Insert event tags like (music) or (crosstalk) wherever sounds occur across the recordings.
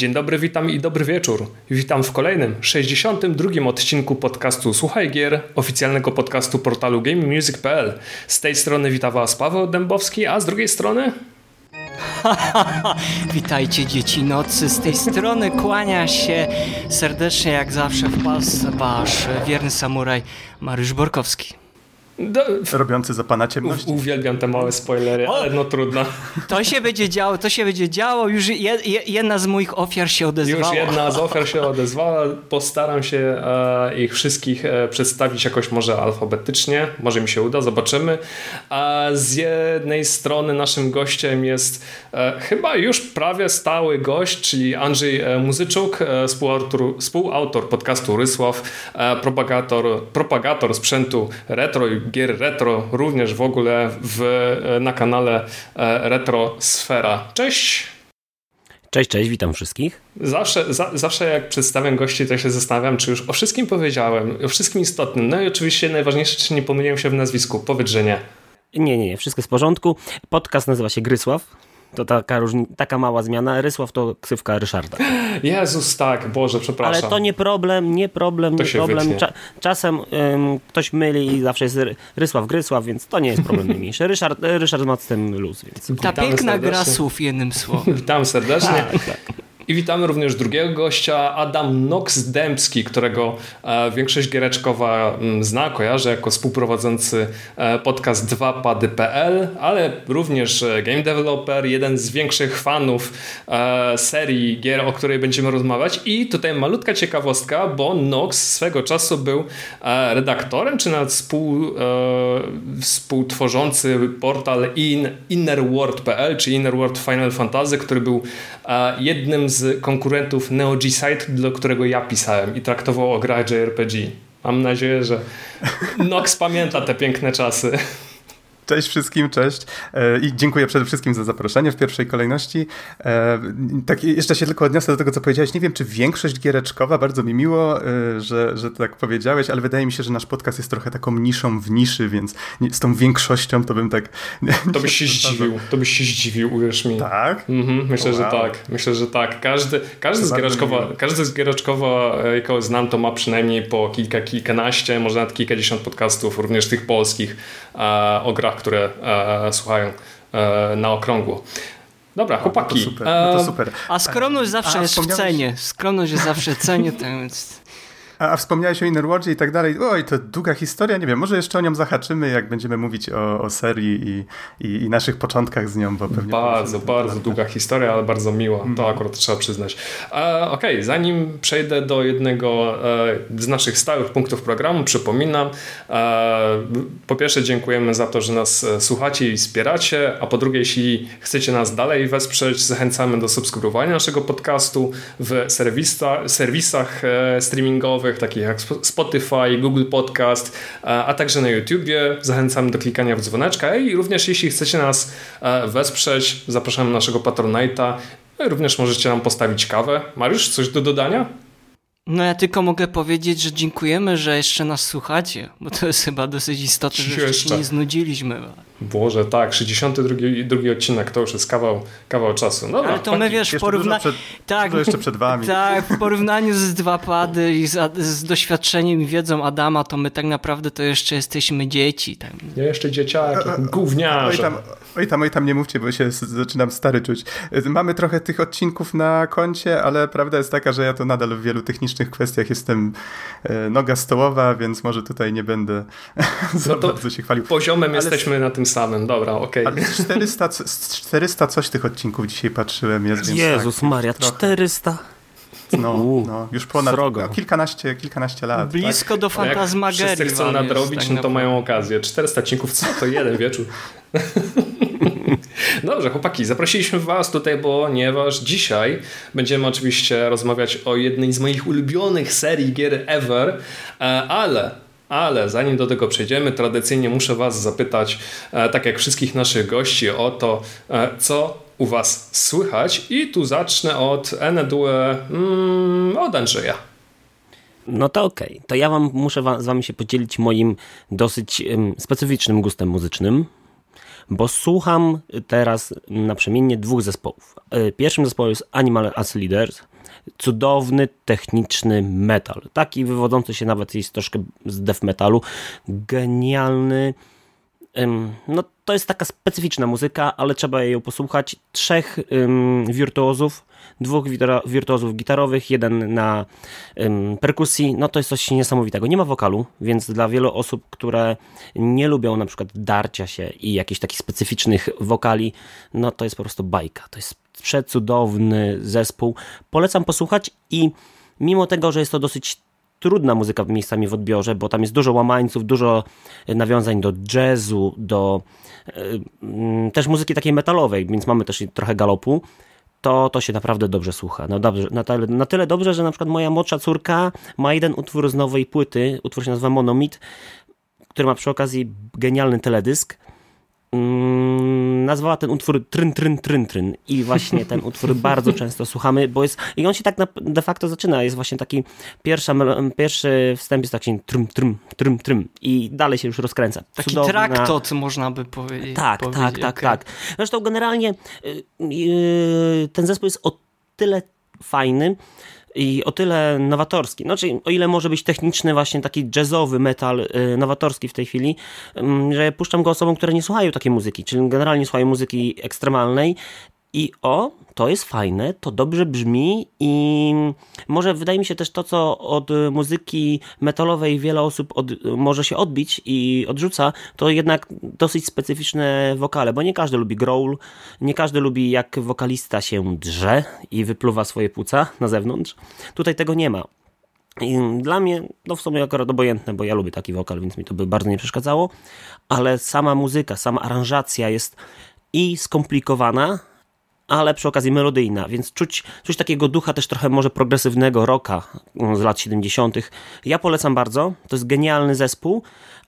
Dzień dobry, witam i dobry wieczór. Witam w kolejnym, 62. odcinku podcastu Słuchaj Gier, oficjalnego podcastu portalu GameMusic.pl. Z tej strony wita Was Paweł Dębowski, a z drugiej strony... (laughs) Witajcie dzieci nocy, z tej strony kłania się serdecznie jak zawsze w Polsce wasz wierny samuraj Mariusz Borkowski. Do... Robiący za pana ciemność. U, uwielbiam te małe spoilery, O! ale no trudno. To się będzie działo, to się będzie działo, już je, je, jedna z moich ofiar się odezwała. Już jedna z ofiar się odezwała. Postaram się e, ich wszystkich e, przedstawić jakoś może alfabetycznie. Może mi się uda, zobaczymy. A z jednej strony naszym gościem jest e, chyba już prawie stały gość, czyli Andrzej e, Muzyczuk, e, współautor, współautor podcastu Rysław, e, propagator, propagator sprzętu retro i gier retro, również w ogóle w, e, na kanale e, Retro Sfera. Cześć! Cześć, cześć, witam wszystkich. Zawsze, za, zawsze jak przedstawiam gości, to się zastanawiam, czy już o wszystkim powiedziałem, o wszystkim istotnym. No i oczywiście najważniejsze, czy nie pomyliłem się w nazwisku. Powiedz, że nie. Nie, nie, nie, wszystko jest w porządku. Podcast nazywa się Grysław. To taka, różni, taka mała zmiana. Rysław to ksywka Ryszarda. Jezus, tak, Boże, przepraszam. Ale to nie problem, nie problem, To nie się problem. Cza czasem ym, ktoś myli i zawsze jest Ry- Rysław Grysław, więc to nie jest problem (laughs) najmniejszy. Ryszard, Ryszard ma z tym luz, więc... Ta Witamy piękna gra serdecznie. słów jednym słowem. Witam serdecznie. Tak, I witamy również drugiego gościa, Adam Nox Dębski, którego e, większość giereczkowa mm, zna, kojarzy jako współprowadzący e, podcast 2pady.pl, ale również e, game developer, jeden z większych fanów serii gier, o której będziemy rozmawiać. I tutaj malutka ciekawostka, bo Nox swego czasu był redaktorem, czy nawet współ, współtworzący portal in, innerworld.pl, czy Innerworld Final Fantasy, który był jednym z konkurentów Neo G Site, do którego ja pisałem i traktował o grach JRPG. Mam nadzieję, że Nox pamięta te piękne czasy. Cześć wszystkim, cześć. E, I dziękuję przede wszystkim za zaproszenie w pierwszej kolejności. E, Tak, jeszcze się tylko odniosę do tego, co powiedziałeś. Nie wiem, czy większość giereczkowa, bardzo mi miło, e, że, że tak powiedziałeś, ale wydaje mi się, że nasz podcast jest trochę taką niszą w niszy, więc z tą większością to bym tak... (laughs) To byś się zdziwił, to byś się zdziwił, uwierz mi. Tak? Mhm, myślę, że Wow. tak. Myślę, że tak. Każdy, każdy, z giereczkowa, każdy z giereczkowa, kogo znam, to ma przynajmniej po kilka, kilkanaście, może nawet kilkadziesiąt podcastów, również tych polskich, o grach, które e, słuchają e, na okrągło. Dobra, No to chłopaki. super, no to super. A skromność zawsze A, jest w cenie. Skromność jest zawsze w cenie, (laughs) więc... A, a wspomniałeś o Innerworldzie i tak dalej. Oj, to długa historia, nie wiem, może jeszcze o nią zahaczymy, jak będziemy mówić o, o serii i, i, i naszych początkach z nią, bo pewnie... Bardzo, bardzo ten długa historia, ale bardzo miła. To Mhm. akurat trzeba przyznać. E, Okej, zanim przejdę do jednego e, z naszych stałych punktów programu, przypominam, e, po pierwsze dziękujemy za to, że nas e, słuchacie i wspieracie, a po drugie, jeśli chcecie nas dalej wesprzeć, zachęcamy do subskrybowania naszego podcastu w serwisa, serwisach e, takich jak Sp- Spotify, Google Podcast, a także na YouTubie. Zachęcamy do klikania w dzwoneczka i również jeśli chcecie nas e, wesprzeć, zapraszamy na naszego Patronite'a. Również możecie nam postawić kawę. Mariusz, coś do dodania? No ja tylko mogę powiedzieć, że dziękujemy, że jeszcze nas słuchacie, bo to jest chyba dosyć istotne, że Jeszcze. się nie znudziliśmy. Boże, tak, 62 drugi odcinek to już jest kawał, kawał czasu. Dobra, Ale to my wiesz, przed- Tak, jeszcze przed wami. (laughs) Tak, w porównaniu z dwa pady i z, z doświadczeniem i wiedzą Adama, to my tak naprawdę to jeszcze jesteśmy dzieci. Tak. Ja jeszcze dzieciaki, Oj gówniarze. tam, oj tam, oj tam, nie mówcie, bo się zaczynam stary czuć. Y, Mamy trochę tych odcinków na koncie, ale prawda jest taka, że ja to nadal w wielu technicznych kwestiach jestem e, noga stołowa, więc może tutaj nie będę (laughs) za No to bardzo się chwalił. Poziomem Ale- jesteśmy na tym samym, dobra, okej. Ale 400, c- z 400 coś tych odcinków dzisiaj patrzyłem jest, więc Jezus tak, Maria, trochę. 400. No, no, już ponad srogo. no, kilkanaście, kilkanaście lat. tak? Blisko do No jak fantasmagerii. wszyscy chcą nadrobić, tak no to mają okazję. 400 odcinków, co to jeden wieczór. (laughs) Dobrze, chłopaki, zaprosiliśmy Was tutaj, ponieważ dzisiaj będziemy oczywiście rozmawiać o jednej z moich ulubionych serii gier ever, e, ale Ale zanim do tego przejdziemy, tradycyjnie muszę Was zapytać, e, tak jak wszystkich naszych gości, o to, e, co u Was słychać. I tu zacznę od Enedue, mm, od Andrzeja. No to okej. Okay. To ja wam muszę z wami się podzielić moim dosyć um, specyficznym gustem muzycznym, bo słucham teraz naprzemiennie dwóch zespołów. E, pierwszym zespołem jest Animal as Leaders, cudowny, techniczny metal. Taki wywodzący się nawet jest troszkę z death metalu. Genialny. No, to jest taka specyficzna muzyka, ale trzeba jej posłuchać. Trzech um, wirtuozów, dwóch wirtuozów gitarowych, jeden na perkusji. No to jest coś niesamowitego. Nie ma wokalu, więc dla wielu osób, które nie lubią na przykład darcia się i jakichś takich specyficznych wokali, no to jest po prostu bajka. To jest przecudowny zespół. Polecam posłuchać i mimo tego, że jest to dosyć trudna muzyka miejscami w odbiorze, bo tam jest dużo łamańców, dużo nawiązań do jazzu, do yy, też muzyki takiej metalowej, więc mamy też trochę galopu, to, to się naprawdę dobrze słucha. No dobrze, na, tyle, na tyle dobrze, że na przykład moja młodsza córka ma jeden utwór z nowej płyty, utwór się nazywa Monomit, który ma przy okazji genialny teledysk, nazwała ten utwór Tryn, Tryn, Tryn, Tryn i właśnie ten utwór (laughs) bardzo często słuchamy, bo jest, i on się tak de facto zaczyna, jest właśnie taki pierwsza, pierwszy wstęp jest taki trym, trym, trym, trym i dalej się już rozkręca. Taki Cudowna... traktot można by powiedzieć. Tak, powiedzieć, tak, tak, okay. tak. Zresztą generalnie yy, ten zespół jest o tyle fajny, i o tyle nowatorski. No, czyli o ile może być techniczny, właśnie taki jazzowy metal y, nowatorski w tej chwili, y, że puszczam go osobom, które nie słuchają takiej muzyki, czyli generalnie słuchają muzyki ekstremalnej i o, to jest fajne, to dobrze brzmi i może wydaje mi się też to, co od muzyki metalowej wiele osób od, może się odbić i odrzuca, to jednak dosyć specyficzne wokale, bo nie każdy lubi growl, nie każdy lubi jak wokalista się drze i wypluwa swoje płuca na zewnątrz. Tutaj tego nie ma. I dla mnie, no w sumie akurat obojętne, bo ja lubię taki wokal, więc mi to by bardzo nie przeszkadzało, ale sama muzyka, sama aranżacja jest i skomplikowana, ale przy okazji melodyjna, więc czuć, czuć takiego ducha też trochę może progresywnego rocka mm, z lat 70. Ja polecam bardzo, to jest genialny zespół,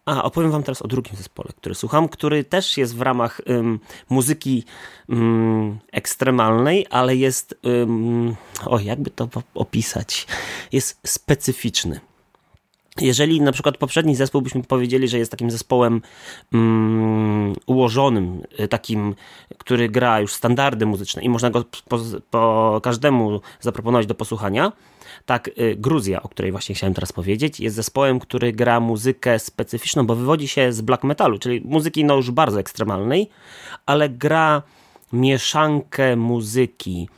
a opowiem wam teraz o drugim zespole, który słucham, który też jest w ramach um, muzyki um, ekstremalnej, ale jest, um, o jakby to opisać, jest specyficzny jeżeli na przykład poprzedni zespół byśmy powiedzieli, że jest takim zespołem um, ułożonym, y, takim, który gra już standardy muzyczne i można go po, po każdemu zaproponować do posłuchania, tak y, Gruzja, o której właśnie chciałem teraz powiedzieć, jest zespołem, który gra muzykę specyficzną, bo wywodzi się z black metalu, czyli muzyki no już bardzo ekstremalnej, ale gra mieszankę muzyki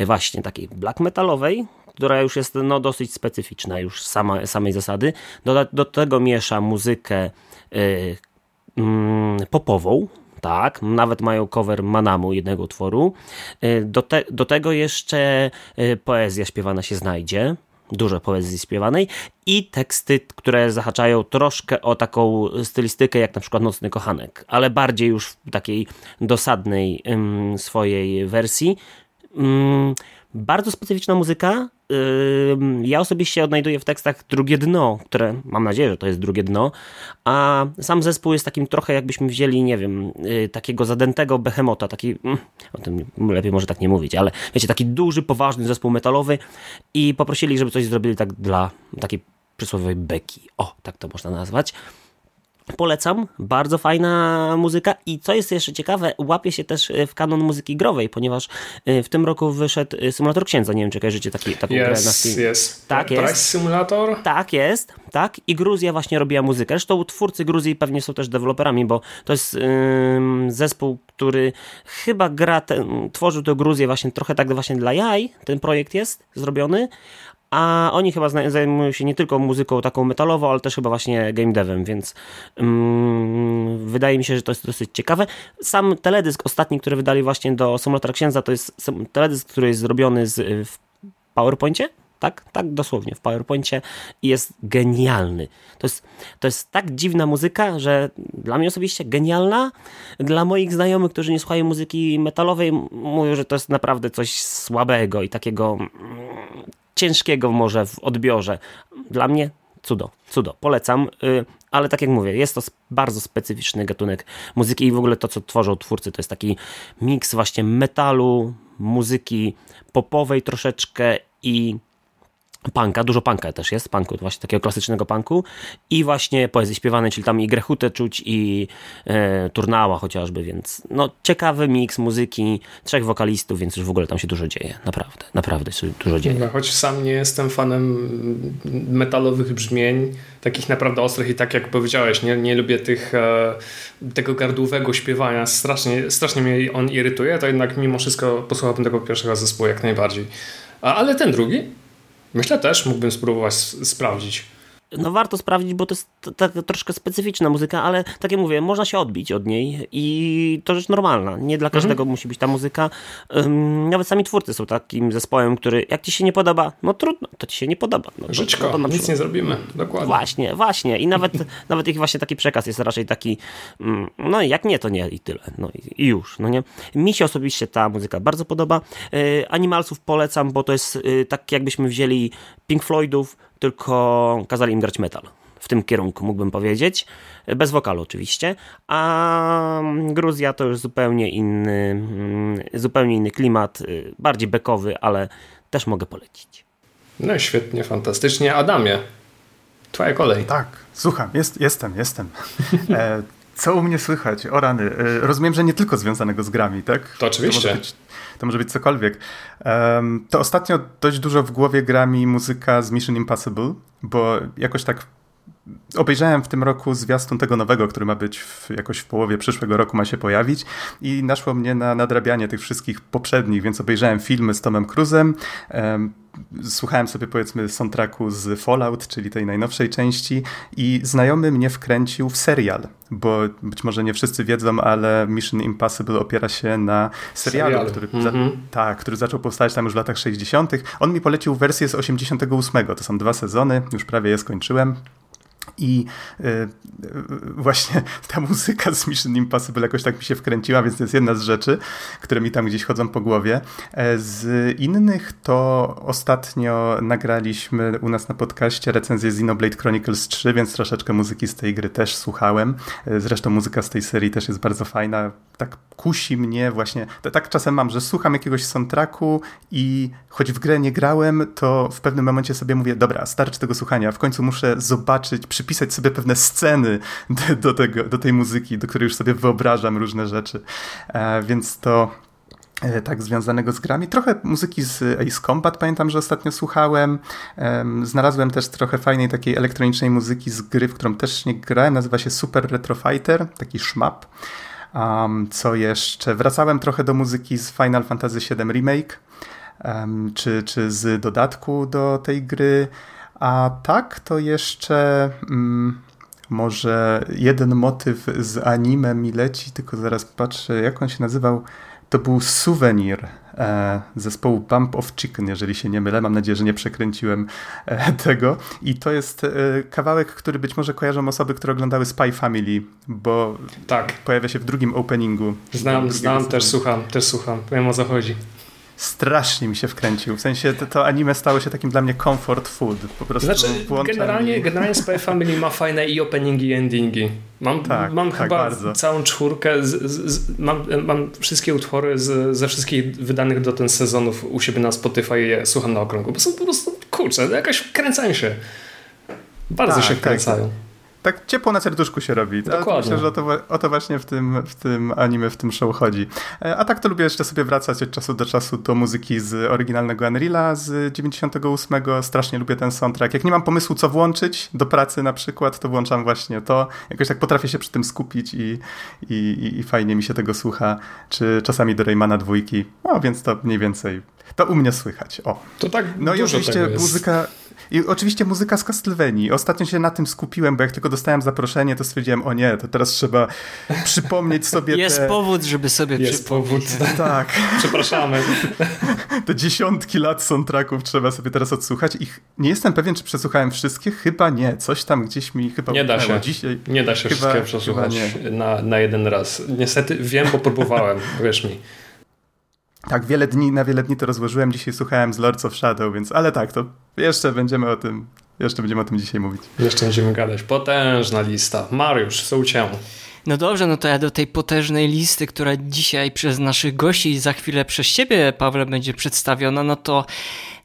y, właśnie takiej black metalowej, która już jest no, dosyć specyficzna już sama, samej zasady. Do, do tego miesza muzykę y, y, popową, tak, nawet mają cover Manamu jednego utworu. Y, do, te, do tego jeszcze y, poezja śpiewana się znajdzie, dużo poezji śpiewanej i teksty, które zahaczają troszkę o taką stylistykę jak na przykład Nocny Kochanek, ale bardziej już w takiej dosadnej swojej wersji. Bardzo specyficzna muzyka. Ja osobiście odnajduję w tekstach drugie dno, które mam nadzieję, że to jest drugie dno, a sam zespół jest takim trochę jakbyśmy wzięli, nie wiem, y, takiego zadętego behemota, taki, mm, o tym lepiej może tak nie mówić, ale wiecie, taki duży, poważny zespół metalowy i poprosili, żeby coś zrobili tak dla takiej przysłowiowej beki. O, tak to można nazwać. Polecam, bardzo fajna muzyka i co jest jeszcze ciekawe, łapie się też e, w kanon muzyki growej, ponieważ e, w tym roku wyszedł e, Symulator Księdza, nie wiem czy kojarzycie taki, taką yes, grę na Steam. Jest. Tak jest. Price Simulator? Tak jest, tak i Gruzja właśnie robiła muzykę. Zresztą twórcy Gruzji pewnie są też deweloperami, bo to jest yy, zespół, który chyba gra, ten, tworzył tę Gruzję właśnie trochę tak właśnie dla jaj, ten projekt jest zrobiony, a oni chyba zajmują się nie tylko muzyką taką metalową, ale też chyba właśnie game devem, więc um, wydaje mi się, że to jest dosyć ciekawe. Sam teledysk ostatni, który wydali właśnie do Symulatora Księdza, to jest teledysk, który jest zrobiony z, w PowerPoincie, tak, tak dosłownie w PowerPoincie i jest genialny. To jest, to jest tak dziwna muzyka, że dla mnie osobiście genialna. Dla moich znajomych, którzy nie słuchają muzyki metalowej, mówią, że to jest naprawdę coś słabego i takiego ciężkiego może w odbiorze. Dla mnie cudo, cudo, polecam, y, ale tak jak mówię, jest to bardzo specyficzny gatunek muzyki i w ogóle to, co tworzą twórcy, to jest taki miks właśnie metalu, muzyki popowej troszeczkę i punka, dużo punka też jest, punku, właśnie takiego klasycznego punku i właśnie poezji śpiewanej, czyli tam i grechutę czuć i e, turnała chociażby, więc no ciekawy miks muzyki, trzech wokalistów, więc już w ogóle tam się dużo dzieje, naprawdę, naprawdę się dużo dzieje. No, choć sam nie jestem fanem metalowych brzmień, takich naprawdę ostrych i tak jak powiedziałeś, nie, nie lubię tych, e, tego gardłowego śpiewania, strasznie, strasznie mnie on irytuje, to jednak mimo wszystko posłuchałbym tego pierwszego zespołu jak najbardziej. A, ale ten drugi? Myślę też, mógłbym spróbować sprawdzić no warto sprawdzić, bo to jest tak troszkę specyficzna muzyka, ale tak jak mówię, można się odbić od niej i to rzecz normalna. Nie dla każdego mhm. musi być ta muzyka. Um, nawet sami twórcy są takim zespołem, który jak ci się nie podoba, no trudno, to ci się nie podoba. No, Żyćko, to, to nic nie zrobimy, dokładnie. Właśnie, właśnie i nawet, (laughs) nawet ich właśnie taki przekaz jest raczej taki, um, no jak nie, to nie i tyle. No i, i, już, no nie. Mi się osobiście ta muzyka bardzo podoba. E, Animalsów polecam, bo to jest e, tak jakbyśmy wzięli Pink Floydów, tylko kazali im grać metal. W tym kierunku mógłbym powiedzieć. Bez wokalu oczywiście. A Gruzja to już zupełnie inny, mm, zupełnie inny klimat, y, bardziej bekowy, ale też mogę polecić. No świetnie, fantastycznie. Adamie, twoja kolej. Tak, słucham, jest, jestem, jestem. (laughs) Co u mnie słychać? O rany. E, rozumiem, że nie tylko związanego z grami, tak? To oczywiście. To może być, to może być cokolwiek. Um, to ostatnio dość dużo w głowie gra mi muzyka z Mission Impossible, bo jakoś tak Obejrzałem w tym roku zwiastun tego nowego, który ma być w, jakoś w połowie przyszłego roku, ma się pojawić i naszło mnie na nadrabianie tych wszystkich poprzednich, więc obejrzałem filmy z Tomem Cruzem, um, słuchałem sobie powiedzmy soundtracku z Fallout, czyli tej najnowszej części i znajomy mnie wkręcił w serial, bo być może nie wszyscy wiedzą, ale Mission Impossible opiera się na serialu, serialu. Który, mm -hmm. tak, który zaczął powstawać tam już w latach 60. On mi polecił wersję z 88. To są dwa sezony, już prawie je skończyłem. I y, właśnie ta muzyka z Mission Impossible jakoś tak mi się wkręciła, więc to jest jedna z rzeczy, które mi tam gdzieś chodzą po głowie. E, z innych to ostatnio nagraliśmy u nas na podcaście recenzję Xenoblade Chronicles 3, więc troszeczkę muzyki z tej gry też słuchałem. E, zresztą muzyka z tej serii też jest bardzo fajna. Tak kusi mnie właśnie. Tak czasem mam, że słucham jakiegoś soundtracku i choć w grę nie grałem, to w pewnym momencie sobie mówię, dobra, starczy tego słuchania, w końcu muszę zobaczyć, przypisać sobie pewne sceny do, do, tego, do tej muzyki, do której już sobie wyobrażam różne rzeczy. E, więc to e, tak związanego z grami. Trochę muzyki z Ace Combat pamiętam, że ostatnio słuchałem. Znalazłem też trochę fajnej takiej elektronicznej muzyki z gry, w którą też nie grałem. Nazywa się Super Retro Fighter, taki szmap. Um, co jeszcze? Wracałem trochę do muzyki z Final Fantasy VII Remake, um, czy, czy z dodatku do tej gry. A tak to jeszcze mm, może jeden motyw z anime mi leci, tylko zaraz patrzę, jak on się nazywał. To był Souvenir e, zespołu Bump of Chicken, jeżeli się nie mylę. Mam nadzieję, że nie przekręciłem e, (laughs) tego. I to jest e, kawałek, który być może kojarzą osoby, które oglądały Spy Family, bo tak. pojawia się w drugim openingu. Znam, znam, też słucham, też słucham. Wiem o co chodzi strasznie mi się wkręcił. W sensie to, to, anime stało się takim dla mnie comfort food. Po prostu znaczy, generalnie, generalnie Spy Family ma fajne i openingi i endingi. Mam, tak, mam tak, chyba bardzo. całą czwórkę, z, z, z, mam, mam wszystkie utwory ze wszystkich wydanych do ten sezonów u siebie na Spotify i je słucham na okrągło, bo są po prostu, kurczę, jakaś wkręcają się. Bardzo tak, się wkręcają. Tak tak ciepło na serduszku się robi. Dokładnie. Myślę, że o to, o to, właśnie w tym, w tym anime, w tym show chodzi. E, a tak to lubię jeszcze sobie wracać od czasu do czasu do muzyki z oryginalnego Unreala z 98. Strasznie lubię ten soundtrack. Jak nie mam pomysłu, co włączyć do pracy na przykład, to włączam właśnie to. Jakoś tak potrafię się przy tym skupić i, i, i fajnie mi się tego słucha. Czy czasami do Raymana dwójki. No więc to mniej więcej to u mnie słychać. O. To tak No i oczywiście muzyka i oczywiście muzyka z Castlevanii. Ostatnio się na tym skupiłem, bo jak tylko dostałem zaproszenie, to stwierdziłem, o nie, to teraz trzeba przypomnieć sobie (laughs) Jest te... powód, żeby sobie Jest powód. (laughs) Tak. Przepraszamy. (laughs) Te dziesiątki lat soundtracków trzeba sobie teraz odsłuchać. Ich nie jestem pewien, czy przesłuchałem wszystkie. Chyba nie. Coś tam gdzieś mi chyba Nie da się. Dzisiaj. Nie da się chyba, wszystkiego przesłuchać na, na jeden raz. Niestety wiem, bo próbowałem, wierz mi. Tak, wiele dni, na wiele dni to rozłożyłem. Dzisiaj słuchałem z Lords of Shadow, więc, ale tak, to jeszcze będziemy o tym Jeszcze będziemy o tym dzisiaj mówić. Jeszcze będziemy gadać. Potężna lista. Mariusz, co u Cię? No dobrze, no to ja do tej potężnej listy, która dzisiaj przez naszych gości i za chwilę przez ciebie, Pawle, będzie przedstawiona, no to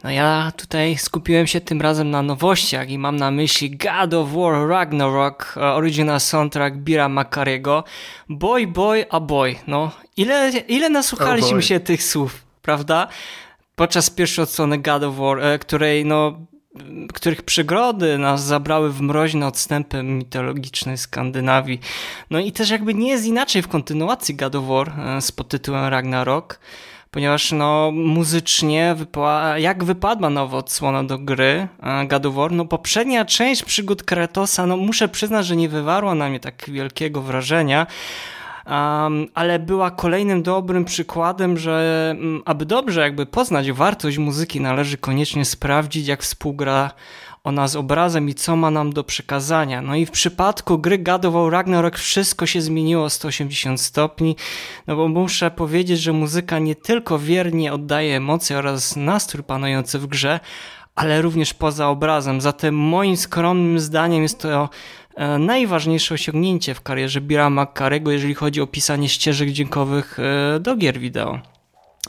no ja tutaj skupiłem się tym razem na nowościach i mam na myśli God of War Ragnarok, original soundtrack Bira Makariego. Boy, boy, a boy. No, ile, ile nasłuchaliśmy oh się tych słów, prawda? Podczas pierwszej odsłony God of War, e, której no których przygody nas zabrały w mroźne odstępy mitologicznej Skandynawii. No i też jakby nie jest inaczej w kontynuacji God of War e, z podtytułem Ragnarok, ponieważ no muzycznie wypa jak wypadła nowa odsłona do gry e, God of War, no poprzednia część przygód Kratosa, no muszę przyznać, że nie wywarła na mnie tak wielkiego wrażenia, um, ale była kolejnym dobrym przykładem, że um, aby dobrze jakby poznać wartość muzyki, należy koniecznie sprawdzić, jak współgra ona z obrazem i co ma nam do przekazania. No i w przypadku gry War Ragnarok wszystko się zmieniło o 180 stopni, no bo muszę powiedzieć, że muzyka nie tylko wiernie oddaje emocje oraz nastrój panujący w grze, ale również poza obrazem. Zatem moim skromnym zdaniem jest to najważniejsze osiągnięcie w karierze Bira McCarego, jeżeli chodzi o pisanie ścieżek dźwiękowych e, do gier wideo.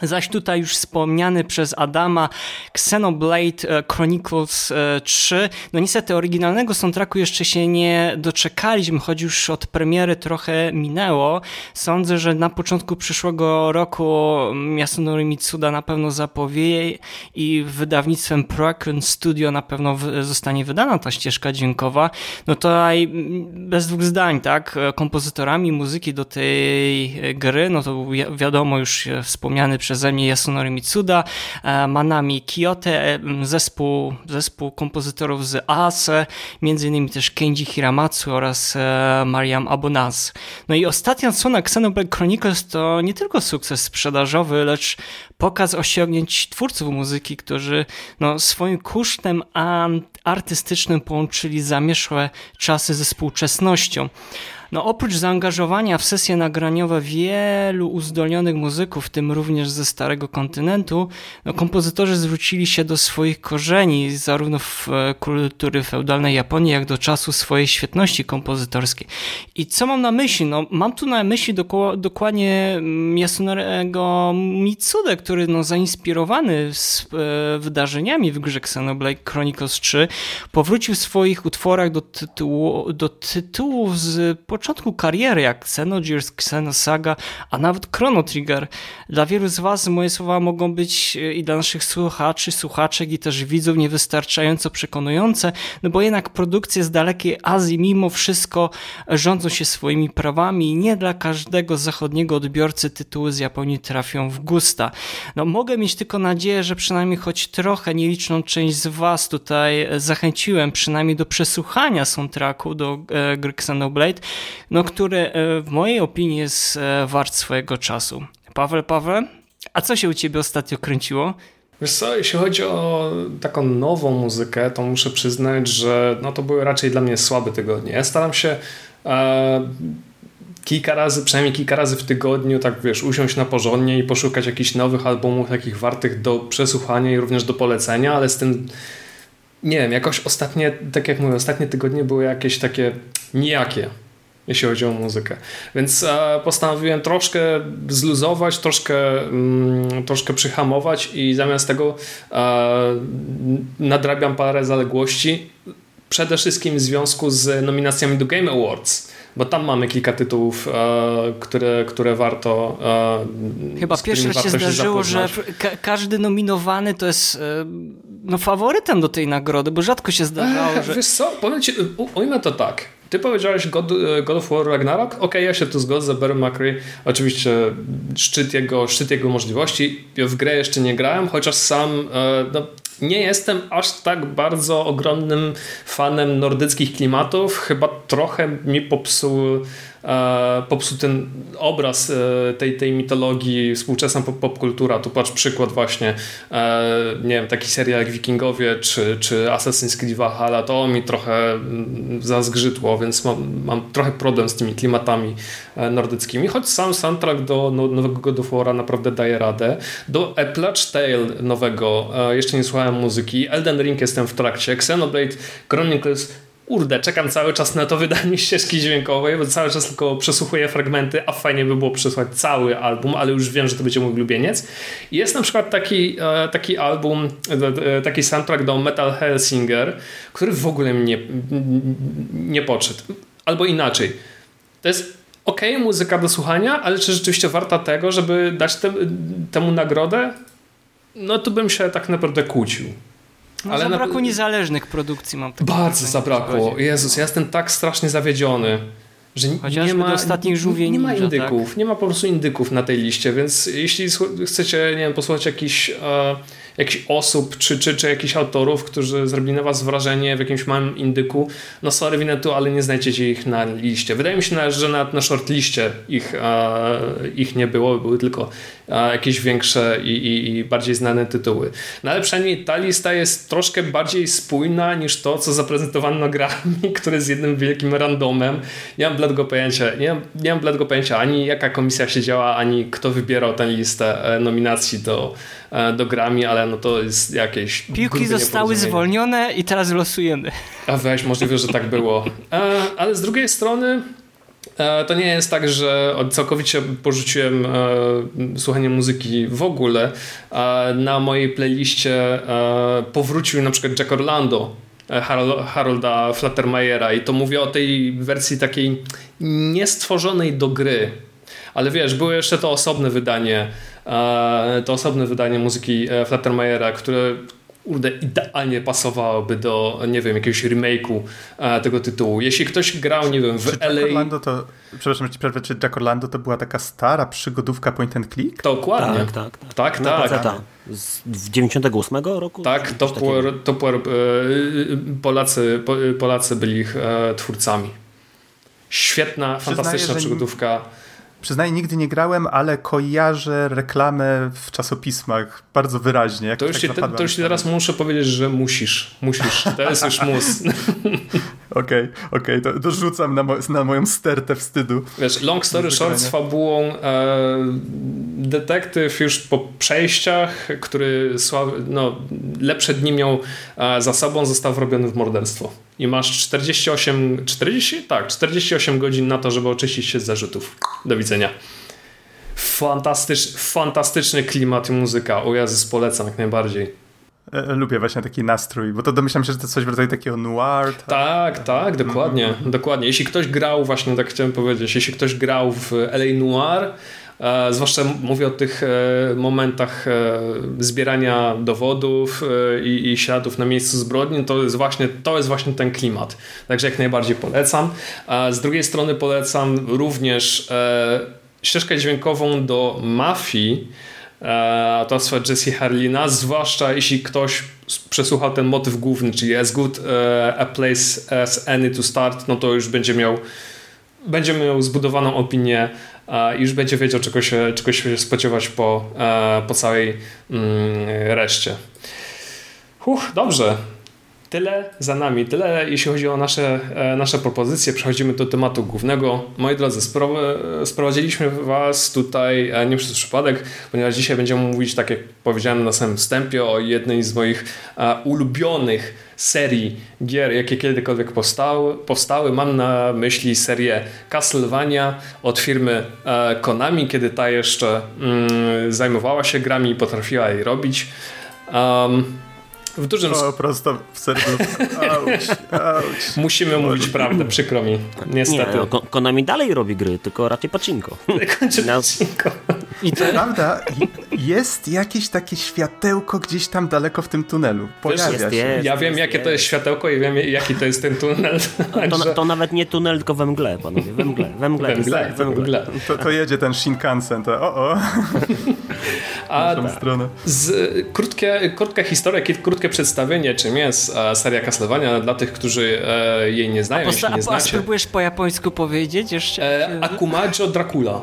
Zaś tutaj już wspomniany przez Adama Xenoblade e, Chronicles 3. E, no niestety oryginalnego soundtracku jeszcze się nie doczekaliśmy, choć już od premiery trochę minęło. Sądzę, że na początku przyszłego roku Yasunori Mitsuda na pewno zapowie i wydawnictwem Procon Studio na pewno zostanie wydana ta ścieżka dźwiękowa. No tutaj bez dwóch zdań, tak? Kompozytorami muzyki do tej gry, no to wiadomo już wspomniany przez przeze mnie Yasunori Mitsuda, e, Manami Kiyote, e, zespół, zespół kompozytorów z ASE, między innymi też Kenji Hiramatsu oraz e, Mariam Abonaz. No i ostatnia odsłona Xenoblade Chronicles to nie tylko sukces sprzedażowy, lecz pokaz osiągnięć twórców muzyki, którzy no, swoim kusztem artystycznym połączyli zamieszłe czasy ze współczesnością. No oprócz zaangażowania w sesje nagraniowe wielu uzdolnionych muzyków, w tym również ze Starego Kontynentu, no kompozytorzy zwrócili się do swoich korzeni, zarówno w e, kultury feudalnej Japonii, jak do czasu swojej świetności kompozytorskiej. I co mam na myśli? No, mam tu na myśli dokładnie mm, Yasunoriego Mitsude, który no, zainspirowany z, e, wydarzeniami w grze Xenoblade Chronicles 3 powrócił w swoich utworach do, tytułu, do tytułów z początku kariery, jak Xenogears, Xenosaga, a nawet Chrono Trigger. Dla wielu z Was moje słowa mogą być e, i dla naszych słuchaczy, słuchaczek i też widzów niewystarczająco przekonujące, no bo jednak produkcje z dalekiej Azji mimo wszystko rządzą się swoimi prawami i nie dla każdego zachodniego odbiorcy tytuły z Japonii trafią w gusta. No mogę mieć tylko nadzieję, że przynajmniej choć trochę nieliczną część z Was tutaj zachęciłem przynajmniej do przesłuchania soundtracku do e, gry Xenoblade, no, który e, w mojej opinii jest e, wart swojego czasu. Paweł, Paweł, a co się u ciebie ostatnio kręciło? Wiesz co, jeśli chodzi o taką nową muzykę, to muszę przyznać, że no to były raczej dla mnie słabe tygodnie. Ja staram się e, kilka razy, przynajmniej kilka razy w tygodniu, tak wiesz, usiąść na porządnie i poszukać jakichś nowych albumów, takich wartych do przesłuchania i również do polecenia, ale z tym nie wiem, jakoś ostatnie, tak jak mówię, ostatnie tygodnie były jakieś takie nijakie jeśli chodzi o muzykę. Więc e, postanowiłem troszkę zluzować, troszkę, mm, troszkę przyhamować i zamiast tego e, nadrabiam parę zaległości. Przede wszystkim w związku z nominacjami do Game Awards bo tam mamy kilka tytułów, e, które, które warto. E, Chyba pierwszy raz się zdarzyło, że ka każdy nominowany to jest e, no, faworytem do tej nagrody, bo rzadko się zdarzało. Że... Wiesz co, powiem ci, ujmę to tak. Ty powiedziałeś God, e, God of War Ragnarok? Okej, okay, ja się tu zgodzę. Barry McCree, oczywiście szczyt jego, szczyt jego możliwości. W grę jeszcze nie grałem, chociaż sam e, no, nie jestem aż tak bardzo ogromnym fanem nordyckich klimatów. Chyba trochę mi popsuł e, popsuł ten obraz e, tej, tej mitologii, współczesna pop, popkultura. Tu patrz przykład właśnie, e, nie wiem, taki serial jak Wikingowie czy, czy Assassin's Creed Valhalla, to mi trochę mm, zazgrzytło, więc mam, mam trochę problem z tymi klimatami nordyckimi, choć sam soundtrack do no, nowego God of War'a naprawdę daje radę. Do A Plague Tale nowego jeszcze nie słuchałem muzyki, Elden Ring jestem w trakcie, Xenoblade Chronicles Urde, czekam cały czas na to wydanie (laughs) ścieżki dźwiękowej, bo cały czas tylko przesłuchuję fragmenty, a fajnie by było przesłuchać cały album, ale już wiem, że to będzie mój ulubieniec. Jest na przykład taki, e, taki album, e, taki soundtrack do Metal Hellsinger, który w ogóle mnie nie podszedł. Albo inaczej. To jest ok, muzyka do słuchania, ale czy rzeczywiście warta tego, żeby dać te, temu nagrodę? No to bym się tak naprawdę kłócił. No, ale zabrakło na... niezależnych produkcji, mam takie Bardzo zabrakło. Jezus, ja jestem tak strasznie zawiedziony. Że nie ma, ostatnich żółwie nie ma indyków, tak? nie ma po prostu indyków na tej liście, więc jeśli chcecie, nie wiem, posłuchać jakiś e, jakichś osób czy, czy, czy jakichś autorów, którzy zrobili na was wrażenie w jakimś małym indyku, no sorry Winetu, ale nie znajdziecie ich na liście. Wydaje mi się, że nawet na shortliście ich, e, ich nie było, były tylko e, jakieś większe i, i, i, bardziej znane tytuły. No ale przynajmniej ta lista jest troszkę bardziej spójna niż to, co zaprezentowano grami, (laughs) które jest jednym wielkim randomem. Nie mam bladego pojęcia, nie mam, nie mam bladego pojęcia ani jaka komisja siedziała, ani kto wybierał tę listę e, nominacji do E, do grami, ale no to jest jakieś... Piłki zostały zwolnione i teraz losujemy. A weź, możliwe, że tak było. E, ale z drugiej strony e, to nie jest tak, że całkowicie porzuciłem słuchanie muzyki w ogóle. Na mojej playliście powrócił na przykład Jack Orlando, Harolda Flattermayera i to mówię o tej wersji takiej niestworzonej do gry. Ale wiesz, było jeszcze to osobne wydanie to osobne wydanie muzyki e, Flattermayera, które urde, idealnie pasowałoby do, nie wiem, jakiegoś remake'u e, tego tytułu. Jeśli ktoś grał, nie wiem, w czy LA... Jack Orlando to, przepraszam, ci przerwę, czy Jack Orlando to była taka stara przygodówka point and click? Dokładnie. Tak, tak. Tak, tak. tak. tak. Z 98 roku? Tak, to, to, Polacy, Polacy byli ich twórcami. Świetna, Przyznaję, fantastyczna przygodówka. Przyznaję, nigdy nie grałem, ale kojarzę reklamę w czasopismach bardzo wyraźnie. To już, tak to, to już teraz muszę powiedzieć, że musisz. Musisz. To jest już mus. (laughs) Okej, okej, okay, to dorzucam na, mo na, moją stertę wstydu. Wiesz, long story short z fabułą e, detektyw już po przejściach, który no, lepsze dni miał e, za sobą, został wrobiony w morderstwo. I masz 48, 40? Tak, 48 godzin na to, żeby oczyścić się z zarzutów. Do widzenia. Fantastycz, fantastyczny klimat i muzyka. O Jezus, polecam jak najbardziej. E, e, lubię właśnie taki nastrój, bo to domyślam się, że to coś w rodzaju takiego noir. Tak, tak, tak dokładnie, mm. dokładnie. Jeśli ktoś grał, właśnie tak chciałem powiedzieć, jeśli ktoś grał w LA Noir, zwłaszcza mówię o tych e, momentach e, zbierania dowodów e, i, śladów na miejscu zbrodni, to jest, właśnie, to jest właśnie ten klimat. Także jak najbardziej polecam. z drugiej strony polecam również ścieżkę dźwiękową do Mafii, E, autorstwa Jesse Harlina, zwłaszcza jeśli ktoś przesłuchał ten motyw główny, czyli as good e, a place as any to start, no to już będzie miał będzie miał zbudowaną opinię e, już będzie wiedział czego się, czego się spodziewać po, po całej mm, reszcie. Uch, dobrze. Tyle za nami, tyle jeśli chodzi o nasze, e, nasze propozycje. Przechodzimy do tematu głównego. Moi drodzy, sprowadziliśmy Was tutaj e, nie przez przypadek, ponieważ dzisiaj będziemy mówić, tak jak powiedziałem na samym wstępie, o jednej z moich e, ulubionych serii gier, jakie kiedykolwiek powstały. powstały. Mam na myśli serię Castlevania od firmy Konami, kiedy ta jeszcze mm, zajmowała się grami i potrafiła jej robić. Um, w dużym... O, prosto w serduszko. Auć, auć. Musimy mówić prawdę, przykro mi. Niestety. Nie, Konami dalej robi gry, tylko raczej pacinko. (laughs) Kończy pacinko. I to prawda, jest jakieś takie światełko gdzieś tam daleko w tym tunelu. Pojawia jest, się. Jest, ja wiem, jakie jest. to jest światełko i wiem, jaki to jest ten tunel. (laughs) To, to, nawet nie tunel, tylko we mgle, panowie. We mgle. We mgle. We mgle, we mgle. To, to jedzie ten Shinkansen, to o o. (laughs) A stronę. Z, krótkie, krótka historia, krótkie przedstawienie, czym jest e, seria Castlevania dla tych, którzy e, jej nie znają, a jeśli nie znacie. A spróbujesz po japońsku powiedzieć jeszcze? E, Akumajo Dracula.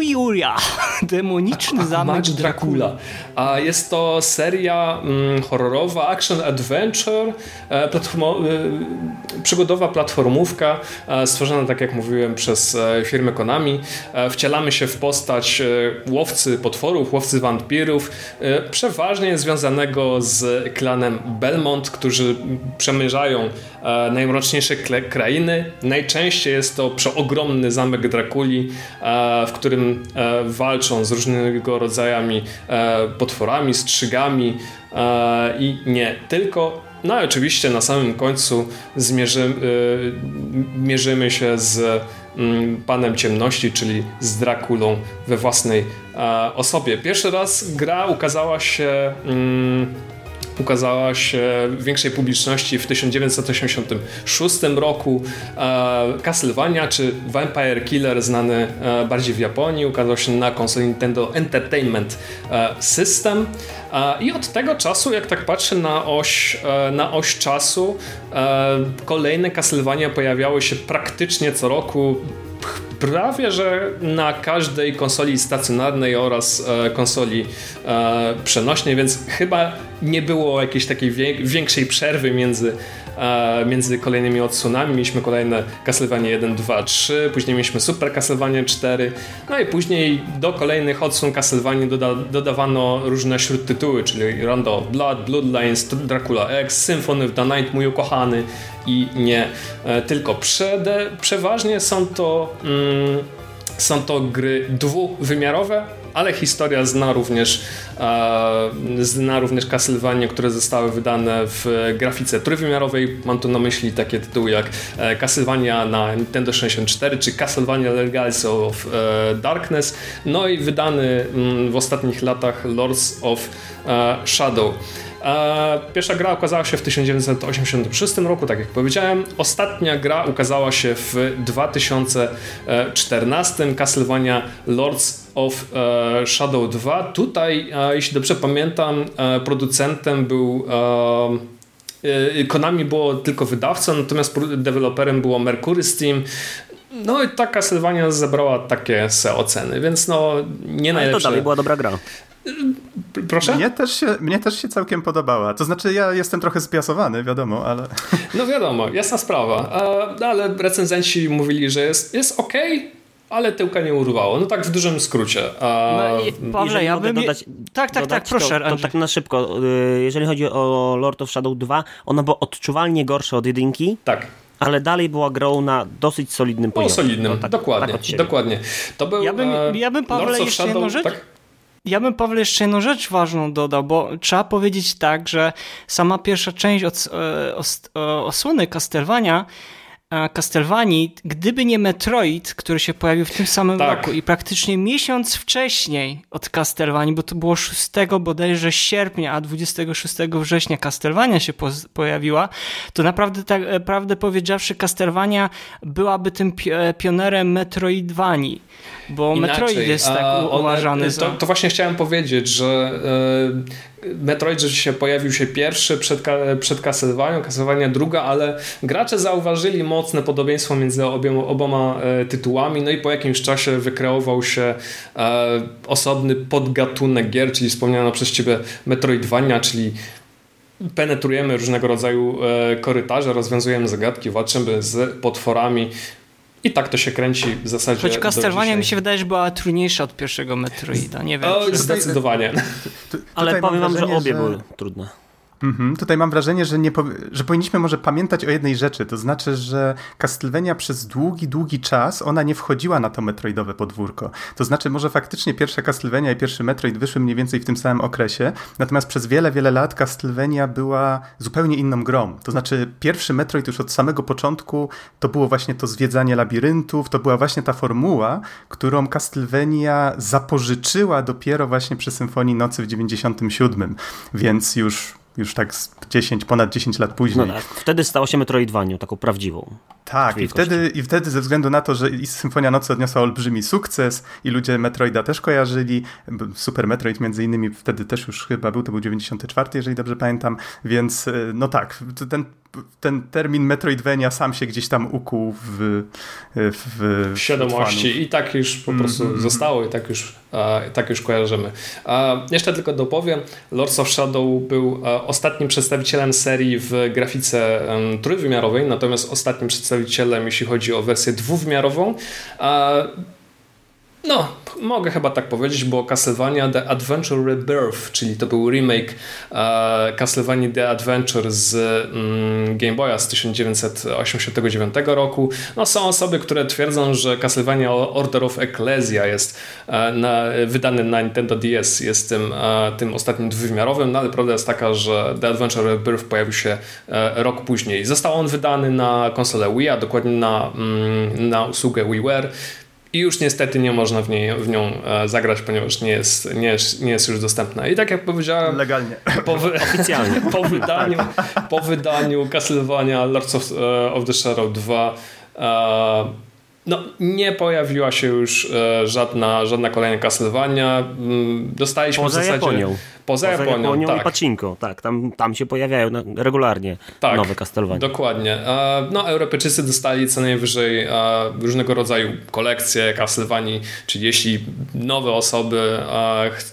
Julia, (laughs) Demoniczny zamek Dracula. A jest to seria mm, horrorowa, action-adventure, e, platformo, e, przygodowa platformówka, e, stworzona, tak jak mówiłem, przez e, firmę Konami. E, wcielamy się w postać e, łowcy potworów, łowcy wampirów, przeważnie związanego z klanem Belmont, którzy przemierzają najmroczniejsze krainy. Najczęściej jest to przeogromny zamek Drakuli, w którym walczą z różnego rodzajami potworami, strzygami i nie tylko. No i oczywiście na samym końcu zmierzy, mierzymy się z mm, Panem Ciemności, czyli z Drakulą we własnej osobie. Pierwszy raz gra ukazała się mm, ukazała się większej publiczności w 1986 roku. E, Castlevania czy Vampire Killer, znany e, bardziej w Japonii, ukazał się na konsoli Nintendo Entertainment e, System. I od tego czasu, jak tak patrzę na oś, na oś czasu, kolejne Castlevania pojawiały się praktycznie co roku prawie że na każdej konsoli stacjonarnej oraz e, konsoli e, przenośnej, więc chyba nie było jakiejś takiej większej przerwy między e, między kolejnymi odsłonami. Mieliśmy kolejne Castlevania 1, 2, 3, później mieliśmy Super Castlevania 4, no i później do kolejnych odsłon Castlevania doda dodawano różne śródtytuły, czyli Rondo of Blood, Bloodlines, Dracula X, Symphony of the Night, mój ukochany i nie tylko. Przede, przeważnie są to, mm, są to gry dwuwymiarowe, ale historia zna również, e, zna również Castlevania, które zostały wydane w grafice trójwymiarowej. Mam tu na myśli takie tytuły jak e, Castlevania na Nintendo 64 czy Castlevania Legacy of e, Darkness, no i wydany mm, w ostatnich latach Lords of e, Shadow. Pierwsza gra ukazała się w 1986 roku, tak jak powiedziałem. Ostatnia gra ukazała się w 2014, Castlevania Lords of e, Shadow 2. Tutaj, e, jeśli dobrze pamiętam, e, producentem był Konami było tylko wydawcą, natomiast deweloperem było Mercury Steam. No i ta Castlevania zebrała takie se oceny, więc no nie najlepsze. Ale to dalej była dobra gra. Proszę? Mnie też, się, mnie też się całkiem podobała. To znaczy, ja jestem trochę zbiasowany, wiadomo, ale. (laughs) No wiadomo, jasna sprawa. No, ale recenzenci mówili, że jest, jest ok, ale tyłka nie urwało. No tak w dużym skrócie. No i Pawle, ja bym... Dodać, tak, tak, tak, proszę. To, to tak na szybko. Y, jeżeli chodzi o Lord of Shadow 2, ona była odczuwalnie gorsza od jedynki. Tak ale dalej była grą na dosyć solidnym poziomie. O, solidnym, no, tak, dokładnie, tak dokładnie. To był ja bym, ja bym Pawle jeszcze Shadow, jedną rzecz... Tak? Ja bym, Paweł, jeszcze jedną rzecz ważną dodał, bo trzeba powiedzieć tak, że sama pierwsza część od, e, os, e, osłony Castlevania Castlevanii, gdyby nie Metroid, który się pojawił w tym samym tak. roku i praktycznie miesiąc wcześniej od Castlevanii, bo to było 6 bodajże sierpnia, a 26 września Castlevania się po pojawiła, to naprawdę, tak e, prawdę powiedziawszy, Castlevania byłaby tym pionerem Metroidvanii, bo Inaczej, Metroid jest tak uważany za... To, to, właśnie chciałem powiedzieć, że e, Metroid rzeczywiście pojawił się pierwszy przed, przed Castlevania, Castlevania druga, ale gracze zauważyli mocne podobieństwo między obiema, oboma e, tytułami, no i po jakimś czasie wykreował się e, osobny podgatunek gier, czyli wspomniano przez ciebie Metroidvania, czyli penetrujemy różnego rodzaju e, korytarze, rozwiązujemy zagadki, walczymy z potworami, i tak to się kręci w zasadzie. Choć Castlevania mi się wydaje, że była trudniejsza od pierwszego Metroida. Nie wiem. O, zdecydowanie. Ale powiem wam, że obie że... były trudne. Mhm. Tutaj mam wrażenie, że, nie że powinniśmy może pamiętać o jednej rzeczy, to znaczy, że Castlevania przez długi, długi czas ona nie wchodziła na to metroidowe podwórko. To znaczy, może faktycznie pierwsza Castlevania i pierwszy Metroid wyszły mniej więcej w tym samym okresie, natomiast przez wiele, wiele lat Castlevania była zupełnie inną grą. To znaczy, pierwszy Metroid już od samego początku to było właśnie to zwiedzanie labiryntów, to była właśnie ta formuła, którą Castlevania zapożyczyła dopiero właśnie przy Symfonii Nocy w 97, więc już już tak 10, ponad 10 lat później. No tak, wtedy stało się Metroidvanią, taką prawdziwą. Tak, i wtedy, i wtedy ze względu na to, że Symfonia Nocy odniosła olbrzymi sukces i ludzie Metroida też kojarzyli, Super Metroid między innymi wtedy też już chyba był, to był 94, jeżeli dobrze pamiętam, więc e, no tak, ten ten termin Metroidvania sam się gdzieś tam ukuł w, w, w świadomości i tak już po prostu mm -hmm. zostało i tak już, e, tak już kojarzymy. E, jeszcze tylko dopowiem, Lords of Shadow był e, ostatnim przedstawicielem serii w grafice trójwymiarowej, natomiast ostatnim przedstawicielem, jeśli chodzi o wersję dwuwymiarową. No, mogę chyba tak powiedzieć, bo Castlevania The Adventure Rebirth, czyli to był remake e, Castlevania The Adventure z mm, Game Boya z 1989 roku. No, są osoby, które twierdzą, że Castlevania Order of Ecclesia jest e, na, wydany na Nintendo DS, jest tym, e, tym ostatnim dwuwymiarowym, no ale prawda jest taka, że The Adventure Rebirth pojawił się rok później. Został on wydany na konsolę Wii, a dokładnie na, mm, na usługę WiiWare. I już niestety nie można w, niej, w nią e, zagrać, ponieważ nie jest, nie, jest, nie jest już dostępna. I tak jak powiedziałem. Legalnie. Po, (laughs) Oficjalnie. (laughs) Po wydaniu, po wydaniu Castlevania Lords of, uh, of the Shadow 2 uh, no, nie pojawiła się już uh, żadna, żadna kolejna Castlevania. Mm, dostaliśmy Poza w zasadzie. Japonią. Poza, Poza Japonią, Japonią tak. i Pacinko, tak, tam, tam się pojawiają regularnie tak, nowe Castlevania. Dokładnie. No, Europejczycy dostali co najwyżej różnego rodzaju kolekcje Castlevanii, czyli jeśli nowe osoby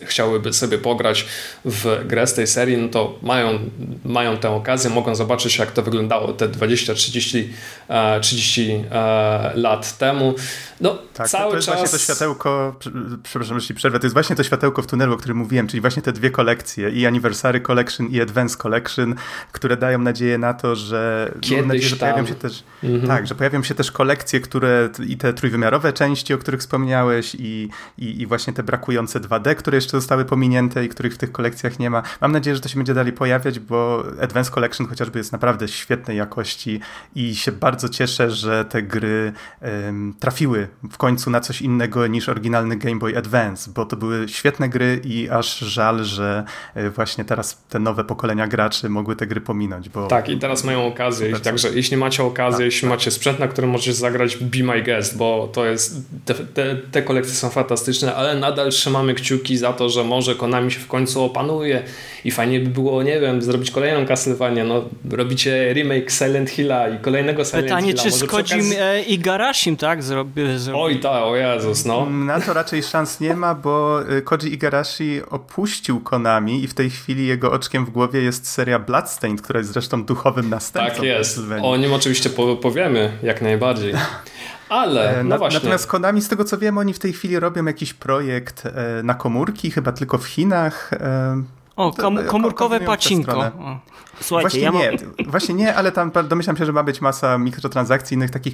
chciałyby sobie pograć w grę z tej serii, no to mają, mają tę okazję, mogą zobaczyć jak to wyglądało te 20, 30, 30 lat temu. No, tak, cały to jest czas... właśnie to światełko, przepraszam, jeśli przerwę, to jest właśnie to światełko w tunelu, o którym mówiłem, czyli właśnie te dwie kolekcje, i Anniversary Collection, i Advance Collection, które dają nadzieję na to, że, Kiedyś nadzieję, że pojawią się też mhm. tak, że pojawią się też kolekcje, które i te trójwymiarowe części, o których wspomniałeś, i, i, i właśnie te brakujące 2D, które jeszcze zostały pominięte i których w tych kolekcjach nie ma. Mam nadzieję, że to się będzie dalej pojawiać, bo Advance Collection chociażby jest naprawdę świetnej jakości i się bardzo cieszę, że te gry um, trafiły w końcu na coś innego niż oryginalny Game Boy Advance, bo to były świetne gry i aż żal, że e, właśnie teraz te nowe pokolenia graczy mogły te gry pominąć. Bo tak, i teraz mają okazję. Także jeśli macie okazję, tak, jeśli tak. macie sprzęt, na którym możecie zagrać Be My Guest, bo to jest, te, te, te kolekcje są fantastyczne, ale nadal trzymamy kciuki za to, że może Konami się w końcu opanuje i fajnie by było, nie wiem, zrobić kolejną Castlevania, no robicie remake Silent Hilla i kolejnego Silent Pytanie, Hilla. Pytanie, czy z okazji... E, i Garashim, tak? Zrobi, zrobi... Oj tak, o Jezus, no. Na to raczej szans nie ma, bo y, Koji Igarashi opuścił Konami i w tej chwili jego oczkiem w głowie jest seria Bloodstained, która jest zresztą duchowym następcą. Tak jest. O nim oczywiście powiemy, jak najbardziej. Ale, (laughs) e, no właśnie. Natomiast Konami, z tego co wiem, oni w tej chwili robią jakiś projekt e, na komórki, chyba tylko w Chinach. O, kom komórkowe pacinko. Słuchajcie, właśnie ja mam... nie, właśnie nie, ale tam domyślam się, że ma być masa mikrotransakcji innych takich,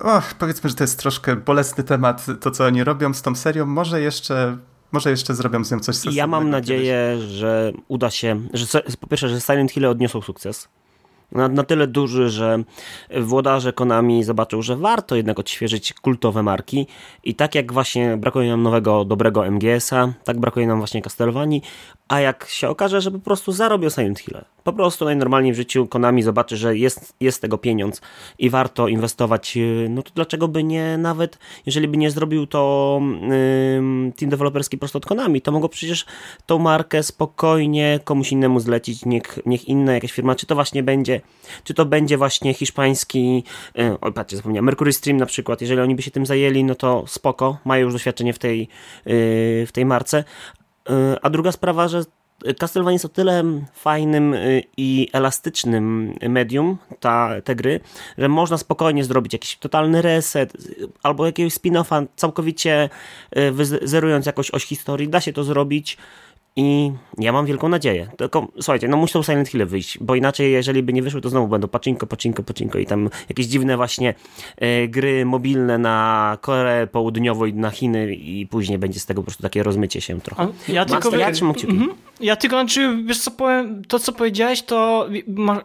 o, powiedzmy, że to jest troszkę bolesny temat, to co oni robią z tą serią, może jeszcze może jeszcze zrobią z nią coś Ja mam nadzieję, kiedyś. że uda się, że po pierwsze, że Silent Hill odniosą sukces, na, na tyle duży, że włodarze Konami zobaczył, że warto jednak odświeżyć kultowe marki. I tak jak właśnie brakuje nam nowego, dobrego MGS-a, tak brakuje nam właśnie Castlevanii, a jak się okaże, że po prostu zarobią Silent Hill. Po prostu najnormalniej w życiu Konami zobaczy, że jest, jest tego pieniądz i warto inwestować, y, no to dlaczego by nie nawet, jeżeli by nie zrobił to yy, team deweloperski prosto od Konami, to mogło przecież tą markę spokojnie komuś innemu zlecić, niech, niech inna jakaś firma, czy to właśnie będzie, czy to będzie właśnie hiszpański, yy, oj patrzcie, zapomniałem, Mercury Stream na przykład, jeżeli oni by się tym zajęli, no to spoko, mają już doświadczenie w tej, yy, w tej marce, E, a druga sprawa, że Castlevania jest o tyle fajnym e, i elastycznym medium, ta, te gry, że można spokojnie zrobić jakiś totalny reset albo jakiegoś spin-offa, całkowicie e, zerując jakąś oś historii. Da się to zrobić I ja mam wielką nadzieję. Tylko słuchajcie, no muszą Silent Hill wyjść, bo inaczej, jeżeli by nie wyszły, to znowu będą pacinko, pacinko, pacinko i tam jakieś dziwne właśnie e, gry mobilne na Koreę Południową i na Chiny i później będzie z tego po prostu takie rozmycie się trochę. A, ja tylko, ja trzymam. Mhm. Ja tylko, znaczy, wiesz co powiem, to co powiedziałeś, to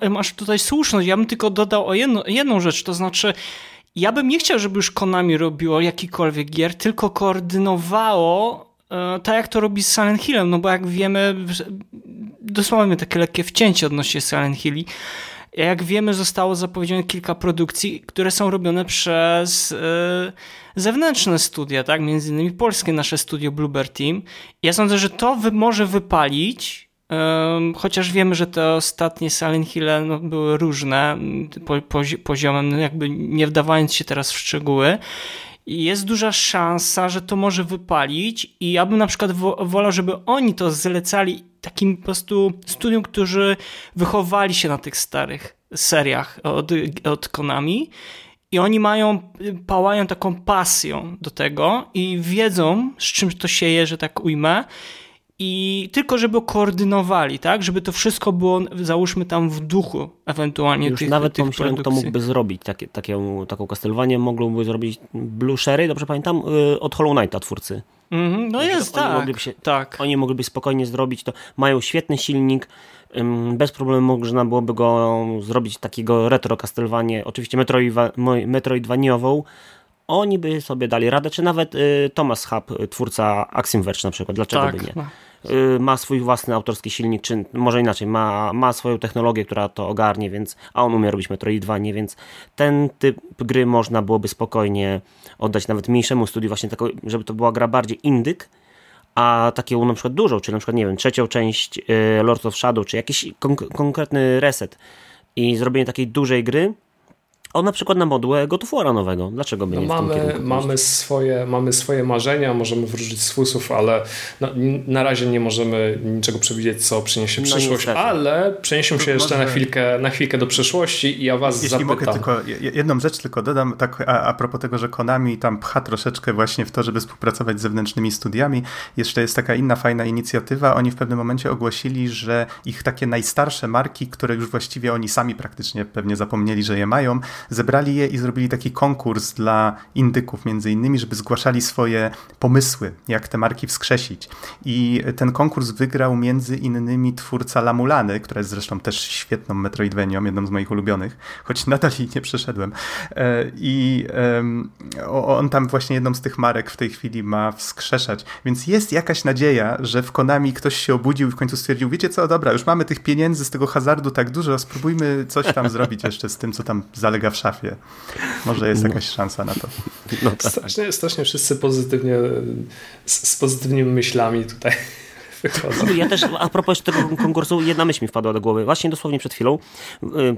masz, tutaj słuszność. Ja bym tylko dodał o jedno, jedną rzecz, to znaczy ja bym nie chciał, żeby już Konami robiło jakikolwiek gier, tylko koordynowało tak jak to robi z Silent Hillem, no bo jak wiemy, dosłownie takie lekkie wcięcie odnośnie Silent Hilli. Jak wiemy, zostało zapowiedziane kilka produkcji, które są robione przez e, zewnętrzne studia, tak? Między innymi polskie nasze studio Bluebird Team. Ja sądzę, że to wy może wypalić, chociaż wiemy, że te ostatnie Silent Hill no, były różne po, poziomem, no, jakby nie wdawając się teraz w szczegóły. Jest duża szansa, że to może wypalić i ja bym na przykład wolał, żeby oni to zlecali takim po prostu studiom, którzy wychowali się na tych starych seriach od, od Konami i oni mają, pałają taką pasją do tego i wiedzą, z czym to się je, że tak ujmę i tylko żeby koordynowali, tak? Żeby to wszystko było, załóżmy tam w duchu ewentualnie Już tych nawet tych pomyślałem, kto mógłby zrobić takie, takie, taką Castlevanię, mogłoby zrobić Blue Sherry, dobrze pamiętam, y, od Hollow Knighta twórcy. Mm -hmm, no jest, tak, się, tak. Oni mogliby spokojnie zrobić to. Mają świetny silnik, bez problemu można byłoby go zrobić takiego retro Castlevanie, oczywiście Metroidvaniową, oni by sobie dali radę, czy nawet y, Thomas Hub, y, twórca Axiom Verge na przykład, dlaczego tak, by nie? No. Y, ma swój własny autorski silnik, czy może inaczej, ma, ma swoją technologię, która to ogarnie, więc, a on umie robić Metroidvanie, więc ten typ gry można byłoby spokojnie oddać nawet mniejszemu studiu, właśnie tako, żeby to była gra bardziej indyk, a taką na przykład dużą, czyli na przykład, nie wiem, trzecią część Lords of Shadow, czy jakiś konk konkretny reset i zrobienie takiej dużej gry, o na przykład na modułę Gotofora nowego. Dlaczego by no nie mamy, mamy swoje, mamy swoje marzenia, możemy wrócić z fusów, ale na, na razie nie możemy niczego przewidzieć, co przyniesie no przyszłość, ale przeniesiemy się jeszcze na chwilkę, na chwilkę do przyszłości i ja was Jeśli zapytam. mogę tylko jedną rzecz tylko dodam, tak a, a propos tego, że Konami tam pcha troszeczkę właśnie w to, żeby współpracować z zewnętrznymi studiami. Jeszcze jest taka inna fajna inicjatywa. Oni w pewnym momencie ogłosili, że ich takie najstarsze marki, które już właściwie oni sami praktycznie pewnie zapomnieli, że je mają, zebrali je i zrobili taki konkurs dla indyków między innymi, żeby zgłaszali swoje pomysły, jak te marki wskrzesić. I ten konkurs wygrał między innymi twórca Lamulany, która jest zresztą też świetną Metroidvanią, jedną z moich ulubionych, choć nadal jej nie przeszedłem. E, I on tam właśnie jedną z tych marek w tej chwili ma wskrzeszać. Więc jest jakaś nadzieja, że w Konami ktoś się obudził i w końcu stwierdził, wiecie co, dobra, już mamy tych pieniędzy z tego hazardu tak dużo, spróbujmy coś tam zrobić jeszcze z tym, co tam zalega w szafie. Może jest jakaś szansa na to. No tak. strasznie, strasznie wszyscy pozytywnie, z, z pozytywnymi myślami tutaj wychodzą. Ja też, a propos tego konkursu, jedna myśl mi wpadła do głowy, właśnie dosłownie przed chwilą.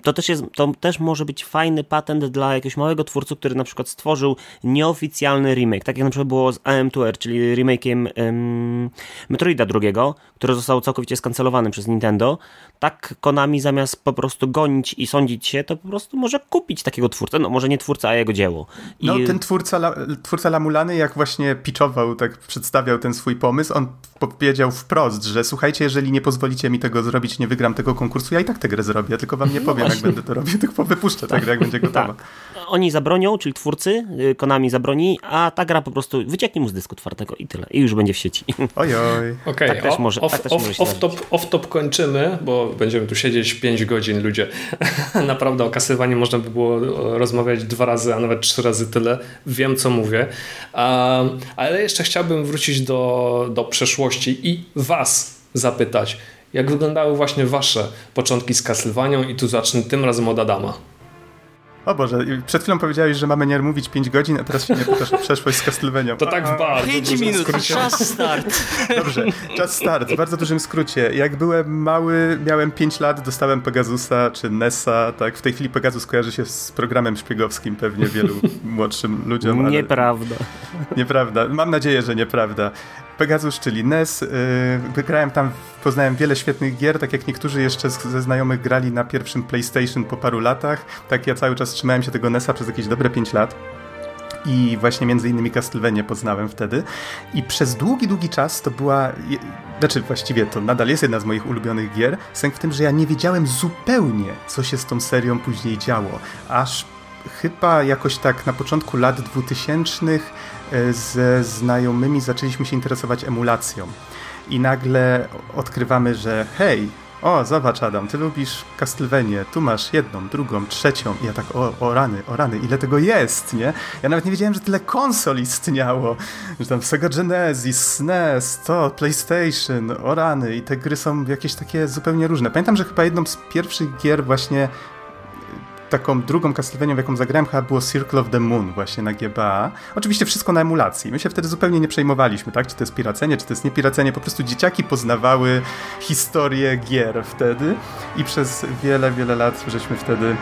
To też, jest, to też może być fajny patent dla jakiegoś małego twórcy, który na przykład stworzył nieoficjalny remake, tak jak na przykład było z AM2R, czyli remake'iem um, Metroida II, który został całkowicie skancelowany przez Nintendo. Tak Konami zamiast po prostu gonić i sądzić się, to po prostu może kupić takiego twórcę, no może nie twórca, a jego dzieło. I... No ten twórca, twórca Lamulany, jak właśnie pitchował, tak przedstawiał ten swój pomysł, on powiedział wprost, że słuchajcie, jeżeli nie pozwolicie mi tego zrobić, nie wygram tego konkursu, ja i tak tę grę zrobię, tylko wam nie no powiem, jak będę to robił, (laughs) tylko wypuszczę tę grę, jak będzie gotowa. Tak. Oni zabronią, czyli twórcy, y, Konami zabroni, a ta gra po prostu wycieknie mu z dysku twardego i tyle. I już będzie w sieci. Ojoj. Okej, okay, tak może, off, tak off, off, top, off top kończymy, bo będziemy tu siedzieć 5 godzin, ludzie. (laughs) Naprawdę o kasywaniu można by było rozmawiać dwa razy, a nawet trzy razy tyle. Wiem, co mówię. Um, ale jeszcze chciałbym wrócić do, do przeszłości i was zapytać, jak wyglądały właśnie wasze początki z Castlevanią i tu zacznę tym razem od Adama. O Boże, przed chwilą powiedziałeś, że mamy nie mówić 5 godzin, a teraz się nie pytasz o przeszłość z Castlevanią. To tak bardzo 5 minut, skrócie. czas start. Dobrze, czas start, w bardzo dużym skrócie. Jak byłem mały, miałem 5 lat, dostałem Pegasusa czy Nessa, tak? W tej chwili Pegasus kojarzy się z programem szpiegowskim pewnie wielu młodszym ludziom. Ale... Nieprawda. Nieprawda. Mam nadzieję, że nieprawda. Pegasus, czyli NES. Yy, wygrałem tam, poznałem wiele świetnych gier, tak jak niektórzy jeszcze ze znajomych grali na pierwszym PlayStation po paru latach. Tak ja cały czas trzymałem się tego NESa przez jakieś dobre 5 lat. i właśnie między innymi Castlevania poznałem wtedy i przez długi, długi czas to była, znaczy właściwie to nadal jest jedna z moich ulubionych gier, sęk w tym, że ja nie wiedziałem zupełnie, co się z tą serią później działo, aż chyba jakoś tak na początku lat 2000 e, ze znajomymi zaczęliśmy się interesować emulacją i nagle odkrywamy, że hej, o, zobacz Adam, ty lubisz Castlevanię, tu masz jedną, drugą, trzecią. I ja tak, o, o rany, o rany, ile tego jest, nie? Ja nawet nie wiedziałem, że tyle konsol istniało. Że tam Sega Genesis, SNES, to, PlayStation, o rany. I te gry są jakieś takie zupełnie różne. Pamiętam, że chyba jedną z pierwszych gier właśnie taką drugą Castlevanią, w jaką zagrałem, chyba było Circle of the Moon właśnie na GBA. Oczywiście wszystko na emulacji. My się wtedy zupełnie nie przejmowaliśmy, tak? Czy to jest piracenie, czy to jest niepiracenie. Po prostu dzieciaki poznawały historię gier wtedy i przez wiele, wiele lat żeśmy wtedy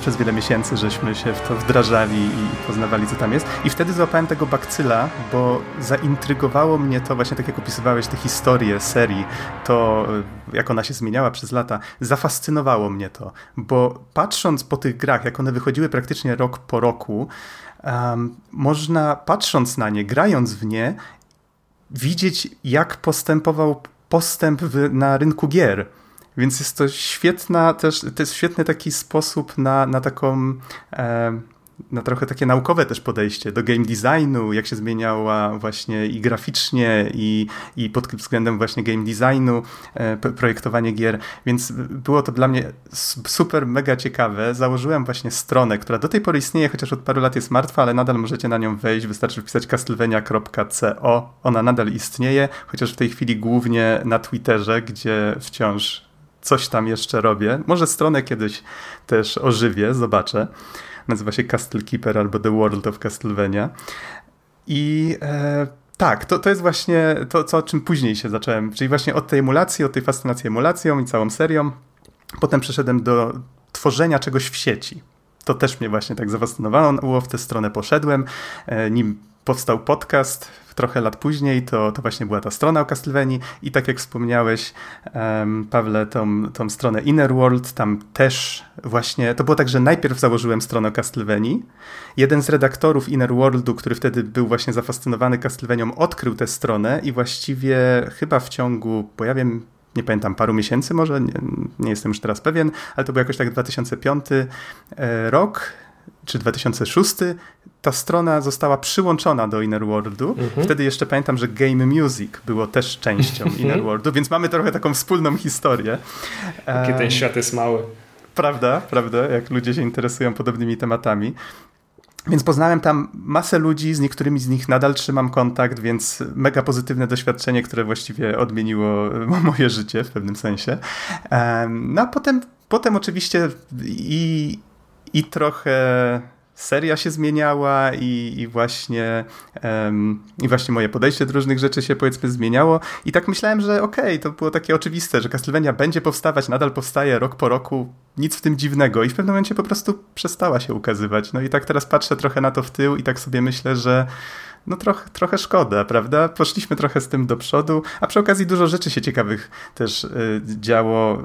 przez wiele miesięcy żeśmy się w to wdrażali i poznawali, co tam jest. I wtedy złapałem tego bakcyla, bo zaintrygowało mnie to, właśnie tak jak opisywałeś tę historię serii, to e, jak ona się zmieniała przez lata, zafascynowało mnie to, bo patrząc po tych grach, jak one wychodziły praktycznie rok po roku, um, można patrząc na nie, grając w nie, widzieć, jak postępował postęp w, na rynku gier więc jest to świetna też, to jest świetny taki sposób na, na taką e, na trochę takie naukowe też podejście do game designu, jak się zmieniała właśnie i graficznie, i, i pod względem właśnie game designu, e, projektowanie gier, więc było to dla mnie super, mega ciekawe. Założyłem właśnie stronę, która do tej pory istnieje, chociaż od paru lat jest martwa, ale nadal możecie na nią wejść, wystarczy wpisać castlevania.co, ona nadal istnieje, chociaż w tej chwili głównie na Twitterze, gdzie wciąż coś tam jeszcze robię. Może stronę kiedyś też ożywię, zobaczę. Nazywa się Castle Keeper albo The World of Castlevania. I e, tak, to, to jest właśnie to, co, o czym później się zacząłem. Czyli właśnie od tej emulacji, od tej fascynacji emulacją i całą serią. Potem przeszedłem do tworzenia czegoś w sieci. To też mnie właśnie tak zafascynowało. W tę stronę poszedłem. E, nim powstał podcast trochę lat później, to, to właśnie była ta strona o Castlevanii i tak jak wspomniałeś, um, Pawle, tą, tą stronę Inner World, tam też właśnie, to było tak, że najpierw założyłem stronę o Castlevanii. Jeden z redaktorów Inner Worldu, który wtedy był właśnie zafascynowany Castlevanią, odkrył tę stronę i właściwie chyba w ciągu, bo ja wiem, nie pamiętam, paru miesięcy może, nie, nie jestem już teraz pewien, ale to był jakoś tak 2005 e, rok, czy 2006, ta strona została przyłączona do Inner Worldu. Mhm. Wtedy jeszcze pamiętam, że Game Music było też częścią mhm. Inner Worldu, więc mamy trochę taką wspólną historię. Jaki ten świat jest mały. Prawda, prawda, jak ludzie się interesują podobnymi tematami. Więc poznałem tam masę ludzi, z niektórymi z nich nadal trzymam kontakt, więc mega pozytywne doświadczenie, które właściwie odmieniło (laughs) moje życie w pewnym sensie. No a potem, potem oczywiście i i trochę seria się zmieniała i, i właśnie um, i właśnie moje podejście do różnych rzeczy się powiedzmy zmieniało i tak myślałem, że okej, okay, to było takie oczywiste, że Castlevania będzie powstawać, nadal powstaje rok po roku, nic w tym dziwnego i w pewnym momencie po prostu przestała się ukazywać. No i tak teraz patrzę trochę na to w tył i tak sobie myślę, że no trochę, trochę szkoda, prawda? Poszliśmy trochę z tym do przodu, a przy okazji dużo rzeczy się ciekawych też y, działo,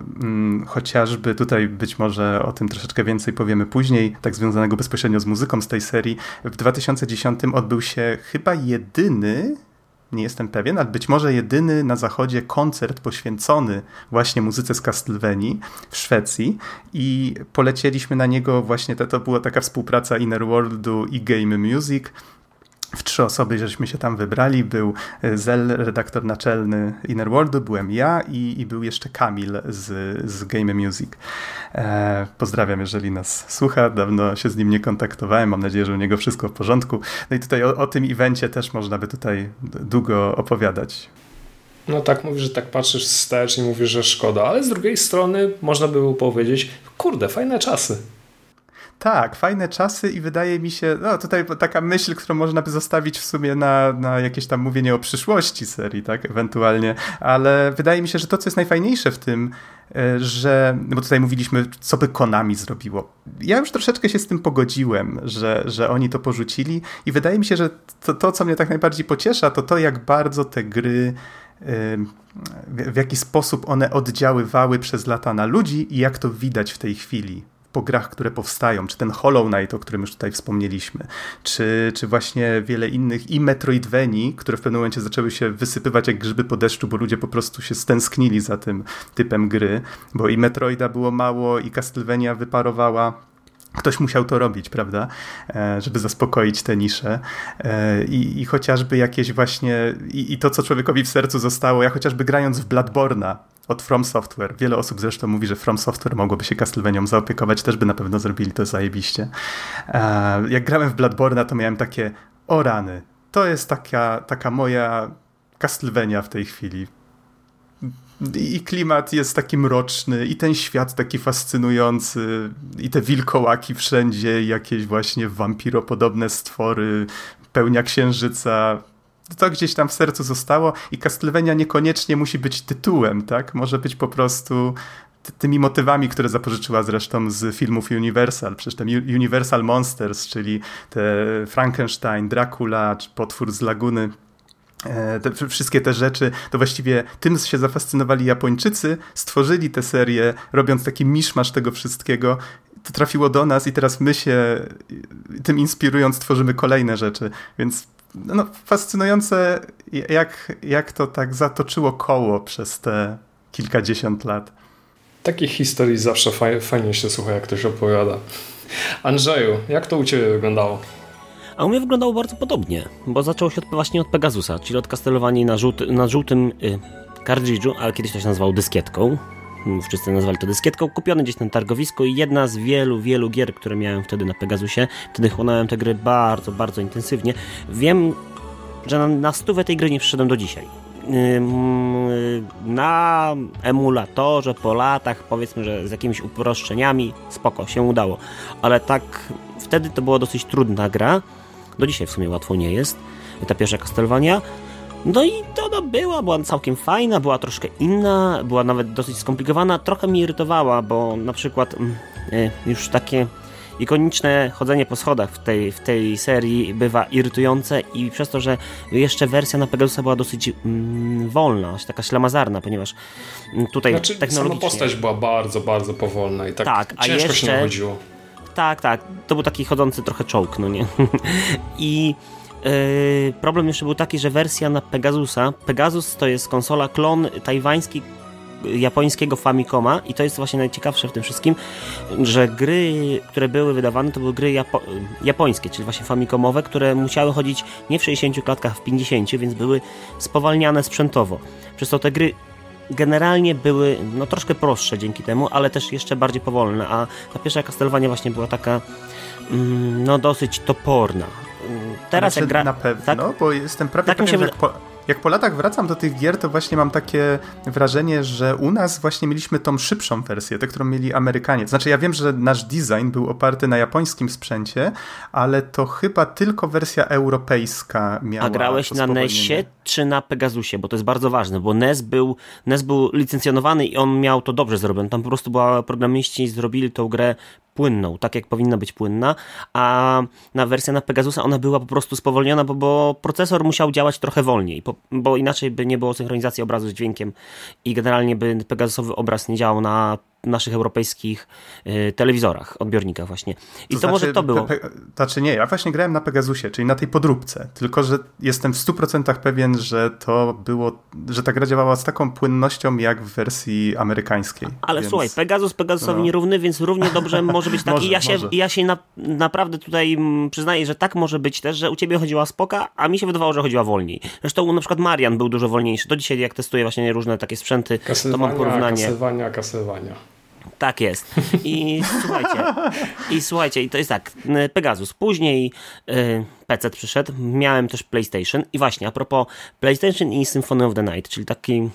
y, chociażby tutaj być może o tym troszeczkę więcej powiemy później, tak związanego bezpośrednio z muzyką z tej serii. W 2010 odbył się chyba jedyny nie jestem pewien, ale być może jedyny na zachodzie koncert poświęcony właśnie muzyce z Castlevanii w Szwecji i polecieliśmy na niego właśnie, to, to była taka współpraca Inner Worldu i Game Music, w trzy osoby żeśmy się tam wybrali. Był e, Zel, redaktor naczelny Inner Worldu, byłem ja i, i był jeszcze Kamil z, z Game Music. E, pozdrawiam, jeżeli nas słucha. Dawno się z nim nie kontaktowałem. Mam nadzieję, że u niego wszystko w porządku. No i tutaj o, o tym evencie też można by tutaj długo opowiadać. No tak mówisz, że tak patrzysz wstecz i mówisz, że szkoda, ale z drugiej strony można by było powiedzieć, kurde, fajne czasy. Tak, fajne czasy i wydaje mi się, no tutaj taka myśl, którą można by zostawić w sumie na, na jakieś tam mówienie o przyszłości serii, tak, ewentualnie, ale wydaje mi się, że to, co jest najfajniejsze w tym, e, że, bo tutaj mówiliśmy, co by Konami zrobiło. Ja już troszeczkę się z tym pogodziłem, że, że oni to porzucili i wydaje mi się, że to, to co mnie tak najbardziej pociesza, to to, jak bardzo te gry w jaki sposób one oddziaływały przez lata na ludzi i jak to widać w tej chwili po grach, które powstają, czy ten Hollow Knight, o którym już tutaj wspomnieliśmy, czy, czy właśnie wiele innych i Metroidvanii, które w pewnym momencie zaczęły się wysypywać jak grzyby po deszczu, bo ludzie po prostu się stęsknili za tym typem gry, bo i Metroida było mało, i Castlevania wyparowała. Ktoś musiał to robić, prawda, e, żeby zaspokoić te nisze. E, I, i chociażby jakieś właśnie, i, i, to co człowiekowi w sercu zostało, ja chociażby grając w Bladborna od From Software, wiele osób zresztą mówi, że From Software mogłoby się Castlevanią zaopiekować, też by na pewno zrobili to zajebiście. E, jak grałem w Bladborna, to miałem takie, o rany, to jest taka, taka moja Castlevania w tej chwili i klimat jest taki mroczny, i ten świat taki fascynujący, i te wilkołaki wszędzie, jakieś właśnie wampiropodobne stwory, pełnia księżyca. To gdzieś tam w sercu zostało i Castlevania niekoniecznie musi być tytułem, tak? Może być po prostu tymi motywami, które zapożyczyła zresztą z filmów Universal, przecież ten Universal Monsters, czyli te Frankenstein, Dracula, czy potwór z Laguny, E, te, wszystkie te rzeczy, to właściwie tym się zafascynowali Japończycy, stworzyli tę serię, robiąc taki miszmasz tego wszystkiego. To trafiło do nas i teraz my się tym inspirując tworzymy kolejne rzeczy, więc no, fascynujące jak, jak to tak zatoczyło koło przez te kilkadziesiąt lat. Takich historii zawsze fajnie się słucha, jak ktoś opowiada. Andrzeju, jak to u Ciebie wyglądało? A u mnie wyglądało bardzo podobnie, bo zaczęło się od, właśnie od Pegasusa, czyli od kastelowania na, żółty, na żółtym y, ale kiedyś to się nazywał dyskietką. Hmm, wszyscy nazwali to dyskietką, kupiony gdzieś na targowisku i jedna z wielu, wielu gier, które miałem wtedy na Pegasusie. Wtedy chłonąłem te gry bardzo, bardzo intensywnie. Wiem, że na, na stówę tej gry nie przyszedłem do dzisiaj. Na emulatorze po latach, powiedzmy, że z jakimiś uproszczeniami, spoko, się udało. Ale tak, wtedy to była dosyć trudna gra do dzisiaj w sumie łatwo nie jest. Ta pierwsza Castlevania. No i to no, była, była całkiem fajna, była troszkę inna, była nawet dosyć skomplikowana. Trochę mnie irytowała, bo na przykład mm, e, już takie ikoniczne chodzenie po schodach w tej, w tej serii bywa irytujące i przez to, że jeszcze wersja na Pegasusa była dosyć mm, wolna, taka ślamazarna, ponieważ mm, tutaj znaczy, technologicznie... Sama postać była bardzo, bardzo powolna i tak, tak ciężko a jeszcze, się chodziło. Tak, tak. To był taki chodzący trochę czołg, no nie? (laughs) I yy, problem jeszcze był taki, że wersja na Pegasusa, Pegasus to jest konsola klon tajwański japońskiego Famicoma i to jest właśnie najciekawsze w tym wszystkim, że gry, które były wydawane, to były gry japo japońskie, czyli właśnie Famicomowe, które musiały chodzić nie w 60 klatkach, w 50, więc były spowalniane sprzętowo. Przez to te gry generalnie były no, troszkę prostsze dzięki temu, ale też jeszcze bardziej powolne, a ta pierwsza Castlevania właśnie była taka mm, no dosyć toporna. Teraz znaczy, jak gra... Na pewno, tak? bo jestem prawie tak pewien, się... że jak po jak po latach wracam do tych gier, to właśnie mam takie wrażenie, że u nas właśnie mieliśmy tą szybszą wersję, tę, którą mieli Amerykanie. Znaczy, ja wiem, że nasz design był oparty na japońskim sprzęcie, ale to chyba tylko wersja europejska miała. A grałeś na NESie czy na Pegasusie? Bo to jest bardzo ważne, bo NES był, NES był licencjonowany i on miał to dobrze zrobione. Tam po prostu była programiści zrobili tą grę płynną, tak jak powinna być płynna, a na wersja na Pegasusa ona była po prostu spowolniona, bo, bo procesor musiał działać trochę wolniej, bo, bo inaczej by nie było synchronizacji obrazu z dźwiękiem i generalnie by Pegasusowy obraz nie działał na naszych europejskich y, telewizorach, odbiornikach właśnie. I to, to znaczy, może to było. Pe, znaczy nie, ja właśnie grałem na Pegasusie, czyli na tej podróbce, tylko że jestem w 100% pewien, że to było, że ta gra działała z taką płynnością jak w wersji amerykańskiej. Ale więc... słuchaj, Pegasus Pegasusowi no. nierówny, więc równie dobrze (laughs) może być tak. może, I ja się, ja się na, naprawdę tutaj mm, przyznaję, że tak może być też, że u ciebie chodziła spoka, a mi się wydawało, że chodziła wolniej. Zresztą na przykład Marian był dużo wolniejszy. Do dzisiaj jak testuję właśnie różne takie sprzęty, kasywania, to mam porównanie. Kasywania, kasywania. Tak jest. I słuchajcie, i słuchajcie, i to jest tak, Pegasus. Później y, PC przyszedł, miałem też PlayStation i właśnie a propos PlayStation i Symphony of the Night, czyli taki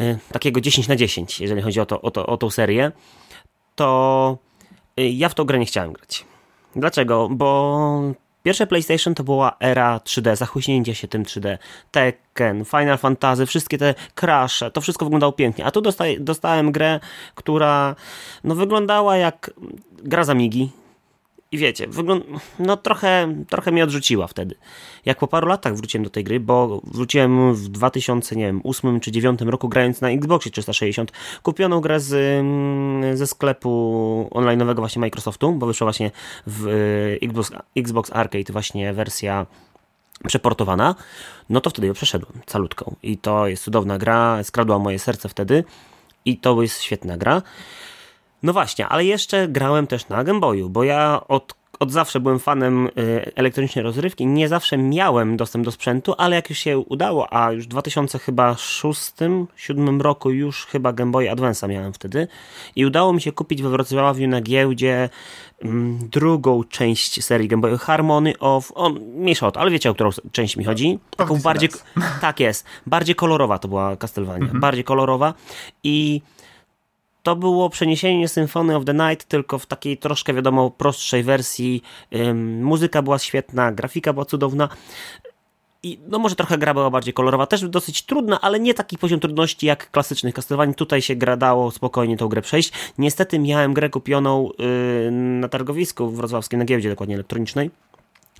y, takiego 10 na 10, jeżeli chodzi o, to, o, to, o tą serię, to y, ja w tą grę nie chciałem grać. Dlaczego? Bo Pierwsze PlayStation to była era 3D, zachłyśnięcie się tym 3D. Tekken, Final Fantasy, wszystkie te crashe, to wszystko wyglądało pięknie. A tu dostałem grę, która no, wyglądała jak gra z Amigi. I wiecie, no trochę, trochę mnie odrzuciła wtedy. Jak po paru latach wróciłem do tej gry, bo wróciłem w 2008 czy 2009 roku grając na Xboxie 360, kupioną grę z, mm, ze sklepu online'owego właśnie Microsoftu, bo wyszła właśnie w e, Xbox, Xbox Arcade właśnie wersja przeportowana, no to wtedy ją przeszedłem calutką. I to jest cudowna gra, skradła moje serce wtedy i to jest świetna gra. No właśnie, ale jeszcze grałem też na Game Boyu, bo ja od, od zawsze byłem fanem y, elektronicznej rozrywki. Nie zawsze miałem dostęp do sprzętu, ale jak już się udało, a już w 2006-2007 roku już chyba Game Boy Advance'a miałem wtedy i udało mi się kupić we Wrocławiu na giełdzie mm, drugą część serii Game Boy Harmony of... O, mniejsza o to, ale wiecie o którą część mi chodzi? Taką bardziej... Tak jest. Bardziej kolorowa to była Castlevania. Mhm. Bardziej kolorowa i to było przeniesienie Symphony of the Night, tylko w takiej troszkę, wiadomo, prostszej wersji. Ym, muzyka była świetna, grafika była cudowna. I no może trochę gra była bardziej kolorowa, też dosyć trudna, ale nie taki poziom trudności jak klasycznych Castlevania. Tutaj się gra dało spokojnie tą grę przejść. Niestety miałem grę kupioną yy, na targowisku wrocławskim, na giełdzie dokładnie elektronicznej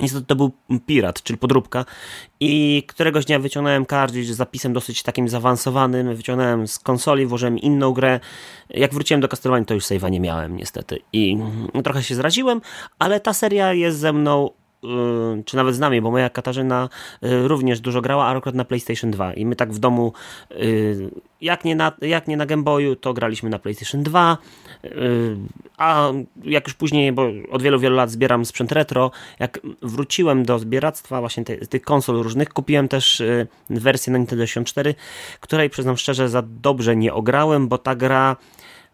Niestety to był pirat, czyli podróbka. I któregoś dnia wyciągnąłem cartridge z zapisem dosyć takim zaawansowanym, wyciągnąłem z konsoli, włożyłem inną grę. Jak wróciłem do Castlevania to już save'a nie miałem niestety. I trochę się zraziłem, ale ta seria jest ze mną czy nawet z nami, bo moja Katarzyna y, również dużo grała, a akurat na PlayStation 2 i my tak w domu y, jak nie na, jak nie na Game Boyu, to graliśmy na PlayStation 2 a jak już później, bo od wielu, wielu lat zbieram sprzęt retro, jak wróciłem do zbieractwa właśnie te, tych konsol różnych, kupiłem też wersję na Nintendo 64, której przyznam szczerze za dobrze nie ograłem, bo ta gra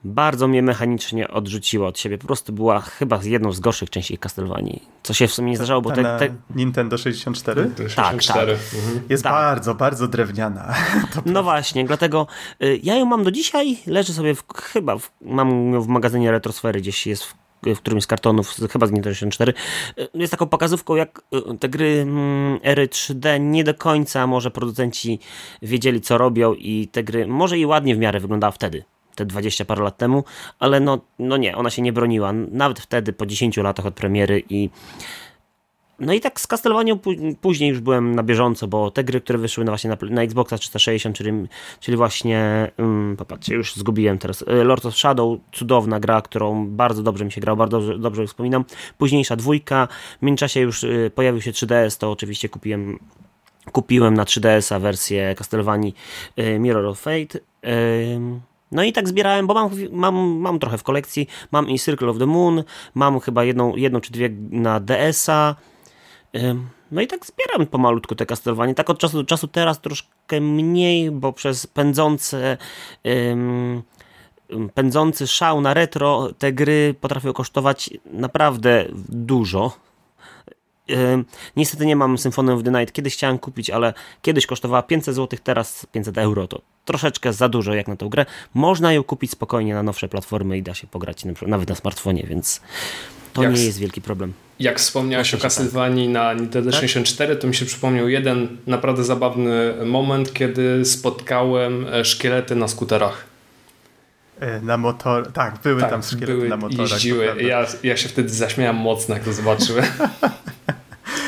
bardzo mnie mechanicznie odrzuciła od siebie. Po prostu była chyba jedną z gorszych części Castlevanii. Co się w sumie nie zdarzało, bo te, te... Nintendo 64? Nintendo 64. Tak, tak. Mhm. Jest tak. bardzo, bardzo drewniana. (laughs) no właśnie, dlatego y, ja ją mam do dzisiaj, leży sobie w, chyba, w, mam ją w magazynie Retrosfery, gdzieś jest w w którymś z kartonów, chyba z Nintendo 64, y, jest taką pokazówką, jak y, te gry mm, ery 3D nie do końca może producenci wiedzieli, co robią i te gry, może i ładnie w miarę wyglądała wtedy te 20 parę lat temu, ale no, no nie, ona się nie broniła, nawet wtedy po 10 latach od premiery i no i tak z Castlevania później już byłem na bieżąco, bo te gry, które wyszły na właśnie na, na Xboxa 360, czyli, czyli właśnie, um, popatrzcie, już zgubiłem teraz, y, Lord of Shadow, cudowna gra, którą bardzo dobrze mi się grał, bardzo dobrze, dobrze wspominam. Późniejsza dwójka, w międzyczasie już y, pojawił się 3DS, to oczywiście kupiłem kupiłem na 3DS-a wersję Castlevanii y, Mirror of Fate. No i tak zbierałem, bo mam, mam, mam trochę w kolekcji. Mam i Circle of the Moon, mam chyba jedną, jedną czy dwie na DS-a. No i tak zbieram pomalutku te Castlevania. Tak od czasu do czasu teraz troszkę mniej, bo przez pędzące pędzący szał na retro te gry potrafią kosztować naprawdę dużo. Niestety nie mam Symphony of the Night. Kiedyś chciałem kupić, ale kiedyś kosztowała 500 zł, teraz 500 euro. To troszeczkę za dużo jak na tą grę. Można ją kupić spokojnie na nowsze platformy i da się pograć nawet na smartfonie, więc to jak nie jest wielki problem. Jak wspomniałeś o Castlevanii na Nintendo tak? 64, to mi się przypomniał jeden naprawdę zabawny moment, kiedy spotkałem e, szkielety na skuterach. E, na motor, tak, były tak, tam szkielety były, na motorach. Jeździły. Ja, ja się wtedy zaśmiałem mocno, jak to zobaczyłem. (laughs)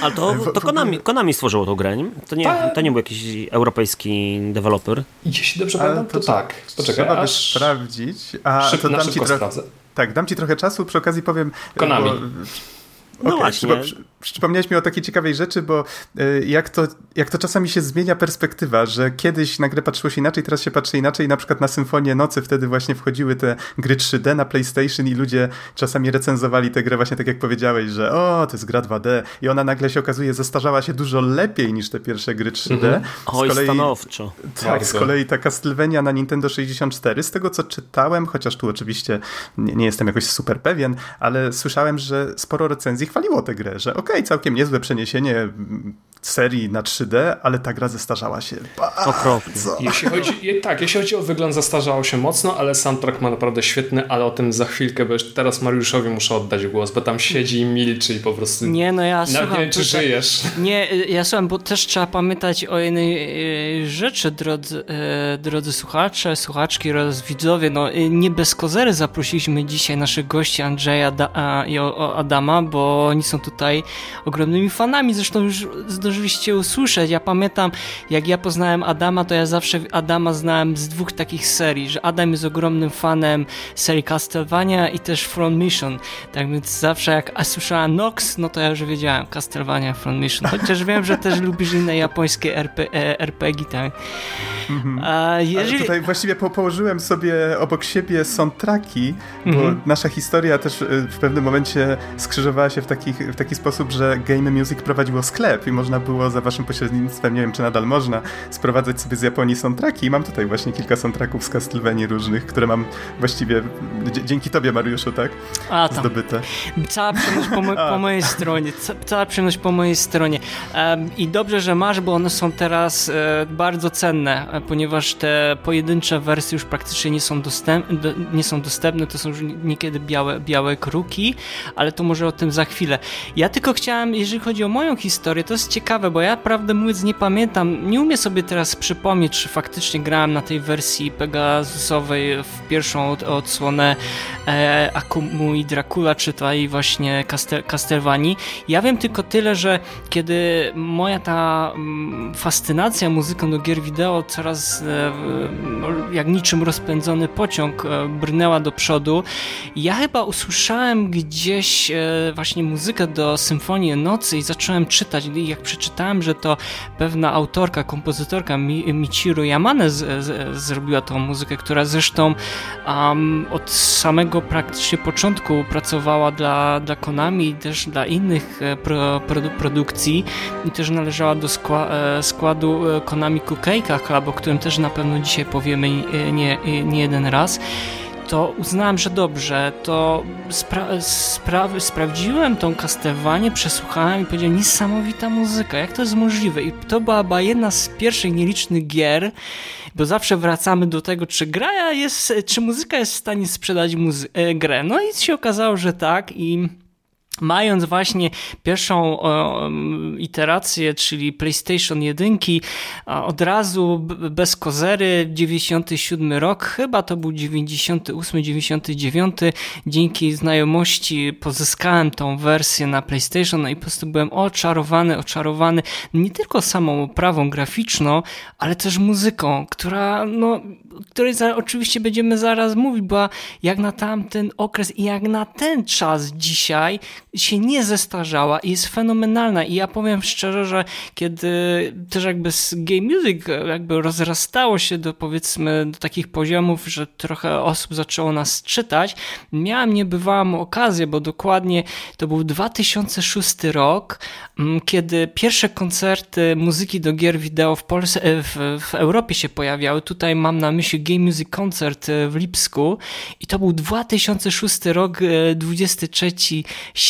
Ale to, to Konami, Konami stworzyło tą grę, nie? To nie, tak. to nie był jakiś europejski deweloper. Jeśli dobrze pamiętam, to, to, tak. Poczekaj, trzeba aż... sprawdzić. A Szyb, to dam ci trochę, Tak, dam ci trochę czasu, przy okazji powiem... Konami. Bo, no okay, właśnie. Przypomniałeś mi o takiej ciekawej rzeczy, bo y, jak to, jak to czasami się zmienia perspektywa, że kiedyś na grę patrzyło się inaczej, teraz się patrzy inaczej. Na przykład na Symfonię Nocy wtedy właśnie wchodziły te gry 3D na PlayStation i ludzie czasami recenzowali tę grę właśnie tak jak powiedziałeś, że o, to jest gra 2D i ona nagle się okazuje zestarzała się dużo lepiej niż te pierwsze gry 3D. Mhm. Oj, kolei, stanowczo. Tak, z kolei ta Castlevania na Nintendo 64, z tego co czytałem, chociaż tu oczywiście nie, nie jestem jakoś super pewien, ale słyszałem, że sporo recenzji chwaliło tę grę, że okej, okay, całkiem niezłe przeniesienie serii na 3D, ale ta gra zestarzała się Okropnie. Jeśli chodzi, tak, jeśli chodzi o wygląd, zestarzało się mocno, ale soundtrack ma naprawdę świetny, ale o tym za chwilkę, bo już teraz Mariuszowi muszę oddać głos, bo tam siedzi i milczy i po prostu... Nie, no ja słucham. Nie wiem, czy tutaj, żyjesz. Nie, ja słucham, bo też trzeba pamiętać o jednej e, rzeczy, drodzy, e, drodzy słuchacze, słuchaczki oraz widzowie. No, nie bez kozery zaprosiliśmy dzisiaj naszych gości Andrzeja i Adama, bo oni są tutaj ogromnymi fanami, zresztą już zdążyliście usłyszeć. Ja pamiętam, jak ja poznałem Adama, to ja zawsze Adama znałem z dwóch takich serii, że Adam jest ogromnym fanem serii Castlevania i też Front Mission. Tak więc zawsze jak słyszałem Nox, no to ja już wiedziałem Castlevania, Front Mission. Chociaż wiem, że też lubisz inne japońskie RP, e, RPG, tak? Mhm. A jeżeli... tutaj właściwie po położyłem sobie obok siebie soundtracki, bo mhm. nasza historia też y, w pewnym momencie skrzyżowała się w taki, w taki sposób, że Game Music prowadziło sklep i można było za waszym pośrednictwem, nie wiem czy nadal można, sprowadzać sobie z Japonii soundtracki i mam tutaj właśnie kilka soundtracków z Castlevanii różnych, które mam właściwie dzięki tobie Mariuszu, tak? A, tam. Zdobyte. Cała przyjemność po, mo (laughs) po mojej stronie, cała przyjemność po mojej stronie. Um, I dobrze, że masz, bo one są teraz e, bardzo cenne ponieważ te pojedyncze wersje już praktycznie nie są, dostępne, nie są dostępne, to są już niekiedy białe, białe kruki, ale to może o tym za chwilę. Ja tylko chciałem, jeżeli chodzi o moją historię, to jest ciekawe, bo ja prawdę mówiąc nie pamiętam, nie umiem sobie teraz przypomnieć, czy faktycznie grałem na tej wersji Pegasusowej w pierwszą odsłonę e, Akumu i Dracula, czy tej właśnie Castlevanii. Ja wiem tylko tyle, że kiedy moja ta mm, fascynacja muzyką do gier wideo coraz e, jak niczym rozpędzony pociąg e, brnęła do przodu. Ja chyba usłyszałem gdzieś e, właśnie muzykę do Symfonii Nocy i zacząłem czytać. I jak przeczytałem, że to pewna autorka, kompozytorka Michiru Yamane z, z, zrobiła tą muzykę, która zresztą um, od samego praktycznie początku pracowała dla, dla Konami i też dla innych pro, produ produkcji i też należała do skła, składu Konami Kukeika Club, o którym też na pewno dzisiaj powiemy nie, nie jeden raz, to uznałem, że dobrze, to spra spra sprawdziłem tą Castlevanię, przesłuchałem i powiedziałem, niesamowita muzyka, jak to jest możliwe? I to była jedna z pierwszych nielicznych gier, bo zawsze wracamy do tego, czy gra jest, czy muzyka jest w stanie sprzedać e, grę. No i się okazało, że tak i Mając właśnie pierwszą iterację, czyli PlayStation 1, od razu bez kozery, 97 rok, chyba to był 98, 99, dzięki znajomości pozyskałem tą wersję na PlayStation no i po prostu byłem oczarowany, oczarowany nie tylko samą oprawą graficzną, ale też muzyką, która, no, której za, oczywiście będziemy zaraz mówić, była jak na tamten okres i jak na ten czas dzisiaj, się nie zestarzała i jest fenomenalna. I ja powiem szczerze, że kiedy też jakby z game music jakby rozrastało się do powiedzmy do takich poziomów, że trochę osób zaczęło nas czytać, miałem niebywałą okazję, bo dokładnie to był 2006 rok, mm, kiedy pierwsze koncerty muzyki do gier wideo w Polsce, e, w, w Europie się pojawiały. Tutaj mam na myśli Game Music Concert e, w Lipsku i to był 2006 rok, 23 e,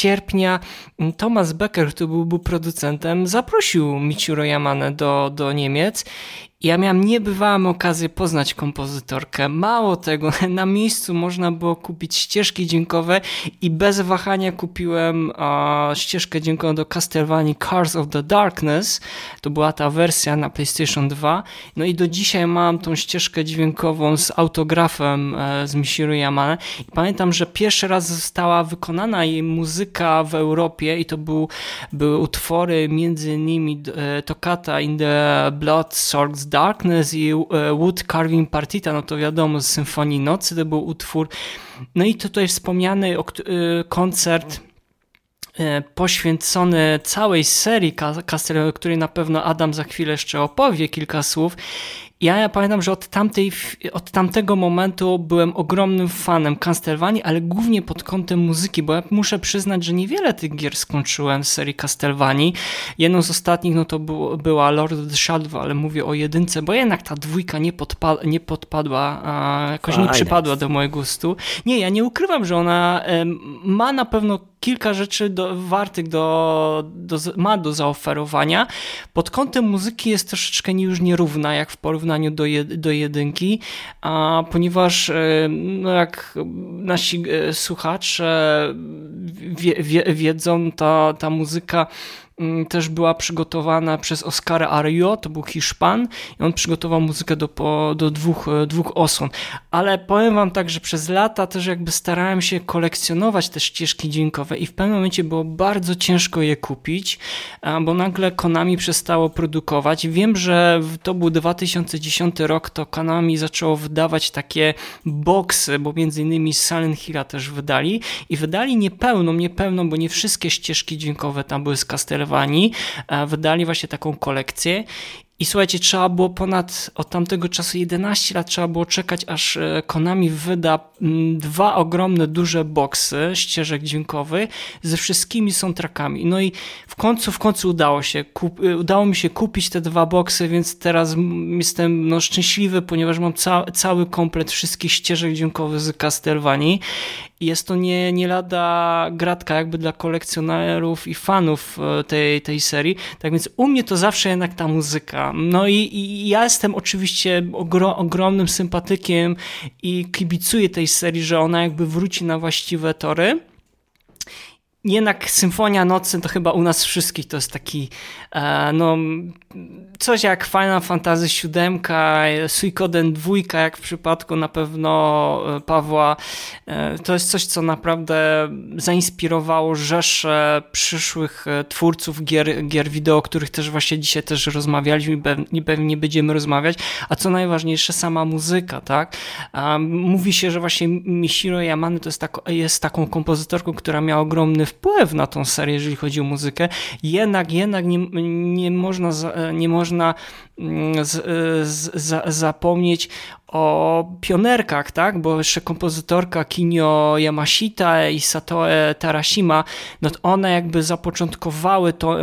sierpnia. Thomas Becker, który był, producentem, zaprosił Michiro Yamane do, do Niemiec ja miałem niebywałą okazję poznać kompozytorkę. Mało tego, (laughs) na miejscu można było kupić ścieżki dźwiękowe i bez wahania kupiłem uh, ścieżkę dźwiękową do Castlevania Cars of the Darkness. To była ta wersja na PlayStation 2. No i do dzisiaj mam tą ścieżkę dźwiękową z autografem e, z Michiru Yamane. I pamiętam, że pierwszy raz została wykonana jej muzyka w Europie i to był, były utwory między innymi e, Toccata in the Blood Swords Darkness i e, Wood Carving Partita, no to wiadomo, z Symfonii Nocy to był utwór. No i tutaj wspomniany e, koncert e, poświęcony całej serii Castle, o której na pewno Adam za chwilę jeszcze opowie kilka słów. Ja, ja pamiętam, że od, tamtej, od tamtego momentu byłem ogromnym fanem Castlevanii, ale głównie pod kątem muzyki, bo ja muszę przyznać, że niewiele tych gier skończyłem z serii Castlevanii. Jedną z ostatnich no to było, była Lord of the Shadow, ale mówię o jedynce, bo jednak ta dwójka nie, podpa nie podpadła, a jakoś nie przypadła do mojego gustu. Nie, ja nie ukrywam, że ona ma na pewno kilka rzeczy do, wartych do, do, ma do zaoferowania. Pod kątem muzyki jest troszeczkę już nierówna, jak w porównaniu do, jed, do jedynki, a ponieważ no jak nasi e, słuchacze wie, wie, wiedzą, ta, ta muzyka też była przygotowana przez Oscara Ario, to był Hiszpan i on przygotował muzykę do, do dwóch, e, dwóch osłon. Ale powiem wam tak, że przez lata też jakby starałem się kolekcjonować te ścieżki dźwiękowe i w pewnym momencie było bardzo ciężko je kupić, bo nagle Konami przestało produkować. Wiem, że to był 2010 rok, to Konami zaczęło wydawać takie boxy, bo między innymi Silent Hilla też wydali i wydali niepełną, niepełną, bo nie wszystkie ścieżki dźwiękowe tam były z Castlevania Wydali właśnie taką kolekcję i słuchajcie, trzeba było ponad od tamtego czasu 11 lat trzeba było czekać, aż e, Konami wyda dwa ogromne, duże boksy ścieżek dźwiękowych ze wszystkimi soundtrackami. No i w końcu, w końcu udało się, kup, e, udało mi się kupić te dwa boksy, więc teraz jestem no, szczęśliwy, ponieważ mam ca cały komplet wszystkich ścieżek dźwiękowych z Castlevanii jest to nie, nie lada gratka jakby dla kolekcjonerów i fanów e, tej, tej serii. Tak więc u mnie to zawsze jednak ta muzyka. No i, i ja jestem oczywiście ogro, ogromnym sympatykiem i kibicuję tej serii, że ona jakby wróci na właściwe tory jednak Symfonia Nocy to chyba u nas wszystkich to jest taki e, no coś jak Final Fantasy VII, Suikoden 2, jak w przypadku na pewno e, Pawła. E, to jest coś, co naprawdę zainspirowało rzesze przyszłych twórców gier, gier wideo, o których też właśnie dzisiaj też rozmawialiśmy i pewnie będziemy rozmawiać. A co najważniejsze, sama muzyka, tak? Mówi się, że właśnie Michiro Yamane to jest, tak, jest taką kompozytorką, która miała ogromny wpływ na tą serię, jeżeli chodzi o muzykę, jednak, jednak nie, nie można, nie można mm, z, z, zapomnieć o pionerkach, tak? Bo jeszcze kompozytorka Kinyo Yamashita i Satoe Tarashima, no one jakby zapoczątkowały tą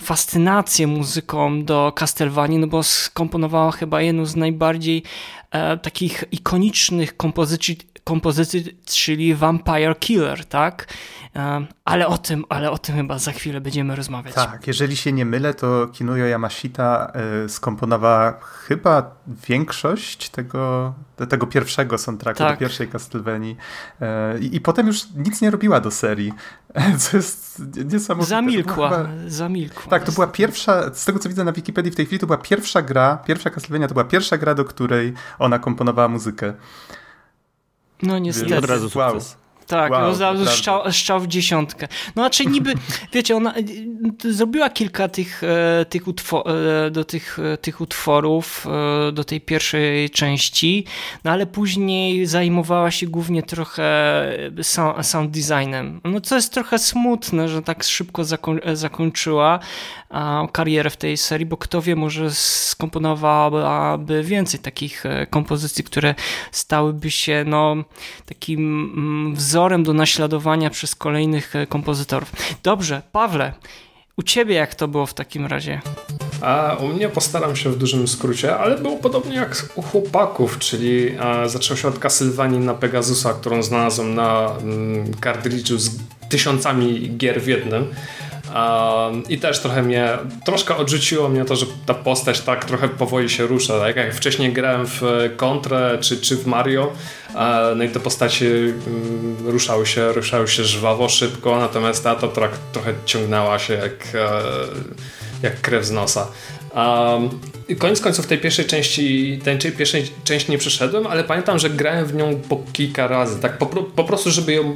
fascynację muzyką do Castlevanii, no bo skomponowała chyba jedną z najbardziej e, takich ikonicznych kompozycji kompozycji, czyli Vampire Killer, tak? Ale o tym, ale o tym chyba za chwilę będziemy rozmawiać. Tak, jeżeli się nie mylę, to Kinuyo Yamashita e, skomponowała chyba większość tego, tego pierwszego soundtracku, tak. do pierwszej Castlevanii e, I, i potem już nic nie robiła do serii, co jest niesamowite. Zamilkła, chyba... zamilkła. Tak, to była pierwsza, z tego co widzę na Wikipedii w tej chwili, to była pierwsza gra, pierwsza Castlevania to była pierwsza gra, do której ona komponowała muzykę. No niestety. Od razu sukces. Wow. Tak, wow, no, szczał, szczał w dziesiątkę. No znaczy niby, (laughs) wiecie, ona y, zrobiła kilka tych, e, tych, utwo e, do tych, e, tych utworów do tej pierwszej części, no ale później zajmowała się głównie trochę sound designem. No co jest trochę smutne, że tak szybko zakoń zakończyła karierę w tej serii, bo kto wie, może skomponowałaby więcej takich kompozycji, które stałyby się no takim mm, wzorem do naśladowania przez kolejnych e, kompozytorów. Dobrze, Pawle, u ciebie jak to było w takim razie? A u mnie postaram się w dużym skrócie, ale było podobnie jak u chłopaków, czyli e, zaczął się od Castlevanii na Pegasusa, którą znalazłem na mm, z tysiącami gier w jednym. I też trochę mnie, troszkę odrzuciło mnie to, że ta postać tak trochę powoli się rusza. Tak jak wcześniej grałem w Contrę czy, czy w Mario, no i te postacie mm, ruszały się, ruszały się żwawo, szybko, natomiast ta to trochę ciągnęła się jak, e, jak krew z nosa. Um, koniec końców tej pierwszej części, tej pierwszej części nie przeszedłem, ale pamiętam, że grałem w nią po kilka razy, tak po, po prostu, żeby ją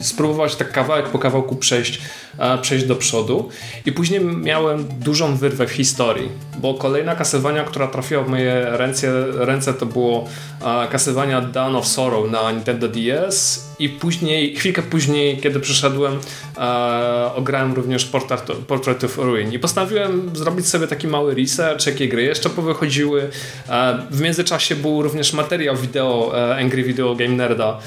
spróbować tak kawałek po kawałku przejść, przejść do przodu. I później miałem dużą wyrwę w historii, bo kolejna kasywania, która trafiła w moje ręce, ręce to było kasywania Dawn of Sorrow na Nintendo DS i później, chwilkę później, kiedy przyszedłem, ograłem również Portrait, Portrait of Ruin. I postanowiłem zrobić sobie taki mały research, jakie gry gry jeszcze powychodziły. W międzyczasie był również materiał wideo Angry Video Game Nerda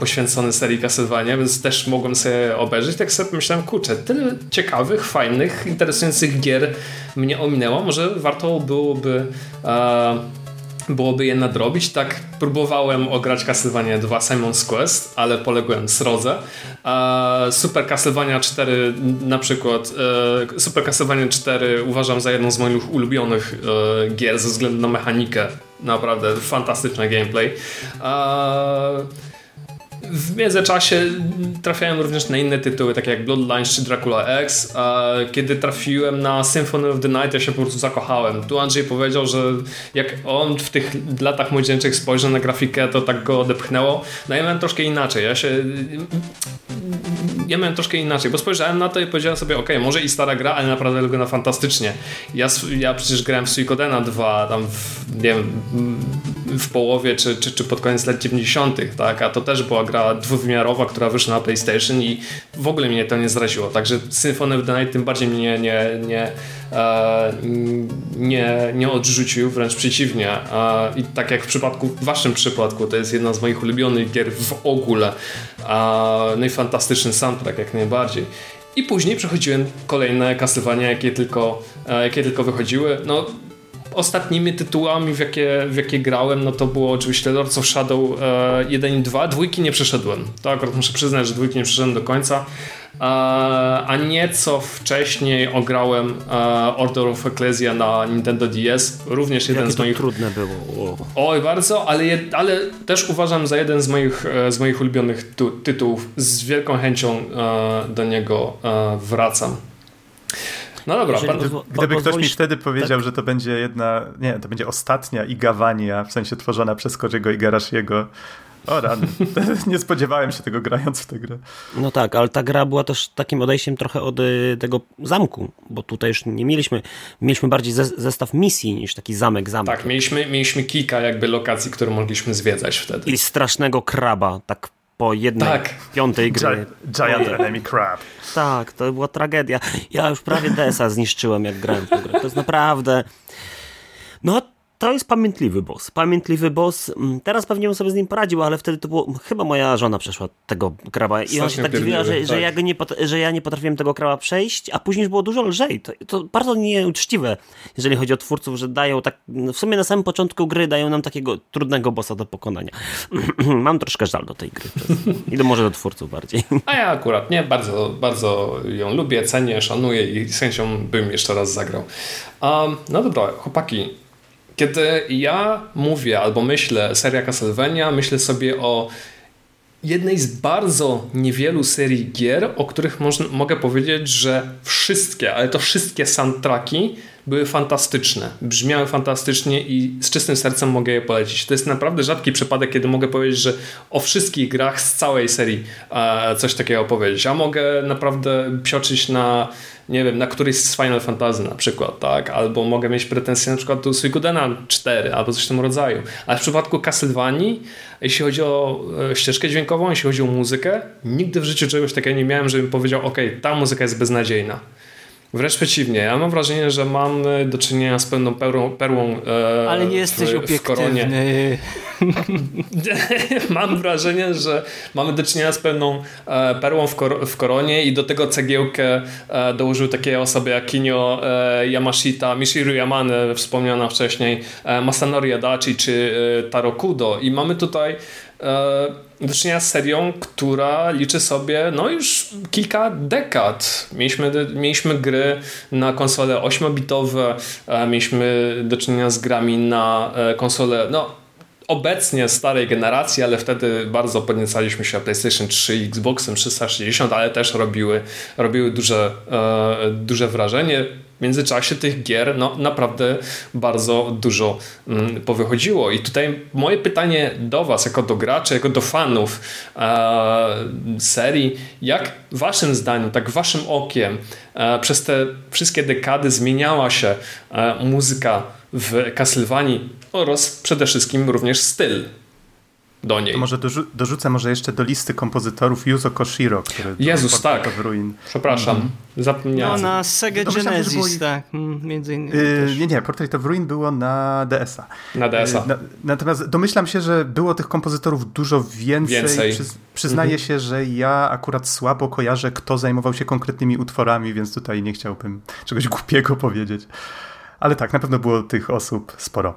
poświęcony serii Castlevania, więc też mogłem sobie obejrzeć. Tak sobie myślałem, kurczę, tyle ciekawych, fajnych, interesujących gier mnie ominęło. Może warto byłoby byłoby je nadrobić. Tak próbowałem ograć Castlevania 2 Simon's Quest, ale poległem srodze. Super Castlevania 4 na przykład e, Super Castlevania 4 uważam za jedną z moich ulubionych e, gier ze względu na mechanikę. Naprawdę fantastyczny gameplay. W międzyczasie trafiałem również na inne tytuły, takie jak Bloodlines czy Dracula X. A kiedy trafiłem na Symphony of the Night, ja się po prostu zakochałem. Tu Andrzej powiedział, że jak on w tych latach młodzieńczych spojrzał na grafikę, to tak go odepchnęło. No ja miałem troszkę inaczej. Ja się... Ja miałem troszkę inaczej, bo spojrzałem na to i powiedziałem sobie, ok, może i stara gra, ale naprawdę wygląda fantastycznie. Ja, ja przecież grałem w Suikodena 2, tam w, nie wiem, w połowie czy, czy, czy pod koniec lat 90., tak? A to też była gra dwuwymiarowa, która wyszła na PlayStation i w ogóle mnie to nie zraziło. Także Symphony of the Night tym bardziej mnie nie, nie, e, nie, nie odrzucił, wręcz przeciwnie. E, I tak jak w przypadku, w waszym przypadku, to jest jedna z moich ulubionych gier w ogóle. E, no i fantastyczny soundtrack jak najbardziej. I później przechodziłem kolejne kasywania, jakie tylko, jakie tylko wychodziły. No, ostatnimi tytułami, w jakie, w jakie grałem, no to było oczywiście Lords of Shadow e, 1 i 2. Dwójki nie przeszedłem. To akurat muszę przyznać, że dwójki nie przeszedłem do końca. E, a nieco wcześniej ograłem e, Order of Ecclesia na Nintendo DS. Również jeden Jakie z moich. trudne było. Oj, bardzo, ale, je, ale też uważam za jeden z moich, e, z moich ulubionych tu, tytułów. Z wielką chęcią do niego wracam. No dobra, pan, gdyby ktoś mi wtedy powiedział, tak? że to będzie jedna, nie, to będzie ostatnia Igawania, w sensie tworzona przez Korygo i Garashiego, o rany. (laughs) Nie spodziewałem się tego grając w tę grę. No tak, ale ta gra była też takim odejściem trochę od y, tego zamku, bo tutaj już nie mieliśmy, mieliśmy bardziej zestaw misji niż taki zamek, zamek. Tak, mieliśmy, mieliśmy kilka jakby lokacji, które mogliśmy zwiedzać wtedy. I strasznego kraba, tak po jednej tak. piątej gry. Giant Enemy Crab. Tak, to była tragedia. Ja już prawie DS-a zniszczyłem, jak grałem w tę grę. To jest naprawdę... No, to jest pamiętliwy boss. Pamiętliwy boss. Mm, teraz pewnie bym sobie z nim poradził, ale wtedy to było. Chyba moja żona przeszła tego kraba i ona się tak dziwiła, że, tak. że, ja go nie, że ja nie potrafiłem tego kraba przejść, a później już było dużo lżej. To, to bardzo nieuczciwe, jeżeli chodzi o twórców, że dają tak. No w sumie na samym początku gry dają nam takiego trudnego bossa do pokonania. (clears throat) Mam troszkę żal do tej gry. I do, może do twórców bardziej. A ja akurat nie, bardzo, bardzo ją lubię, cenię, szanuję i z chęcią bym jeszcze raz zagrał. Um, no dobra, chłopaki, kiedy ja mówię albo myślę seria Castlevania, myślę sobie o jednej z bardzo niewielu serii gier, o których można, mogę powiedzieć, że wszystkie, ale to wszystkie soundtracki były fantastyczne, brzmiały fantastycznie i z czystym sercem mogę je polecić. To jest naprawdę rzadki przypadek, kiedy mogę powiedzieć, że o wszystkich grach z całej serii e, coś takiego powiedzieć. A mogę naprawdę psioczyć na nie wiem, na któryś z Final Fantasy na przykład, tak? Albo mogę mieć pretensje na przykład do Suikodena 4 albo coś w tym rodzaju. Ale w przypadku Castlevanii, jeśli chodzi o e, ścieżkę dźwiękową, jeśli chodzi o muzykę, nigdy w życiu czegoś takiego nie miałem, żebym powiedział, ok, ta muzyka jest beznadziejna. Wręcz przeciwnie. Ja mam wrażenie, że mamy do czynienia z pewną perłą, perłą e, Ale nie jesteś w, obiektywny. W (laughs) mam wrażenie, że mamy do czynienia z pewną e, perłą w, kor w, koronie i do tego cegiełkę e, dołożył takie osoby jak Kinio e, Yamashita, Mishiru Yamane, wspomniana wcześniej, e, Masanori Adachi czy e, Taro Kudo. I mamy tutaj do czynienia z serią, która liczy sobie no już kilka dekad. Mieliśmy, mieliśmy gry na konsole 8-bitowe, mieliśmy do czynienia z grami na e, konsole no, obecnie starej generacji, ale wtedy bardzo podniecaliśmy się PlayStation 3 i Xboxem 360, ale też robiły, robiły duże, e, duże wrażenie w międzyczasie tych gier no, naprawdę bardzo dużo mm, powychodziło. I tutaj moje pytanie do Was, jako do graczy, jako do fanów e, serii, jak Waszym zdaniem, tak Waszym okiem e, przez te wszystkie dekady zmieniała się e, muzyka w Castlevanii oraz przede wszystkim również styl do niej. To może dorzu dorzucę może jeszcze do listy kompozytorów Yuzo Koshiro, który Jezus, tak. w ruin. Przepraszam, mm zapomniałem. No na Sega Genesis, było... tak, mm, między innymi. Yy, nie, nie, Portrait of Ruin było na DS-a. Na DS-a. Yy, na, natomiast domyślam się, że było tych kompozytorów dużo więcej. więcej. Przy, przyznaję mm -hmm. się, że ja akurat słabo kojarzę, kto zajmował się konkretnymi utworami, więc tutaj nie chciałbym czegoś głupiego powiedzieć. Ale tak, na pewno było tych osób sporo.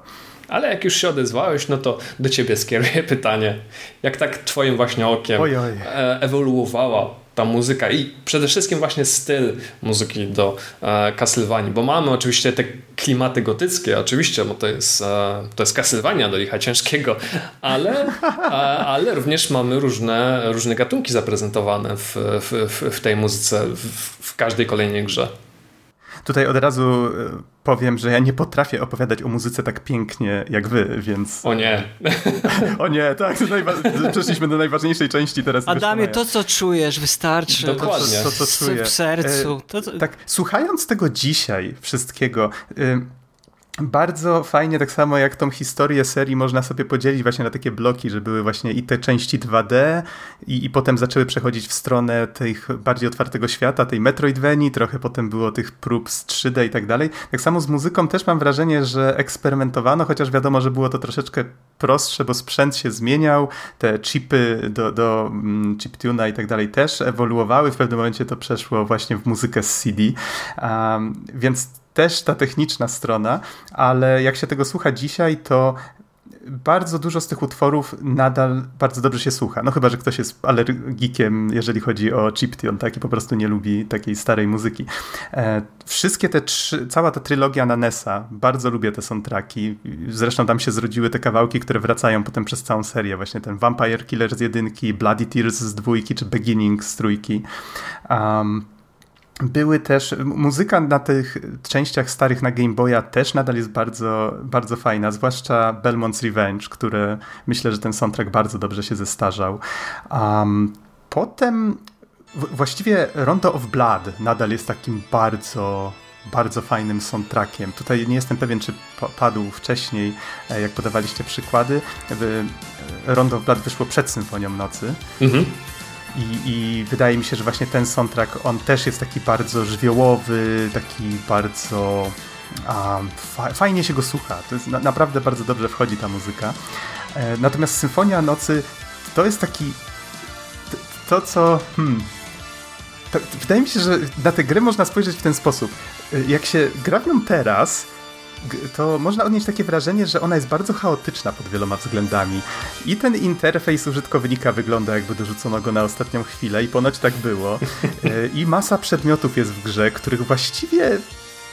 Ale jak już się odezwałeś, no to do ciebie skieruję (laughs) pytanie. Jak tak twoim właśnie okiem oj, oj. E, ewoluowała ta muzyka i przede wszystkim właśnie styl muzyki do e, Castlevanii, bo mamy oczywiście te klimaty gotyckie, oczywiście, bo to jest, e, to jest Castlevania do licha ciężkiego, ale, e, ale również mamy różne, różne gatunki zaprezentowane w, w, w tej muzyce w, w każdej kolejnej grze. Tutaj od razu e, powiem, że ja nie potrafię opowiadać o muzyce tak pięknie jak wy, więc... O nie. (laughs) o nie, tak, przeszliśmy do najważniejszej części teraz. Adamie, to co czujesz wystarczy. Dokładnie. To, to, co czuję. W sercu. E, to, to... Tak, słuchając tego dzisiaj wszystkiego... Bardzo fajnie, tak samo jak tą historię serii można sobie podzielić właśnie na takie bloki, że były właśnie i te części 2D i, i potem zaczęły przechodzić w stronę tych bardziej otwartego świata, tej Metroidvanii, trochę potem było tych prób z 3D i tak dalej. Tak samo z muzyką też mam wrażenie, że eksperymentowano, chociaż wiadomo, że było to troszeczkę prostsze, bo sprzęt się zmieniał, te chipy do, do mm, chiptuna i tak dalej też ewoluowały, w pewnym momencie to przeszło właśnie w muzykę z CD, um, więc też ta techniczna strona, ale jak się tego słucha dzisiaj, to bardzo dużo z tych utworów nadal bardzo dobrze się słucha. No chyba, że ktoś jest alergikiem, jeżeli chodzi o chiptune, tak? I po prostu nie lubi takiej starej muzyki. E, wszystkie te trzy, cała ta trylogia na NESa, bardzo lubię te soundtracki. Zresztą tam się zrodziły te kawałki, które wracają potem przez całą serię. Właśnie ten Vampire Killer z jedynki, Bloody Tears z dwójki, czy Beginning z trójki. Um, były też, muzyka na tych częściach starych na Game Boya też nadal jest bardzo, bardzo fajna, zwłaszcza Belmont's Revenge, które myślę, że ten soundtrack bardzo dobrze się zestarzał. Um, potem właściwie Rondo of Blood nadal jest takim bardzo bardzo fajnym soundtrackiem. Tutaj nie jestem pewien, czy padł wcześniej, e, jak podawaliście przykłady. Rondo of Blood wyszło przed Symfonią Nocy. Mhm. I, I, wydaje mi się, że właśnie ten soundtrack, on też jest taki bardzo żywiołowy, taki bardzo... A, fa fajnie się go słucha. To jest na, naprawdę bardzo dobrze wchodzi ta muzyka. E, natomiast Symfonia Nocy to jest taki... To, to co... Hmm, to, wydaje mi się, że na tę grę można spojrzeć w ten sposób. E, jak się gra w nią teraz, to można odnieść takie wrażenie, że ona jest bardzo chaotyczna pod wieloma względami. I ten interfejs użytkownika wygląda jakby dorzucono go na ostatnią chwilę i ponoć tak było. (laughs) E, I masa przedmiotów jest w grze, których właściwie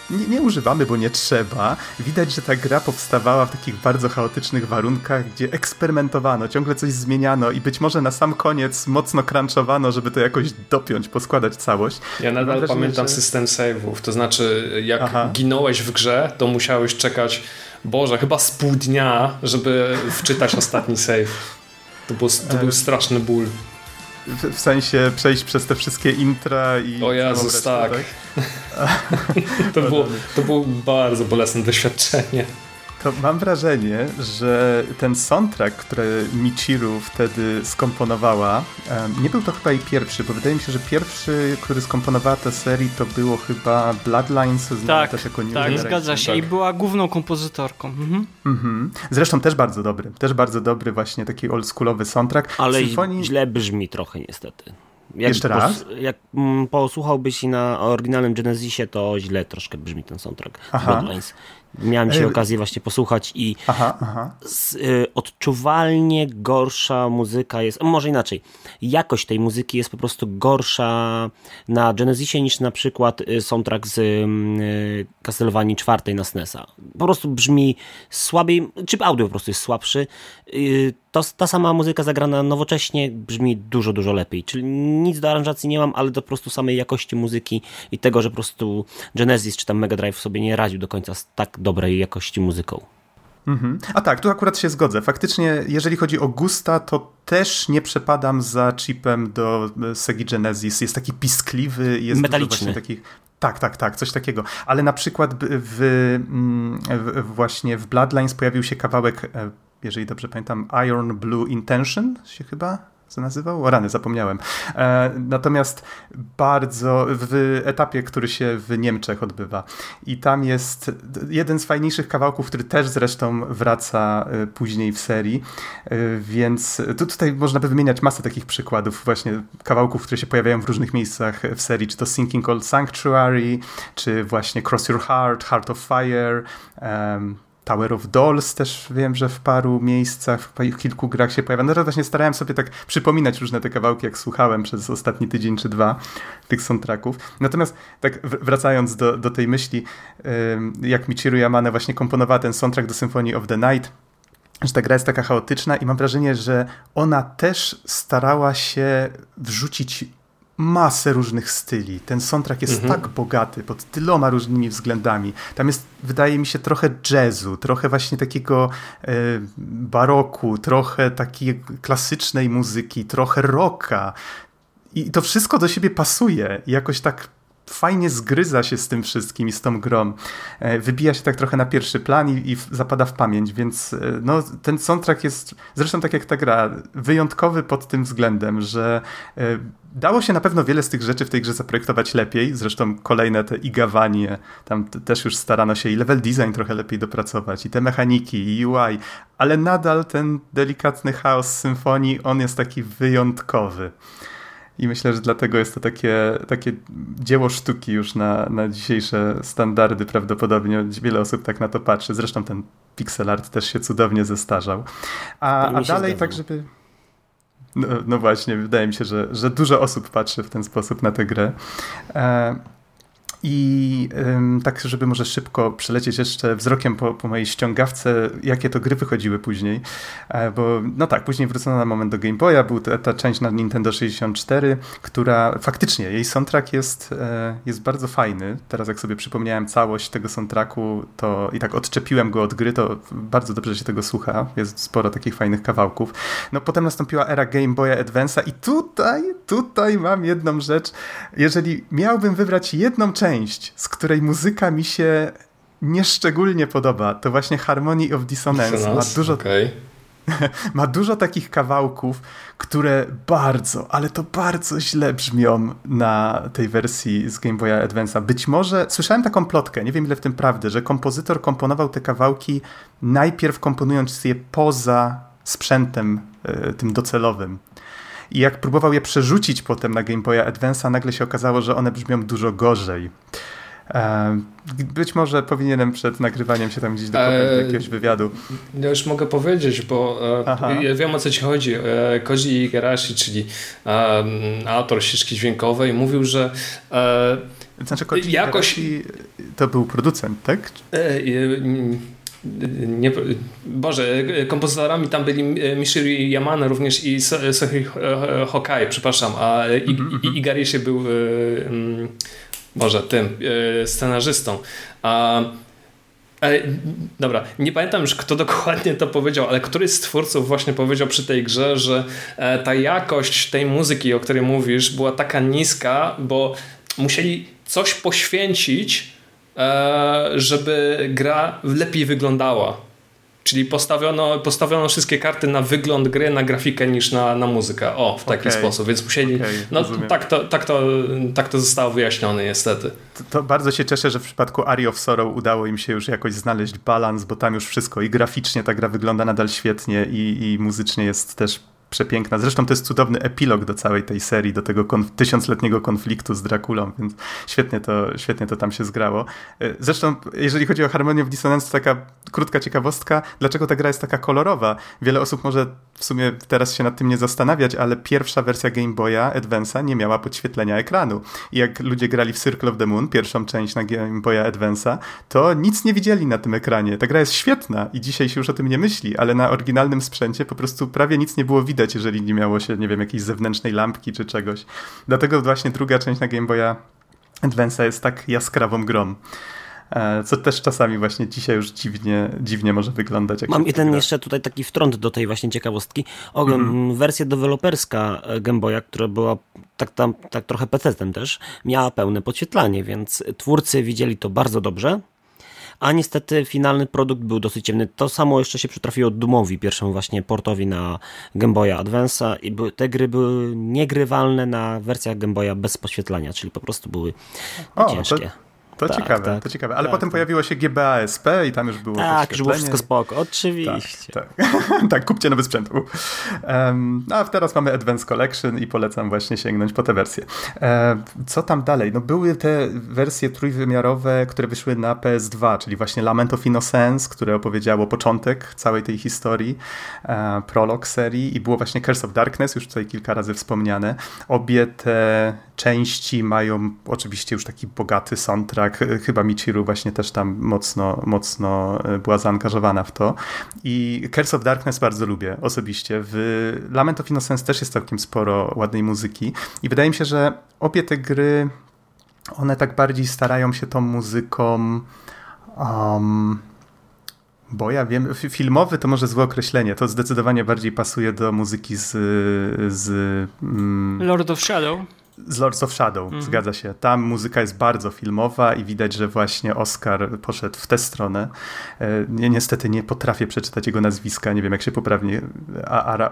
nie, nie, używamy, bo nie trzeba. Widać, że ta gra powstawała w takich bardzo chaotycznych warunkach, gdzie eksperymentowano, ciągle coś zmieniano i być może na sam koniec mocno crunchowano, żeby to jakoś dopiąć, poskładać całość. Ja nadal wrażenie, pamiętam że... system save'ów, to znaczy jak Aha. ginąłeś w grze, to musiałeś czekać, Boże, chyba z pół dnia, żeby wczytać ostatni save. To, było, to był straszny ból w sensie przejść przez te wszystkie intra i... O Jezus, tak. tak? (laughs) to, było, to było bardzo bolesne doświadczenie to mam wrażenie, że ten soundtrack, który Michiru wtedy skomponowała, nie był to chyba jej pierwszy, bo wydaje mi się, że pierwszy, który skomponowała tę serię, to było chyba Bloodlines, znane tak, też jako New Tak, zgadza się tak. i była główną kompozytorką. Mhm. Mhm. Zresztą też bardzo dobry, też bardzo dobry właśnie taki oldschoolowy soundtrack. Ale Symfonii... źle brzmi trochę niestety. Jak Jeszcze raz? jak mm, posłuchałbyś i na oryginalnym Genesisie, to źle troszkę brzmi ten soundtrack. Aha. Bloodlines. Miałem dzisiaj okazję właśnie posłuchać i aha, aha. Z, y, odczuwalnie gorsza muzyka jest, może inaczej, jakość tej muzyki jest po prostu gorsza na Genesisie niż na przykład y, soundtrack z y, Castlevanii czwartej na SNESa. Po prostu brzmi słabiej, czy audio po prostu jest słabszy. Y, to, ta sama muzyka zagrana nowocześnie brzmi dużo, dużo lepiej. Czyli nic do aranżacji nie mam, ale do po prostu samej jakości muzyki i tego, że po prostu Genesis czy tam Mega Drive sobie nie radził do końca z tak dobrej jakości muzyką. Mhm. A tak, tu akurat się zgodzę. Faktycznie, jeżeli chodzi o gusta, to też nie przepadam za chipem do e, Segi Genesis. Jest taki piskliwy, jest metaliczny. takich tak, tak, tak, coś takiego. Ale na przykład w, w, mm, właśnie w Bloodlines pojawił się kawałek e, jeżeli dobrze pamiętam, Iron Blue Intention się chyba co nazywał? O rany, zapomniałem. E, natomiast bardzo w etapie, który się w Niemczech odbywa. I tam jest jeden z fajniejszych kawałków, który też zresztą wraca e, później w serii. E, więc tu, tutaj można by wymieniać masę takich przykładów, właśnie kawałków, które się pojawiają w różnych miejscach w serii, czy to Sinking Old Sanctuary, czy właśnie Cross Your Heart, Heart of Fire. Tower of Dolls też wiem, że w paru miejscach, w kilku grach się pojawia. No to właśnie starałem sobie tak przypominać różne te kawałki, jak słuchałem przez ostatni tydzień czy dwa tych soundtracków. Natomiast tak wracając do, do tej myśli, jak Michiru Yamane właśnie komponowała ten soundtrack do Symphony of the Night, że ta gra jest taka chaotyczna i mam wrażenie, że ona też starała się wrzucić masę różnych styli. Ten soundtrack jest mhm. tak bogaty pod tyloma różnymi względami. Tam jest, wydaje mi się, trochę jazzu, trochę właśnie takiego e, baroku, trochę takiej klasycznej muzyki, trochę rocka. I to wszystko do siebie pasuje. I jakoś tak fajnie zgryza się z tym wszystkim i z tą grą. E, wybija się tak trochę na pierwszy plan i, i zapada w pamięć, więc e, no, ten soundtrack jest, zresztą tak jak ta gra, wyjątkowy pod tym względem, że e, dało się na pewno wiele z tych rzeczy w tej grze zaprojektować lepiej, zresztą kolejne te igawanie, tam też już starano się i level design trochę lepiej dopracować, i te mechaniki, i UI, ale nadal ten delikatny chaos symfonii, on jest taki wyjątkowy. I myślę, że dlatego jest to takie, takie dzieło sztuki już na, na dzisiejsze standardy prawdopodobnie. Wiele osób tak na to patrzy. Zresztą ten pixel art też się cudownie zestarzał. A, a dalej tak, żeby... No, no, właśnie, wydaje mi się, że, że dużo osób patrzy w ten sposób na tę grę. I tak, żeby może szybko przelecieć jeszcze wzrokiem po, po, mojej ściągawce, jakie to gry wychodziły później. E, bo no tak, później wrócono na moment do Game Boya, był to, ta część na Nintendo 64, która faktycznie, jej soundtrack jest, e, jest bardzo fajny. Teraz jak sobie przypomniałem całość tego soundtracku to i tak odczepiłem go od gry, to bardzo dobrze się tego słucha. Jest sporo takich fajnych kawałków. No potem nastąpiła era Game Boya Advance'a i tutaj, tutaj mam jedną rzecz. Jeżeli miałbym wybrać jedną część część, z której muzyka mi się nieszczególnie podoba, to właśnie Harmony of Dissonance. Ma dużo, okay. (laughs) ma dużo takich kawałków, które bardzo, ale to bardzo źle brzmią na tej wersji z Game Boy Advance'a. Być może, słyszałem taką plotkę, nie wiem ile w tym prawdy, że kompozytor komponował te kawałki najpierw komponując je poza sprzętem y, tym docelowym. I jak próbował je przerzucić potem na Game Boy Advance'a, nagle się okazało, że one brzmią dużo gorzej. E, być może powinienem przed nagrywaniem się tam gdzieś dokopać do e, jakiegoś wywiadu. Ja już mogę powiedzieć, bo e, ja wiem o co ci chodzi. Koji Igarashi, czyli autor ścieżki dźwiękowej, mówił, że znaczy, Koji jakoś... to był producent, tak? Nie, Boże, kompozytorami tam byli Michiru Yamane również i Sohei Hokai, przepraszam, a Igari się był Boże, tym scenarzystą. A ale, dobra, nie pamiętam już kto dokładnie to powiedział, ale któryś z twórców właśnie powiedział przy tej grze, że e, ta jakość tej muzyki, o której mówisz, była taka niska, bo musieli coś poświęcić, E, żeby gra lepiej wyglądała. Czyli postawiono, postawiono wszystkie karty na wygląd gry, na grafikę niż na, na muzykę. O, w taki okay. sposób. Więc musieli. Okay, no tak to, tak, to, tak to zostało wyjaśnione, niestety. To, to, bardzo się cieszę, że w przypadku Ari of Sorrow udało im się już jakoś znaleźć balans, bo tam już wszystko i graficznie ta gra wygląda nadal świetnie, i, i muzycznie jest też przepiękna. Zresztą to jest cudowny epilog do całej tej serii, do tego konf tysiącletniego konfliktu z Drakulą, więc świetnie to, świetnie to tam się zgrało. E, zresztą, jeżeli chodzi o harmonię w Dissonance, to taka krótka ciekawostka, dlaczego ta gra jest taka kolorowa. Wiele osób może w sumie teraz się nad tym nie zastanawiać, ale pierwsza wersja Game Boya Advance'a nie miała podświetlenia ekranu. I jak ludzie grali w Circle of the Moon, pierwszą część na Game Boya Advance'a, to nic nie widzieli na tym ekranie. Ta gra jest świetna i dzisiaj się już o tym nie myśli, ale na oryginalnym sprzęcie po prostu prawie nic nie było widać jeżeli nie miało się, nie wiem, jakiejś zewnętrznej lampki czy czegoś. Dlatego właśnie druga część na Game Boya Advance'a jest tak jaskrawą grą. E, co też czasami właśnie dzisiaj już dziwnie, dziwnie może wyglądać. Mam jeden gra. jeszcze tutaj taki wtrąd do tej właśnie ciekawostki. O, mm. Wersja deweloperska Game Boya, która była tak, tam, tak trochę PC-tem też, miała pełne podświetlanie, więc twórcy widzieli to bardzo dobrze a niestety finalny produkt był dosyć ciemny. To samo jeszcze się przytrafiło Doomowi, pierwszemu właśnie portowi na Game Boya Advance'a i te gry były niegrywalne na wersjach Game Boya bez poświetlania, czyli po prostu były o, ciężkie. To... To tak, ciekawe, tak, to ciekawe. Ale tak, potem tak. pojawiło się GBASP i tam już było Tak, już było wszystko spoko, oczywiście. Tak, tak. (laughs) tak kupcie nowy sprzęt. Um, a teraz mamy Advanced Collection i polecam właśnie sięgnąć po te wersje. E, co tam dalej? No były te wersje trójwymiarowe, które wyszły na PS2, czyli właśnie Lament of Innocence, które opowiedziało początek całej tej historii, e, prolog serii i było właśnie Curse of Darkness, już tutaj kilka razy wspomniane. Obie te części mają oczywiście już taki bogaty soundtrack. Chyba Michiru właśnie też tam mocno, mocno e, była zaangażowana w to. I Curse of Darkness bardzo lubię osobiście. W Lament of Innocence też jest całkiem sporo ładnej muzyki i wydaje mi się, że obie te gry one tak bardziej starają się tą muzyką um, bo ja wiem, filmowy to może złe określenie, to zdecydowanie bardziej pasuje do muzyki z, z mm, Lord of Shadow z Lords of Shadow, mm. zgadza się. Tam muzyka jest bardzo filmowa i widać, że właśnie Oscar poszedł w tę stronę. E, nie, niestety nie potrafię przeczytać jego nazwiska, nie wiem jak się poprawnie.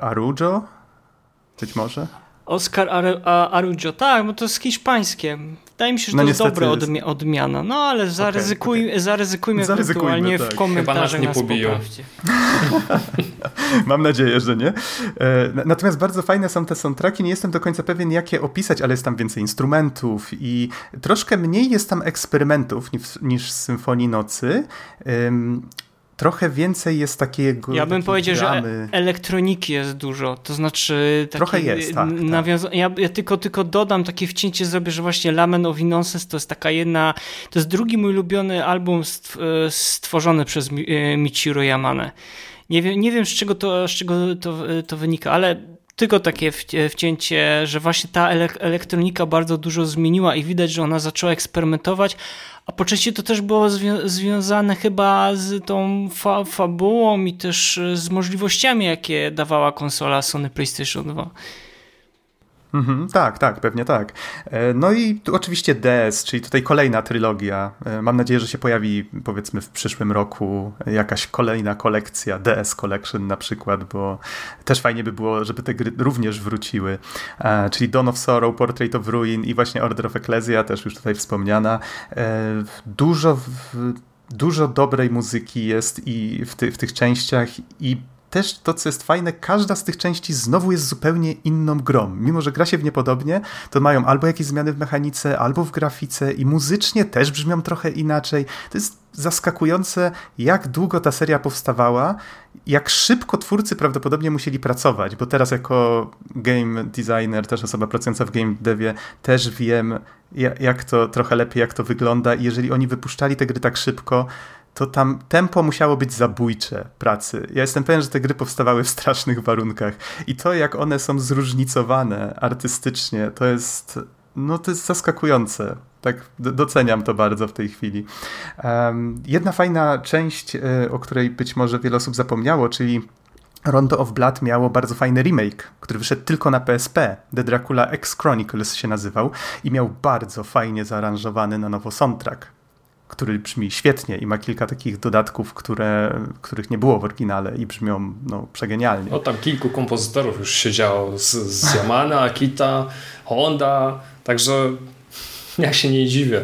Arujo? Być może? Oscar Ar Arujo, tak, bo to jest hiszpańskie. Wydaje mi się, że no to jest dobra odmi odmiana. No ale zaryzykuj, okay, okay. zaryzykujmy ewentualnie tak. w komentarzach Chyba nas nie pobiją. (laughs) Mam nadzieję, że nie. E, natomiast bardzo fajne są te soundtracki. Nie jestem do końca pewien, jak je opisać, ale jest tam więcej instrumentów i troszkę mniej jest tam eksperymentów niż, niż w Symfonii Nocy trochę więcej jest takiego. Ja bym powiedział, dramy. że elektroniki jest dużo. To znaczy. trochę jest. Tak, nawiąza- tak. Ja, ja, tylko, tylko dodam takie wcięcie, zrobię, że właśnie Lament of Innocence to jest taka jedna. To jest drugi mój ulubiony album stworzony przez e, Michiro Yamane. Nie wiem, nie wiem z czego, to, z czego to, to wynika, ale tylko takie wcięcie, że właśnie ta elektronika bardzo dużo zmieniła i widać, że ona zaczęła eksperymentować, a po części to też było zwią związane chyba z tą fa fabułą i też z możliwościami, jakie dawała konsola Sony PlayStation 2. Mhm, tak, tak, pewnie tak. E, no i oczywiście DS, czyli tutaj kolejna trylogia. E, mam nadzieję, że się pojawi powiedzmy w przyszłym roku jakaś kolejna kolekcja, DS Collection na przykład, bo też fajnie by było, żeby te gry również wróciły. E, czyli Dawn of Sorrow, Portrait of Ruin i właśnie Order of Ecclesia, też już tutaj wspomniana. Dużo dużo dobrej muzyki jest i w, ty, w tych częściach i też to, co jest fajne, każda z tych części znowu jest zupełnie inną grą. Mimo, że gra się w nie podobnie, to mają albo jakieś zmiany w mechanice, albo w grafice i muzycznie też brzmią trochę inaczej. To jest zaskakujące, jak długo ta seria powstawała, jak szybko twórcy prawdopodobnie musieli pracować, bo teraz jako game designer, też osoba pracująca w game devie, też wiem, jak to trochę lepiej, jak to wygląda i jeżeli oni wypuszczali te gry tak szybko, to tam tempo musiało być zabójcze pracy. Ja jestem pewien, że te gry powstawały w strasznych warunkach i to, jak one są zróżnicowane artystycznie, to jest, no to jest zaskakujące. Tak, doceniam to bardzo w tej chwili. Um, jedna fajna część, e, o której być może wiele osób zapomniało, czyli Rondo of Blood miało bardzo fajny remake, który wyszedł tylko na PSP. The Dracula X Chronicles się nazywał i miał bardzo fajnie zaaranżowany na nowo soundtrack który brzmi świetnie i ma kilka takich dodatków, które, których nie było w oryginale i brzmią no, przegenialnie. No tam kilku kompozytorów już siedziało z, z Yamana, Akita, Honda, także ja się nie dziwię.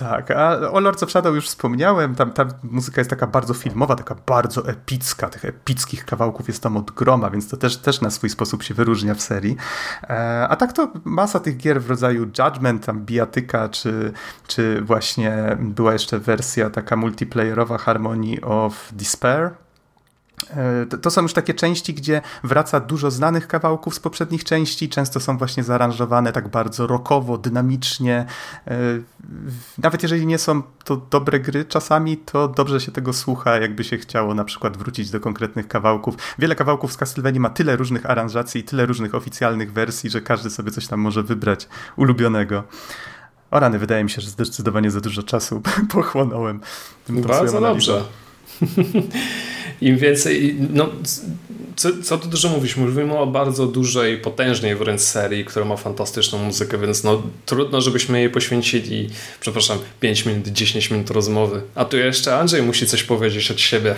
Tak, a o Lords of Shadow już wspomniałem, tam ta muzyka jest taka bardzo filmowa, taka bardzo epicka, tych epickich kawałków jest tam od groma, więc to też, też na swój sposób się wyróżnia w serii. E, a tak to masa tych gier w rodzaju Judgment, tam Biatyka, czy, czy właśnie była jeszcze wersja taka multiplayerowa Harmony of Despair, to są już takie części, gdzie wraca dużo znanych kawałków z poprzednich części, często są właśnie zaaranżowane tak bardzo rockowo, dynamicznie. E, nawet jeżeli nie są to dobre gry czasami, to dobrze się tego słucha, jakby się chciało na przykład wrócić do konkretnych kawałków. Wiele kawałków z Castlevania ma tyle różnych aranżacji i tyle różnych oficjalnych wersji, że każdy sobie coś tam może wybrać ulubionego. O rany, wydaje mi się, że zdecydowanie za dużo czasu (laughs) pochłonąłem. Bardzo dobrze. (laughs) im więcej, no co, co tu dużo mówisz, mówimy o bardzo dużej, potężnej wręcz serii, która ma fantastyczną muzykę, więc no trudno, żebyśmy jej poświęcili, przepraszam, 5 minut, 10 minut rozmowy. A tu jeszcze Andrzej musi coś powiedzieć od siebie.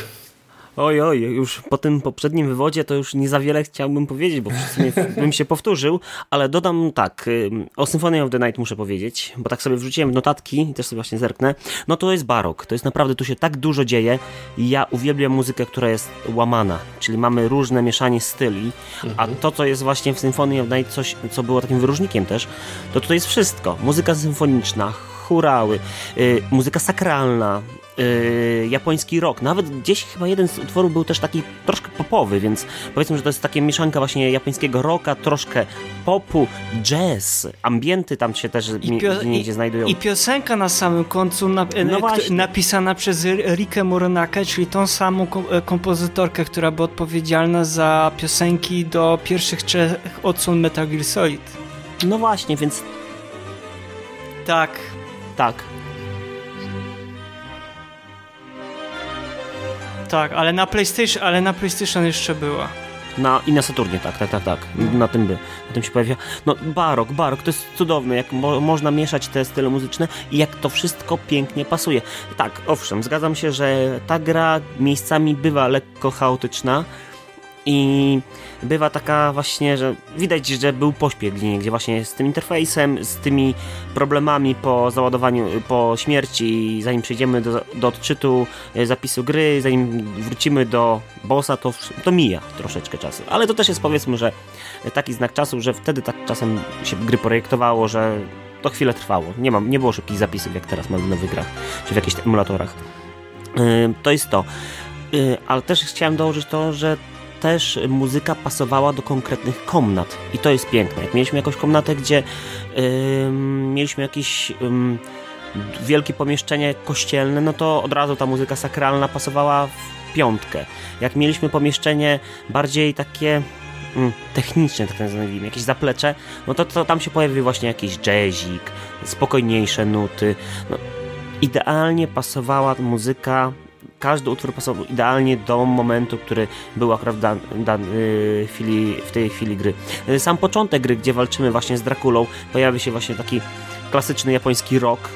Oj, oj, już po tym poprzednim wywodzie to już nie za wiele chciałbym powiedzieć, bo w sumie (laughs) bym się powtórzył, ale dodam tak, o Symphony of the Night muszę powiedzieć, bo tak sobie wrzuciłem w notatki i też sobie właśnie zerknę, no to jest barok, to jest naprawdę, tu się tak dużo dzieje i ja uwielbiam muzykę, która jest łamana, czyli mamy różne mieszanie styli, mhm. a to, co jest właśnie w Symphony of the Night, coś, co było takim wyróżnikiem też, to tutaj jest wszystko, muzyka symfoniczna, churały, yy, muzyka sakralna, yy, japoński rock. Nawet gdzieś chyba jeden z utworów był też taki troszkę popowy, więc powiedzmy, że to jest takie mieszanka właśnie japońskiego rocka, troszkę popu, jazz, ambienty tam się też I pio- gdzie znajdują. I piosenka na samym końcu na, no napisana przez Rikę Moronakę, czyli tą samą e, kompozytorkę, która była odpowiedzialna za piosenki do pierwszych trzech odsłon Metal Gear Solid. No właśnie, więc... Tak. Tak. Tak, ale na PlayStation, ale na PlayStation jeszcze była. Na, I na Saturnie, tak, tak, tak, tak. Na tym by, na tym się pojawia. No, barok, barok, to jest cudowne, jak mo można mieszać te style muzyczne i jak to wszystko pięknie pasuje. Tak, owszem, zgadzam się, że ta gra miejscami bywa lekko chaotyczna, i bywa taka właśnie, że widać, że był pośpiech gdzie właśnie z tym interfejsem, z tymi problemami po załadowaniu, po śmierci, zanim przejdziemy do, do odczytu e, zapisu gry, zanim wrócimy do bossa, to, to mija troszeczkę czasu. Ale to też jest powiedzmy, że taki znak czasu, że wtedy tak czasem się gry projektowało, że to chwilę trwało. Nie, mam, nie było szybkich zapisów, jak teraz mamy w nowych grach, czy w jakichś emulatorach. Yy, to jest to. Yy, ale też chciałem dołożyć to, że też muzyka pasowała do konkretnych komnat. I to jest piękne. Jak mieliśmy jakąś komnatę, gdzie yy, mieliśmy jakieś yy, wielkie pomieszczenie kościelne, no to od razu ta muzyka sakralna pasowała w piątkę. Jak mieliśmy pomieszczenie bardziej takie mm, techniczne, tak nazwijmy, jakieś zaplecze, no to, to tam się pojawił właśnie jakiś jazzik, spokojniejsze nuty. No, idealnie pasowała muzyka każdy utwór pasował idealnie do momentu, który był akurat w, dan, dan, yy, chwili, w tej chwili gry. Yy, sam początek gry, gdzie walczymy właśnie z Drakulą, pojawi się właśnie taki klasyczny japoński rock,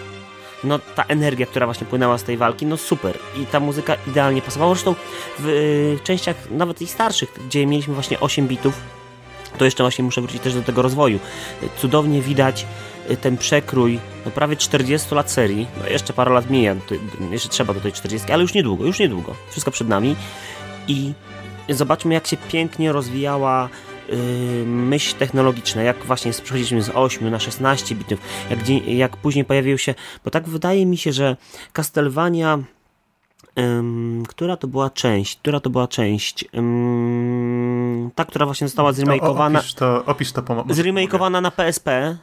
no ta energia, która właśnie płynęła z tej walki, no super. I ta muzyka idealnie pasowała. Zresztą w, w częściach nawet i starszych, gdzie mieliśmy właśnie 8 bitów, to jeszcze właśnie muszę wrócić też do tego rozwoju. Cudownie widać y, ten przekrój no prawie 40 lat serii, no jeszcze parę lat mija, jeszcze trzeba do tej 40, ale już niedługo, już niedługo, wszystko przed nami. I zobaczmy jak się pięknie rozwijała yy, myśl technologiczna, jak właśnie przechodziliśmy z 8 na 16 bitów, jak, jak później pojawił się, bo tak wydaje mi się, że Castlevania która to była część? Która to była część? ta, która właśnie została zremakeowana. Opisz to, opisz to pomocy. Zremakeowana na PSP.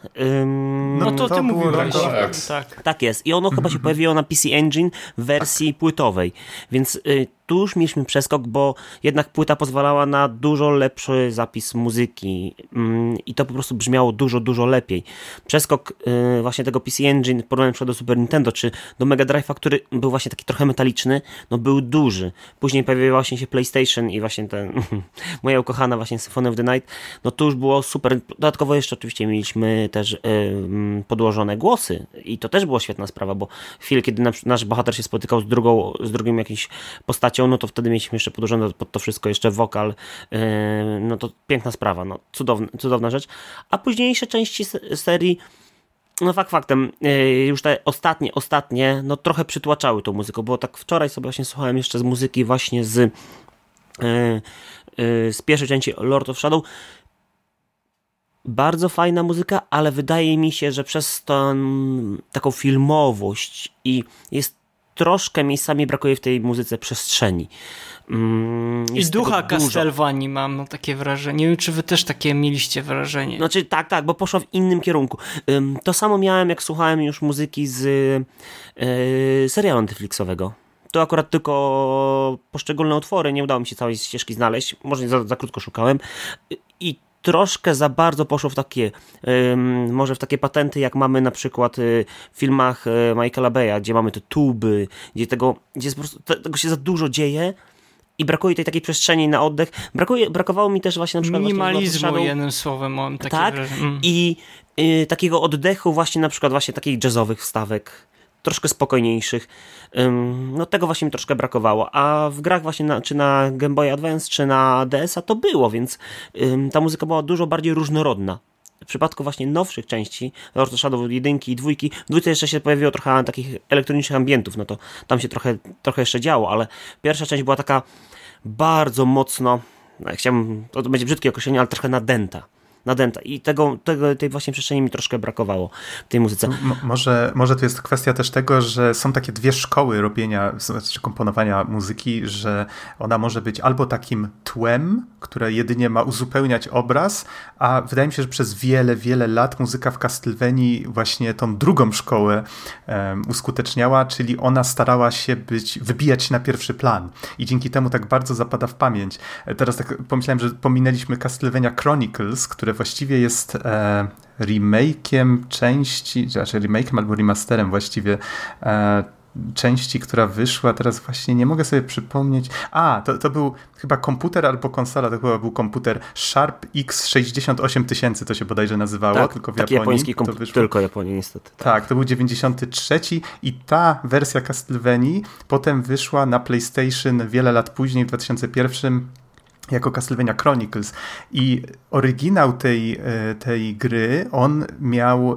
no to, to ty mówiłeś. Tak. tak. tak jest. I ono chyba się pojawiło na PC Engine w wersji tak. płytowej. Więc y, tu już mieliśmy przeskok, bo jednak płyta pozwalała na dużo lepszy zapis muzyki mm, i to po prostu brzmiało dużo, dużo lepiej. Przeskok y, właśnie tego PC Engine porównany do Super Nintendo czy do Mega Drive'a, który był właśnie taki trochę metaliczny, no był duży. Później pojawiła właśnie się PlayStation i właśnie ten (laughs) moja ukochana właśnie Symphony of the Night, no to już było super. Dodatkowo jeszcze oczywiście mieliśmy też y, mm, podłożone głosy i to też była świetna sprawa, bo chwilę, kiedy nasz bohater się spotykał z drugą, z drugim jakimś postacią, no to wtedy mieliśmy jeszcze podłożony pod to wszystko jeszcze wokal, yy, no to piękna sprawa, no cudowna, cudowna rzecz. A późniejsze części serii no fakt faktem, yy, już te ostatnie, ostatnie, no trochę przytłaczały tą muzyką, bo tak wczoraj sobie właśnie słuchałem jeszcze z muzyki właśnie z yy, z pierwszej części Lord of Shadow. Bardzo fajna muzyka, ale wydaje mi się, że przez tą taką filmowość i jest troszkę miejscami brakuje w tej muzyce przestrzeni. Mm, I ducha Castlevanii mam no, takie wrażenie. Nie wiem, czy wy też takie mieliście wrażenie. Znaczy, tak, tak, bo poszła w innym kierunku. To samo miałem, jak słuchałem już muzyki z yy, serialu Netflixowego. To akurat tylko poszczególne utwory, nie udało mi się całej ścieżki znaleźć, może za, za krótko szukałem. I troszkę za bardzo poszło w takie, może w takie patenty, jak mamy na przykład y, w filmach y, Michaela Beya, gdzie mamy te tuby, gdzie tego, gdzie po prostu, tego się za dużo dzieje i brakuje tej takiej przestrzeni na oddech. Brakuje, brakowało mi też właśnie na przykład... Minimalizmu, jednym słowem, mam takie Tak, mm. i y, takiego oddechu właśnie na przykład właśnie takich jazzowych wstawek, troszkę spokojniejszych. No tego właśnie mi troszkę brakowało, a w grach właśnie na, czy na Game Boy Advance, czy na DS-a to było, więc ta muzyka była dużo bardziej różnorodna. W przypadku właśnie nowszych części, Lord of Shadow 1 i 2, w dwójce jeszcze się pojawiło trochę takich elektronicznych ambientów, no to tam się trochę, trochę jeszcze działo, ale pierwsza część była taka bardzo mocno, no, chciałbym, to będzie brzydkie określenie, ale trochę nadęta nadęta. I tego, tego, tej właśnie przestrzeni mi troszkę brakowało w tej muzyce. M może, może to jest kwestia też tego, że są takie dwie szkoły robienia, znaczy komponowania muzyki, że ona może być albo takim tłem, które jedynie ma uzupełniać obraz, a wydaje mi się, że przez wiele, wiele lat muzyka w Castlevanii właśnie tą drugą szkołę um, uskuteczniała, czyli ona starała się być, wybijać się na pierwszy plan i dzięki temu tak bardzo zapada w pamięć. Teraz tak pomyślałem, że pominęliśmy Castlevania Chronicles, które właściwie jest e, remake'iem części, znaczy remake'em albo remasterem właściwie e, części, która wyszła, teraz właśnie nie mogę sobie przypomnieć. A, to, to był chyba komputer albo konsola, to chyba był komputer Sharp X68000 to się bodajże nazywało, tak, tylko w taki Japonii. japoński komputer, tylko Japonii niestety. Tak. tak, to był 93 i ta wersja Castlevanii potem wyszła na PlayStation wiele lat później, w 2001 jako Castlevania Chronicles i oryginał tej, e, tej gry, on miał,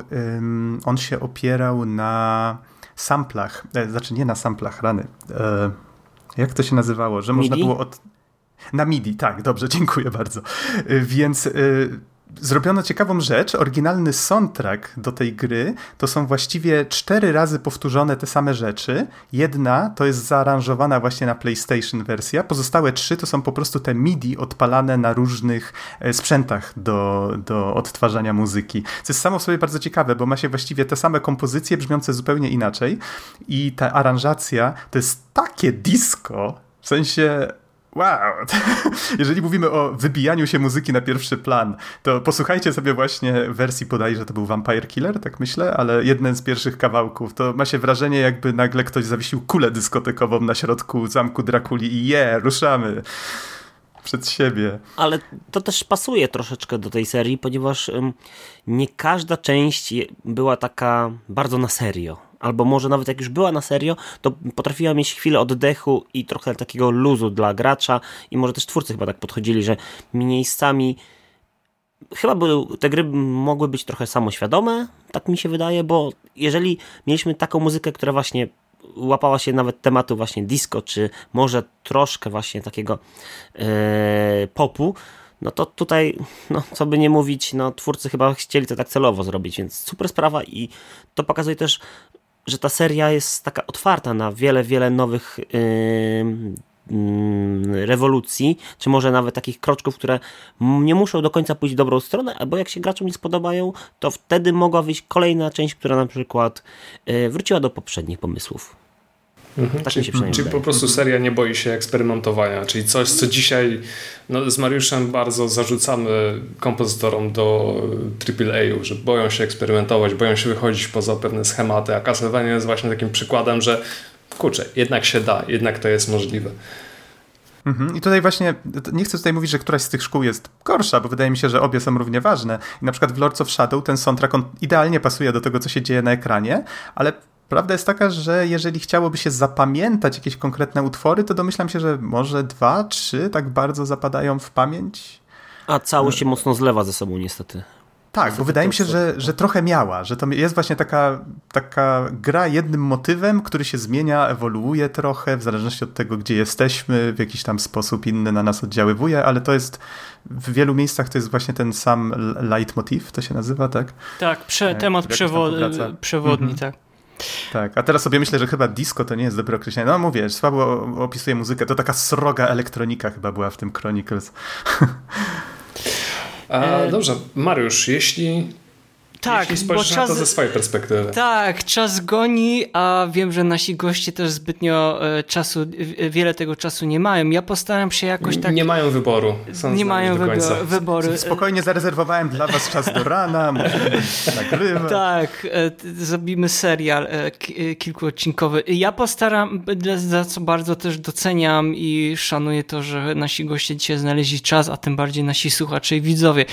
on się opierał na samplach, e, znaczy nie na samplach, rany. E, jak to się nazywało? Że można było od... Na MIDI, tak, dobrze, (laughs) dziękuję bardzo. Więc zrobiono ciekawą rzecz. Oryginalny soundtrack do tej gry to są właściwie cztery razy powtórzone te same rzeczy. Jedna to jest zaaranżowana właśnie na PlayStation wersja, pozostałe trzy to są po prostu te MIDI odpalane na różnych e, sprzętach do, do odtwarzania muzyki. Co jest samo w sobie bardzo ciekawe, bo ma się właściwie te same kompozycje brzmiące zupełnie inaczej i ta aranżacja to jest takie disco, w sensie Wow! (laughs) Jeżeli mówimy o wybijaniu się muzyki na pierwszy plan, to posłuchajcie sobie właśnie wersji podaj, że to był Vampire Killer, tak myślę, ale jeden z pierwszych kawałków. To ma się wrażenie, jakby nagle ktoś zawiesił kulę dyskotekową na środku zamku Drakuli i je, yeah, ruszamy przed siebie. Ale to też pasuje troszeczkę do tej serii, ponieważ nie każda część była taka bardzo na serio albo może nawet jak już była na serio, to potrafiła mieć chwilę oddechu i trochę takiego luzu dla gracza. I może też twórcy chyba tak podchodzili, że miejscami chyba by, te gry mogły być trochę samoświadome, tak mi się wydaje, bo jeżeli mieliśmy taką muzykę, która właśnie łapała się nawet tematu właśnie disco, czy może troszkę właśnie takiego e, popu, no to tutaj, no co by nie mówić, no twórcy chyba chcieli to tak celowo zrobić, więc super sprawa i to pokazuje też, że ta seria jest taka otwarta na wiele, wiele nowych rewolucji, czy może nawet takich kroczków, które nie muszą do końca pójść w dobrą stronę, albo jak się graczom nie spodobają, to wtedy mogła wyjść kolejna część, która na przykład yy, wróciła do poprzednich pomysłów. Mhm, tak czyli, czyli po prostu seria nie boi się eksperymentowania, czyli coś, co dzisiaj no, z Mariuszem bardzo zarzucamy kompozytorom do AAA, że boją się eksperymentować, boją się wychodzić poza pewne schematy, a Castlevania jest właśnie takim przykładem, że kurczę, jednak się da, jednak to jest możliwe. Mhm. I tutaj właśnie, nie chcę tutaj mówić, że któraś z tych szkół jest gorsza, bo wydaje mi się, że obie są równie ważne. I na przykład w Lords of Shadow ten soundtrack on idealnie pasuje do tego, co się dzieje na ekranie, ale Prawda jest taka, że jeżeli chciałoby się zapamiętać jakieś konkretne utwory, to domyślam się, że może dwa, trzy tak bardzo zapadają w pamięć. A całość się mocno zlewa ze sobą niestety. Tak, bo wydaje mi się, że, że trochę miała, że to jest właśnie taka, taka gra jednym motywem, który się zmienia, ewoluuje trochę, w zależności od tego, gdzie jesteśmy, w jakiś tam sposób inny na nas oddziaływuje, ale to jest w wielu miejscach to jest właśnie ten sam leitmotiv, to się nazywa, tak? Tak, prze, e, temat przewo przewodni, mhm. tak. Tak, a teraz sobie myślę, że chyba disco to nie jest dobre określenie. No mówię, słabo opisuję muzykę. To taka sroga elektronika chyba była w tym Chronicles. (laughs) A, dobrze, Mariusz, jeśli tak, jeśli spojrzysz czas, na to ze swojej perspektywy. Tak, czas goni, a wiem, że nasi goście też zbytnio e, czasu, wiele tego czasu nie mają. Ja postaram się jakoś tak... Nie mają wyboru. Są nie mają wyboru. Spokojnie zarezerwowałem dla was czas do rana, (laughs) nagrywać. Tak, e, zrobimy serial e, kilkuodcinkowy. Ja postaram, za co bardzo też doceniam i szanuję to, że nasi goście dzisiaj znaleźli czas, a tym bardziej nasi słuchacze i widzowie.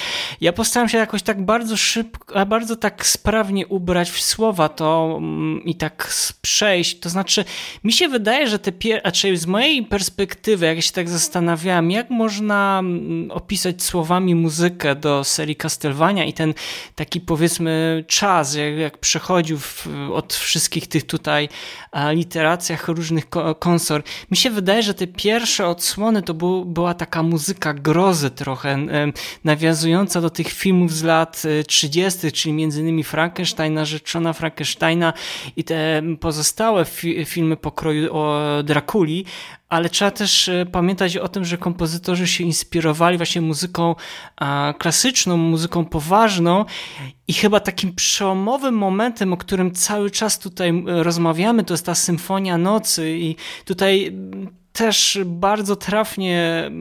Ja postaram się jakoś tak bardzo szybko, bardzo tak sprawnie ubrać w słowa to mm, i tak przejść. To znaczy, mi się wydaje, że te pierwsze, znaczy z mojej perspektywy, jak się tak zastanawiałem, jak można mm, opisać słowami muzykę do serii Castlevania i ten taki powiedzmy czas, jak, jak przechodził w, od wszystkich tych tutaj literacjach różnych konsor. Mi się wydaje, że te pierwsze odsłony to był, była taka muzyka grozy trochę, nawiązująca do tych filmów z lat 30., czyli między innymi Frankensteina, Rzeczona Frankensteina i te pozostałe fi filmy pokroju o Drakuli, ale trzeba też e, pamiętać o tym, że kompozytorzy się inspirowali właśnie muzyką klasyczną, muzyką poważną i chyba takim przełomowym momentem, o którym cały czas tutaj rozmawiamy, to jest ta Symfonia Nocy i tutaj też bardzo trafnie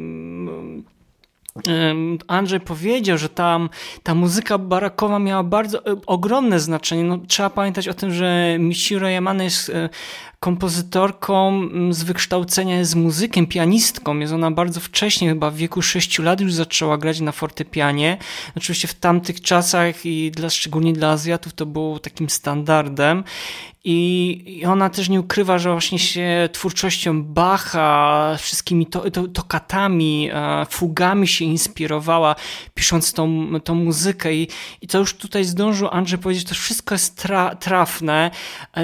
Andrzej powiedział, że tam ta muzyka barakowa miała bardzo e, ogromne znaczenie. No, trzeba pamiętać o tym, że Michiro Yamane jest e, kompozytorką z wykształcenia, jest muzykiem, pianistką. Jest ona bardzo wcześnie, chyba w wieku 6 lat już zaczęła grać na fortepianie. Oczywiście w tamtych czasach i dla, szczególnie dla Azjatów to było takim standardem. I ona też nie ukrywa, że właśnie się twórczością Bacha, wszystkimi to, to, tokatami, e, fugami się inspirowała, pisząc tą, tą muzykę. I, I to już tutaj zdążył Andrzej powiedzieć, to wszystko jest tra, trafne,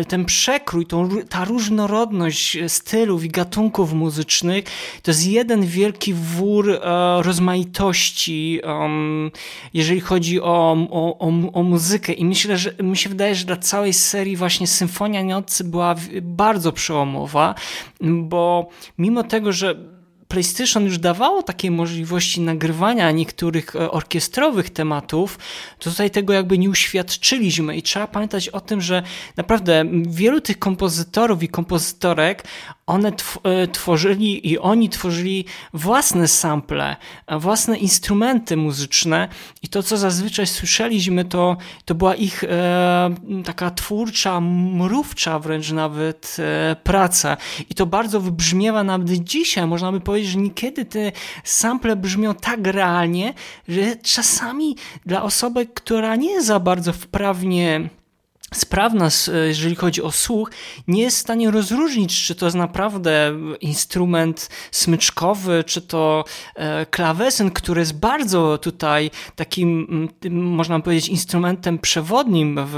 ten przekrój, tą, ta różnorodność stylów i gatunków muzycznych to jest jeden wielki wór e, rozmaitości, jeżeli chodzi o, o, o, o muzykę. I myślę, że mi się wydaje, że dla całej serii właśnie Symfonia Nocy była bardzo przełomowa, bo mimo tego, że PlayStation już dawało takie możliwości nagrywania niektórych e, orkiestrowych tematów, to tutaj tego jakby nie uświadczyliśmy. I trzeba pamiętać o tym, że naprawdę wielu tych kompozytorów i kompozytorek, one e, tworzyli i oni tworzyli własne sample, własne instrumenty muzyczne. I to, co zazwyczaj słyszeliśmy, to, to była ich e, taka twórcza, mrówcza wręcz nawet e, praca. I to bardzo wybrzmiewa nawet dzisiaj, można by powiedzieć, że niekiedy te sample brzmią tak realnie, że czasami dla osoby, która nie za bardzo wprawnie sprawna, jeżeli chodzi o słuch, nie jest w stanie rozróżnić, czy to jest naprawdę instrument smyczkowy, czy to e, klawesyn, który jest bardzo tutaj takim, można powiedzieć, instrumentem przewodnim w,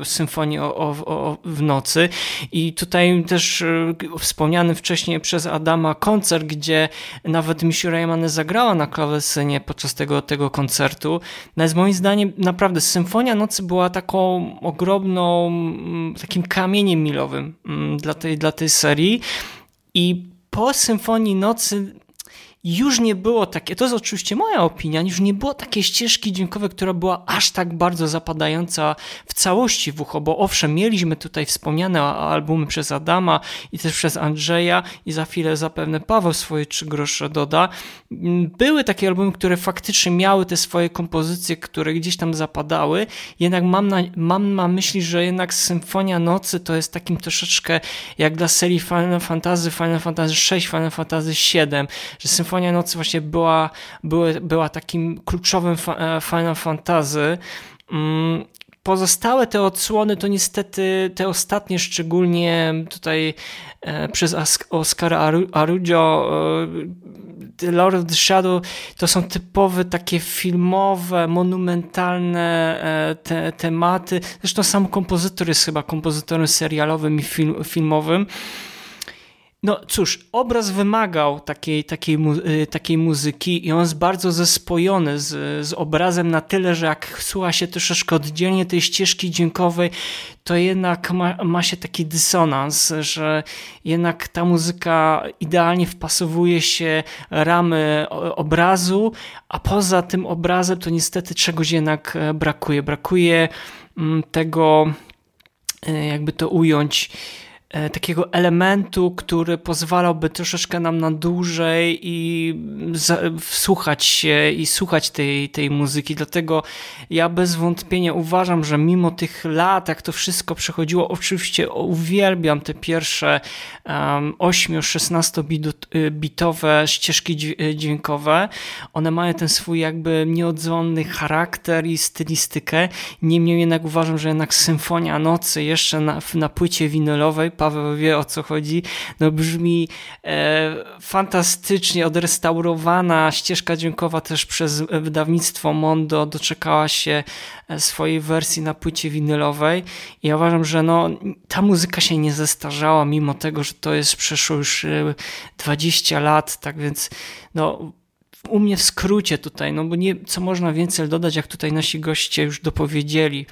w symfonii o, o, w nocy. I tutaj też e, wspomniany wcześniej przez Adama koncert, gdzie nawet Misiu Raymane zagrała na klawesynie podczas tego, tego koncertu. Z moim zdaniem naprawdę Symfonia Nocy była taką ogromną, mm, takim kamieniem milowym mm, dla tej, dla tej serii. I po Symfonii Nocy już nie było takie, to jest oczywiście moja opinia, już nie było takiej ścieżki dźwiękowej, która była aż tak bardzo zapadająca w całości w ucho, bo owszem, mieliśmy tutaj wspomniane albumy przez Adama i też przez Andrzeja i za chwilę zapewne Paweł swoje trzy grosze doda. Były takie albumy, które faktycznie miały te swoje kompozycje, które gdzieś tam zapadały, jednak mam na, mam na myśli, że jednak Symfonia Nocy to jest takim troszeczkę jak dla serii Final Fantasy, Final Fantasy 6, Final Fantasy 7, że Symfonia Nocy właśnie była, były, była takim kluczowym fa e, Final Fantasy. Mm, pozostałe te odsłony to niestety te ostatnie, szczególnie tutaj e, przez Oscara Arujo, e, Lord of the Shadow, to są typowe takie filmowe, monumentalne e, te, tematy. Zresztą sam kompozytor jest chyba kompozytorem serialowym i film, filmowym. No cóż, obraz wymagał takiej, takiej, y, takiej muzyki i on jest bardzo zespojony z, z obrazem na tyle, że jak słucha się troszeczkę oddzielnie tej ścieżki dźwiękowej, to jednak ma, ma się taki dysonans, że jednak ta muzyka idealnie wpasowuje się ramy obrazu, a poza tym obrazem to niestety czegoś jednak e, brakuje. Brakuje mm, tego, e, jakby to ująć, takiego elementu, który pozwalałby troszeczkę nam na dłużej i wsłuchać się i słuchać tej, tej muzyki. Dlatego ja bez wątpienia uważam, że mimo tych lat, jak to wszystko przechodziło, oczywiście uwielbiam te pierwsze um, 8-16 bitowe ścieżki e, dźwiękowe. One mają ten swój jakby nieodzwonny charakter i stylistykę. Niemniej jednak uważam, że jednak Symfonia Nocy jeszcze na, na płycie winylowej Paweł wie o co chodzi, no brzmi e, fantastycznie, odrestaurowana ścieżka dźwiękowa też przez wydawnictwo Mondo doczekała się e, swojej wersji na płycie winylowej i ja uważam, że no, ta muzyka się nie zestarzała, mimo tego, że to jest przeszło już 20 e, lat, tak więc no u mnie w skrócie tutaj, no bo nie, co można więcej dodać, jak tutaj nasi goście już dopowiedzieli.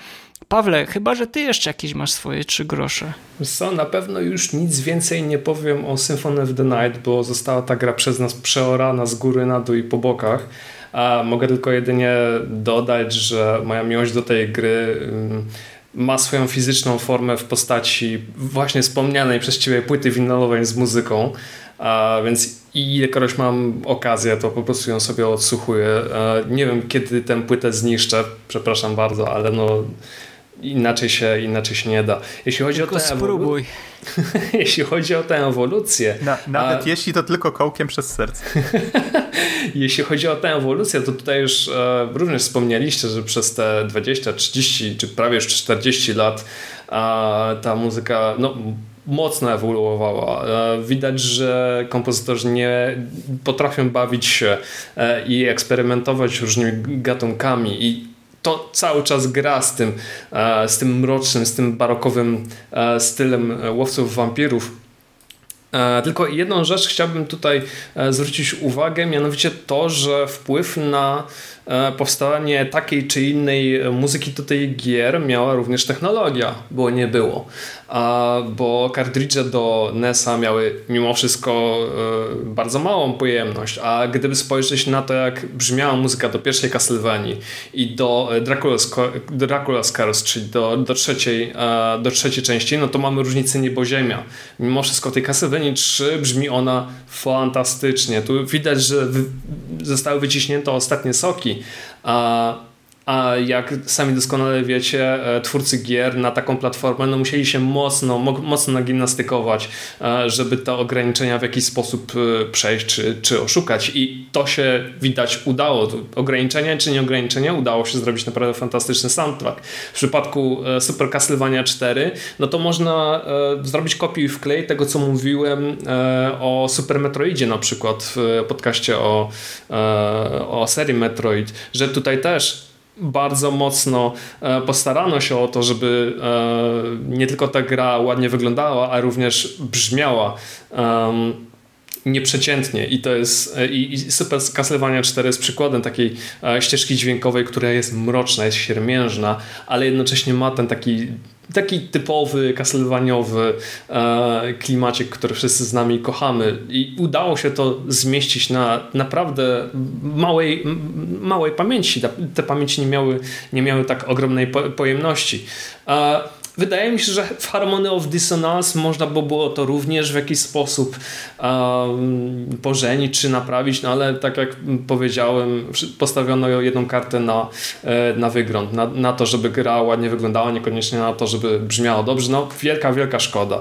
Pawle, chyba, że ty jeszcze jakieś masz swoje trzy grosze. Co, na pewno już nic więcej nie powiem o Symphony of the Night, bo została ta gra przez nas przeorana z góry na dół i po bokach. A mogę tylko jedynie dodać, że moja miłość do tej gry mm, ma swoją fizyczną formę w postaci właśnie wspomnianej przez ciebie płyty winylowej z muzyką. A więc ilekroć mam okazję, to po prostu ją sobie odsłuchuję. Nie wiem, kiedy tę płytę zniszczę, przepraszam bardzo, ale no inaczej się, inaczej się nie da. Jeśli chodzi tylko o tę spróbuj. (laughs) jeśli chodzi o tę ewolucję. Na, nawet a... jeśli to tylko kołkiem przez serce. (laughs) jeśli chodzi o tę ewolucję, to tutaj już e, również wspomnieliście, że przez te 20, 30 czy prawie już 40 lat a, ta muzyka no, mocno ewoluowała. E, widać, że kompozytorzy nie potrafią bawić się e, i eksperymentować różnymi gatunkami i to cały czas gra z tym, e, z tym mrocznym, z tym barokowym stylem łowców wampirów. Tylko jedną rzecz chciałbym tutaj zwrócić uwagę, mianowicie to, że wpływ na E, powstanie takiej czy innej muzyki do tej gier miała również technologia, bo nie było. Bo kartridże do NES-a miały mimo wszystko e, bardzo małą pojemność, a gdyby spojrzeć na to, jak brzmiała muzyka do pierwszej Castlevanii i do Dracula's, Dracula's Curse, czyli do, do, trzeciej, e, do trzeciej części, no to mamy różnicę niebo-ziemia. Mimo wszystko tej Castlevanii 3 brzmi ona fantastycznie. Tu widać, że zostały wyciśnięte ostatnie soki ľudí. A a jak sami doskonale wiecie, e, twórcy gier na taką platformę no musieli się mocno, mocno nagimnastykować, e, żeby te ograniczenia w jakiś sposób e, przejść czy, czy oszukać. I to się widać udało. Ograniczenia czy nie ograniczenia, udało się zrobić naprawdę fantastyczny soundtrack. W przypadku Super Castlevania 4, no to można zrobić kopiuj wklej tego, co mówiłem o Super Metroidzie na przykład w podcaście o, o serii Metroid, że tutaj też bardzo mocno e, postarano się o to, żeby e, nie tylko ta gra ładnie wyglądała, a również brzmiała nieprzeciętnie. I to jest e, i, i Super Castlevania 4 jest przykładem takiej ścieżki dźwiękowej, która jest mroczna, jest siermiężna, ale jednocześnie ma ten taki taki typowy, castlevaniawy e, klimacik, który wszyscy z nami kochamy i udało się to zmieścić na naprawdę małej, małej pamięci. Te pamięci nie miały, nie miały tak ogromnej pojemności. E, wydaje mi się, że w Harmony of Dissonance można by było to również w jakiś sposób um, pożenić czy naprawić, no ale tak jak powiedziałem, postawiono jedną kartę na, e, na wygląd, na, na to, żeby gra ładnie wyglądała, niekoniecznie na to, żeby brzmiało dobrze. No, wielka, wielka szkoda.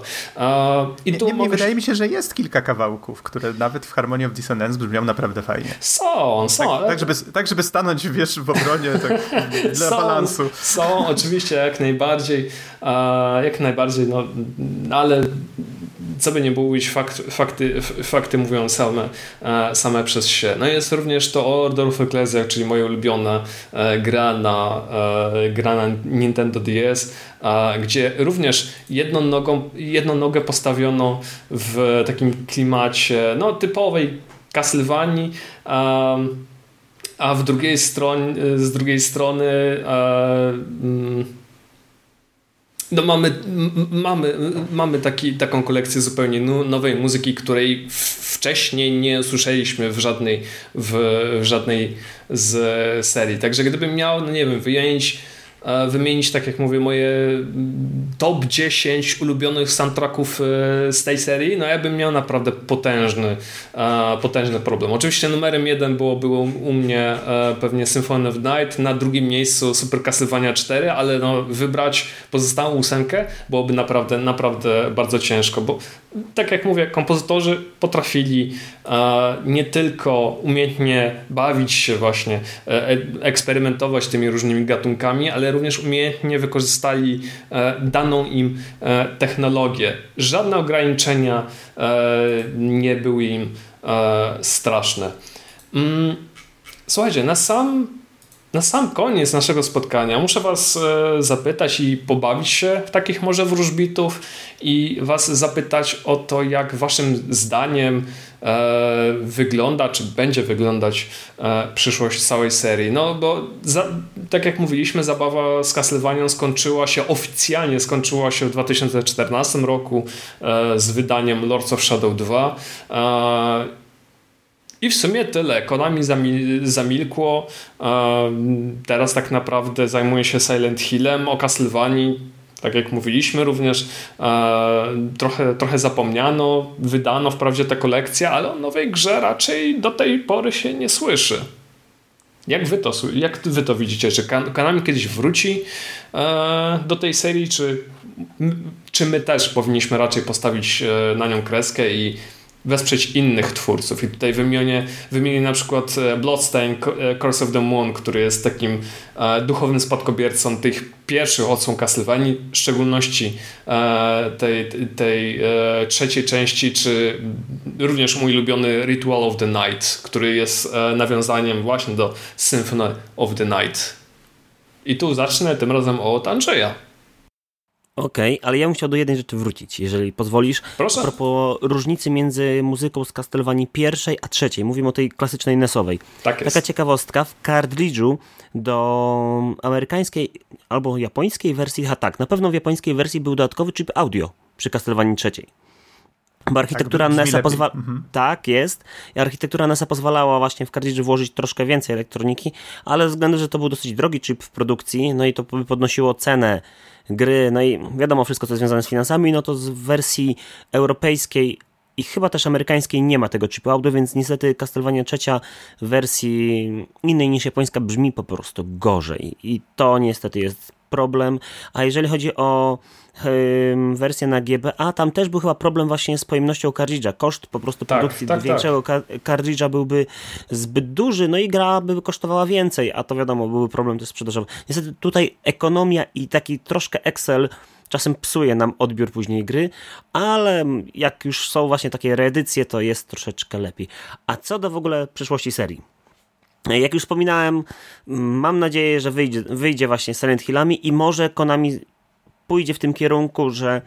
I tu nie, nie, wydaje mi się, że jest kilka kawałków, które nawet w Harmony of Dissonance brzmią naprawdę fajnie. Są, są. Tak, ale... tak, żeby, tak żeby stanąć, wiesz, w obronie tak, (laughs) dla są, balansu. Są, oczywiście, jak najbardziej. Jak najbardziej, no, ale co by nie mówić, fakt, fakty, fakty mówią same, e, same przez się. No jest również to Order of Ecclesia, czyli moja ulubiona e, gra na, e, gra na Nintendo DS, gdzie również jedną, nogą, jedną nogę postawiono w takim klimacie no, typowej Castlevanii, a w drugiej stronie, z drugiej strony mm, no mamy, mamy, mamy taki, taką kolekcję zupełnie nowej muzyki, której wcześniej nie słyszeliśmy w żadnej, w, w żadnej z serii. Także gdybym miał, no nie wiem, wyjąć wymienić, tak jak mówię, moje top 10 ulubionych soundtracków e, z tej serii, no ja bym miał naprawdę potężny, e, potężny problem. Oczywiście numerem jeden było, było u mnie pewnie Symphony of Night, na drugim miejscu Super Castlevania 4, ale no wybrać pozostałą ósemkę byłoby naprawdę, naprawdę bardzo ciężko, bo tak jak mówię, kompozytorzy potrafili nie tylko umiejętnie bawić się właśnie, eksperymentować tymi różnymi gatunkami, ale również umiejętnie wykorzystali e, daną im e, technologię. Żadne ograniczenia e, nie były im straszne. Mm, słuchajcie, na sam na sam koniec naszego spotkania muszę Was zapytać i pobawić się w takich może wróżbitów i Was zapytać o to, jak Waszym zdaniem E, wygląda, czy będzie wyglądać e, przyszłość całej serii. No bo za, tak jak mówiliśmy, zabawa z Castlevania skończyła się, oficjalnie skończyła się w 2014 roku e, z wydaniem Lords of Shadow 2. I w sumie tyle. Konami zamilkło. Teraz tak naprawdę zajmuje się Silent Hillem. O Castlevanii tak jak mówiliśmy, również e, trochę, trochę zapomniano, wydano wprawdzie tę kolekcję, ale o nowej grze raczej do tej pory się nie słyszy. Jak wy to, jak wy to widzicie? Czy Konami kiedyś wróci e, do tej serii, czy, czy my też powinniśmy raczej postawić e, na nią kreskę i wesprzeć innych twórców. I tutaj wymienię, wymienię na przykład e, Bloodstain e, Curse of the Moon, który jest takim e, duchownym spadkobiercą tych pierwszych odsłon Castlevanii, w szczególności tej, tej trzeciej części, czy również mój ulubiony Ritual of the Night, który jest nawiązaniem właśnie do Symphony of the Night. I tu zacznę tym razem od Andrzeja. Okej, okay, ale ja bym chciał do jednej rzeczy wrócić, jeżeli pozwolisz. Proszę. A propos różnicy między muzyką z Castlevanii pierwszej a trzeciej. Mówimy o tej klasycznej NES-owej. Tak jest. Taka ciekawostka, w kartridżu do amerykańskiej albo japońskiej wersji, a tak, na pewno w japońskiej wersji był dodatkowy chip audio przy Castlevanii trzeciej. Bo architektura tak, NES-a pozwala. Mhm. Tak, jest. I architektura NES-a pozwalała właśnie w kartridży włożyć troszkę więcej elektroniki, ale ze względu, że to był dosyć drogi chip w produkcji, no i to by podnosiło cenę gry, no i wiadomo wszystko, co związane z finansami, no to z wersji europejskiej i chyba też amerykańskiej nie ma tego chipu audio, więc niestety Castlevania trzecia w wersji innej niż japońska brzmi po prostu gorzej i to niestety jest problem. A jeżeli chodzi o wersję na GBA, tam też był chyba problem właśnie z pojemnością kartridża. Koszt po prostu tak, produkcji tak, większego tak. kartridża byłby zbyt duży, no i gra by kosztowała więcej, a to wiadomo, byłby problem też sprzedażowy. Niestety tutaj ekonomia i taki troszkę Excel czasem psuje nam odbiór później gry, ale jak już są właśnie takie reedycje, to jest troszeczkę lepiej. A co do w ogóle przyszłości serii? Jak już wspominałem, mam nadzieję, że wyjdzie, wyjdzie właśnie Silent Hillami i może Konami pójdzie w tym kierunku, że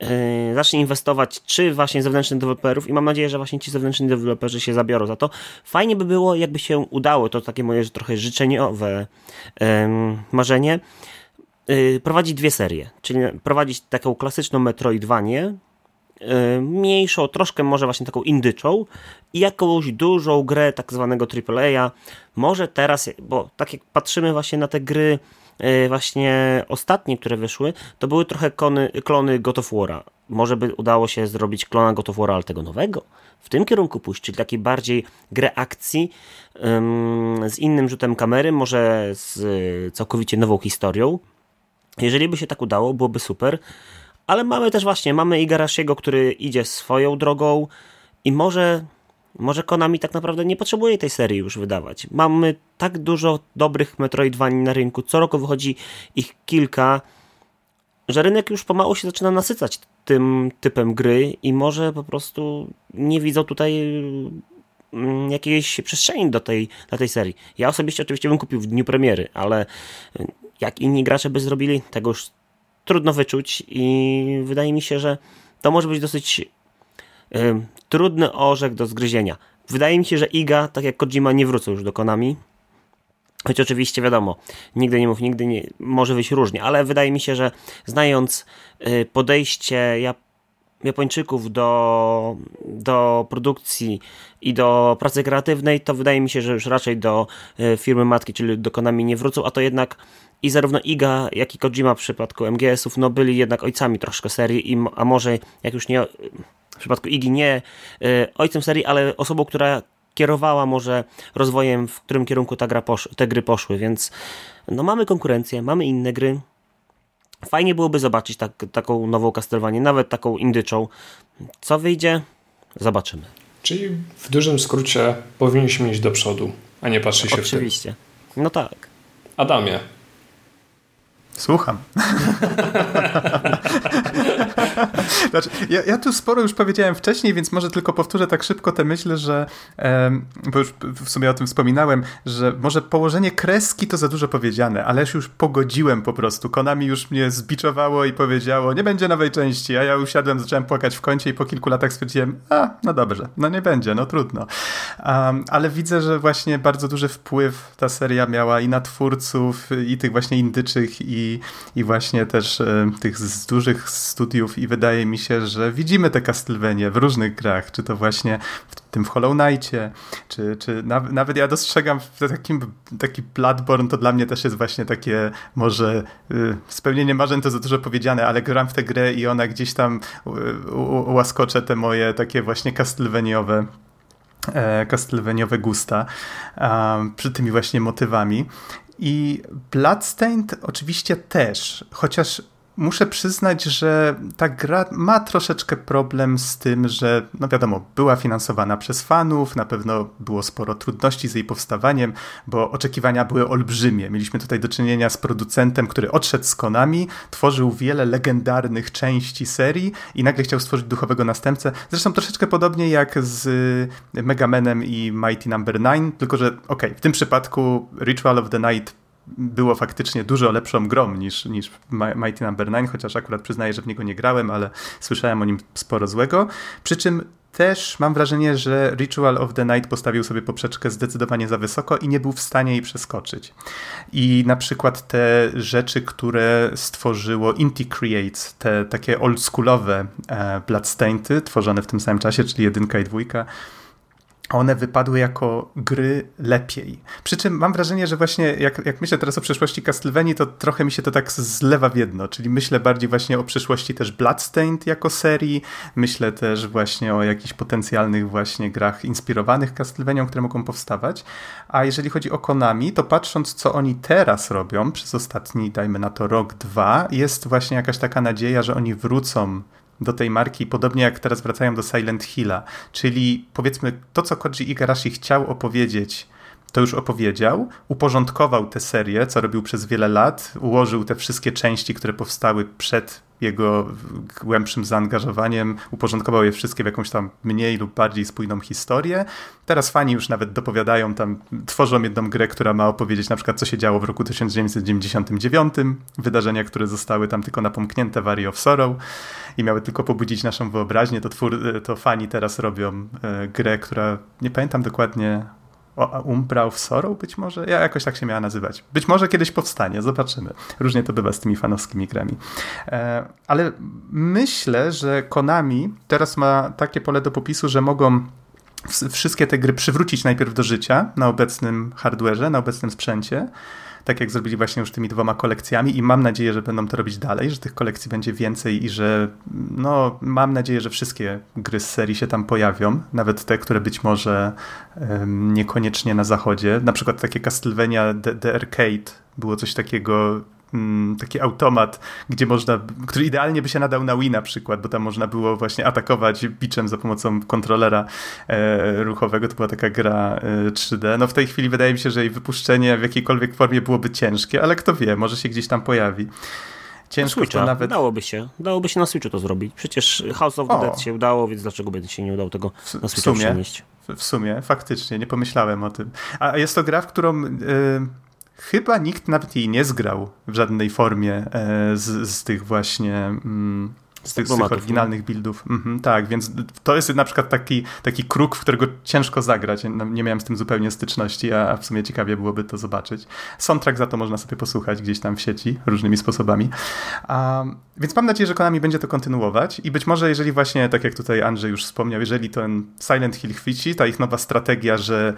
yy, zacznie inwestować czy właśnie zewnętrznych deweloperów i mam nadzieję, że właśnie ci zewnętrzni deweloperzy się zabiorą za to. Fajnie by było, jakby się udało, to takie moje trochę życzeniowe yy, marzenie, yy, prowadzić dwie serie, czyli prowadzić taką klasyczną Metroidvanię, yy, mniejszą, troszkę może właśnie taką indyczą i jakąś dużą grę tak zwanego AAA. Może teraz, bo tak jak patrzymy właśnie na te gry E, właśnie ostatnie, które wyszły, to były trochę klony, klony God of War'a. Może by udało się zrobić klona God of War'a, ale tego nowego? W tym kierunku pójść, czyli takiej bardziej grę akcji z innym rzutem kamery, może z całkowicie nową historią. Jeżeli by się tak udało, byłoby super. Ale mamy też właśnie, mamy Igarashiego, który idzie swoją drogą i może może Konami tak naprawdę nie potrzebuje tej serii już wydawać. Mamy tak dużo dobrych Metroidvanii na rynku. Co roku wychodzi ich kilka. że rynek już pomału się zaczyna nasycać tym typem gry i może po prostu nie widzą tutaj mm, jakiejś przestrzeni do tej, dla tej serii. Ja osobiście oczywiście bym kupił w dniu premiery, ale jak inni gracze by zrobili, tego już trudno wyczuć i wydaje mi się, że to może być dosyć trudny orzech do zgryzienia. Wydaje mi się, że Iga, tak jak Kojima, nie wrócą już do Konami. Choć oczywiście wiadomo, nigdy nie mów, nigdy nie, może wyjść różnie, ale wydaje mi się, że znając y, podejście Japończyków do, do produkcji i do pracy kreatywnej, to wydaje mi się, że już raczej do y, firmy matki, czyli do Konami nie wrócą, a to jednak i zarówno Iga, jak i Kojima w przypadku MGS-ów, no byli jednak ojcami troszkę serii, a może jak już nie w przypadku Igi nie y, ojcem serii, ale osobą, która kierowała może rozwojem, w którym kierunku ta gra posz te gry poszły, więc no mamy konkurencję, mamy inne gry. Fajnie byłoby zobaczyć tak, taką nową Castlevanię, nawet taką indyczą. Co wyjdzie? Zobaczymy. Czyli w dużym skrócie powinniśmy iść do przodu, a nie patrzeć się Oczywiście. w Oczywiście. No tak. Adamie, Słucham. (laughs) znaczy, ja, ja, tu sporo już powiedziałem wcześniej, więc może tylko powtórzę tak szybko tę myśl, że bo już w sumie o tym wspominałem, że może położenie kreski to za dużo powiedziane, ale już pogodziłem po prostu. Konami już mnie zbiczowało i powiedziało, nie będzie nowej części, a ja usiadłem, zacząłem płakać w kącie i po kilku latach stwierdziłem, a, no dobrze, no nie będzie, no trudno. Um, ale widzę, że właśnie bardzo duży wpływ ta seria miała i na twórców, i tych właśnie indyczych, i i, właśnie też tych z dużych studiów i wydaje mi się, że widzimy te Castlevanie w różnych grach, czy to właśnie w tym w Hollow Knightie, czy, czy nawet, nawet ja dostrzegam w takim taki Bloodborne, to dla mnie też jest właśnie takie może y, spełnienie marzeń to za dużo powiedziane, ale gram w tę grę i ona gdzieś tam łaskocze te moje takie właśnie Castlevaniaowe e, Castlevaniaowe gusta przy tymi właśnie motywami. I Bloodstained oczywiście też, chociaż muszę przyznać, że ta gra ma troszeczkę problem z tym, że, no wiadomo, była finansowana przez fanów, na pewno było sporo trudności z jej powstawaniem, bo oczekiwania były olbrzymie. Mieliśmy tutaj do czynienia z producentem, który odszedł z Konami, tworzył wiele legendarnych części serii i nagle chciał stworzyć duchowego następcę. Zresztą troszeczkę podobnie jak z Megamenem i Mighty Number no. 9, tylko że okej, okay, w tym przypadku Ritual of the Night było faktycznie dużo lepszą grą niż, niż Mighty Number no. 9, chociaż akurat przyznaję, że w niego nie grałem, ale słyszałem o nim sporo złego. Przy czym też mam wrażenie, że Ritual of the Night postawił sobie poprzeczkę zdecydowanie za wysoko i nie był w stanie jej przeskoczyć. I na przykład te rzeczy, które stworzyło Inti Creates, te takie oldschoolowe e, Bloodstainty, tworzone w tym samym czasie, czyli jedynka i dwójka, one wypadły jako gry lepiej. Przy czym mam wrażenie, że właśnie jak, jak myślę teraz o przyszłości Castlevanii, to trochę mi się to tak zlewa w jedno, czyli myślę bardziej właśnie o przyszłości też Bloodstained jako serii, myślę też właśnie o jakichś potencjalnych właśnie grach inspirowanych Castlevanią, które mogą powstawać, a jeżeli chodzi o Konami, to patrząc co oni teraz robią przez ostatni, dajmy na to rok, dwa, jest właśnie jakaś taka nadzieja, że oni wrócą do tej marki, podobnie jak teraz wracają do Silent Hilla. Czyli powiedzmy, to co Koji Igarashi chciał opowiedzieć, to już opowiedział, uporządkował tę serię, co robił przez wiele lat, ułożył te wszystkie części, które powstały przed jego głębszym zaangażowaniem, uporządkował je wszystkie w jakąś tam mniej lub bardziej spójną historię. Teraz fani już nawet dopowiadają tam, tworzą jedną grę, która ma opowiedzieć na przykład, co się działo w roku 1999, wydarzenia, które zostały tam tylko napomknięte w Aria of Sorrow. I miały tylko pobudzić naszą wyobraźnię, to, twór, to fani teraz robią e, grę, która nie pamiętam dokładnie Umbra of być może? Ja jakoś tak się miała nazywać. Być może kiedyś powstanie, zobaczymy. Różnie to bywa z tymi fanowskimi grami. E, ale myślę, że Konami teraz ma takie pole do popisu, że mogą wszystkie te gry przywrócić najpierw do życia na obecnym hardwareze, na obecnym sprzęcie, tak jak zrobili właśnie już tymi dwoma kolekcjami i mam nadzieję, że będą to robić dalej, że tych kolekcji będzie więcej i że no, mam nadzieję, że wszystkie gry z serii się tam pojawią, nawet te, które być może um, niekoniecznie na zachodzie, na przykład takie Castlevania The, The Arcade było coś takiego taki automat, gdzie można, który idealnie by się nadał na Wii na przykład, bo tam można było właśnie atakować biczem za pomocą kontrolera e, ruchowego. To była taka gra e, 3D. No w tej chwili wydaje mi się, że jej wypuszczenie w jakiejkolwiek formie byłoby ciężkie, ale kto wie, może się gdzieś tam pojawi. Ciężko Switcha. to nawet... Dałoby się. Dałoby się na Switchu to zrobić. Przecież House of the O. Dead się udało, więc dlaczego by się nie udało tego na w Switcha sumie. przenieść? W, sumie, faktycznie, nie pomyślałem o tym. A jest to gra, w którą y, chyba nikt nawet jej nie zgrał w żadnej formie e, z, z tych właśnie... Mm, z tych, z tych oryginalnych buildów. Mhm, tak, więc to jest na przykład taki, taki kruk, w którego ciężko zagrać. No, Nie miałem z tym zupełnie styczności, a a w sumie ciekawie byłoby to zobaczyć. Soundtrack za to można sobie posłuchać gdzieś tam w sieci różnymi sposobami. A, więc mam nadzieję, że Konami będzie to kontynuować i być może jeżeli właśnie, tak jak tutaj Andrzej już wspomniał, jeżeli ten Silent Hill chwyci, ta ich nowa strategia, że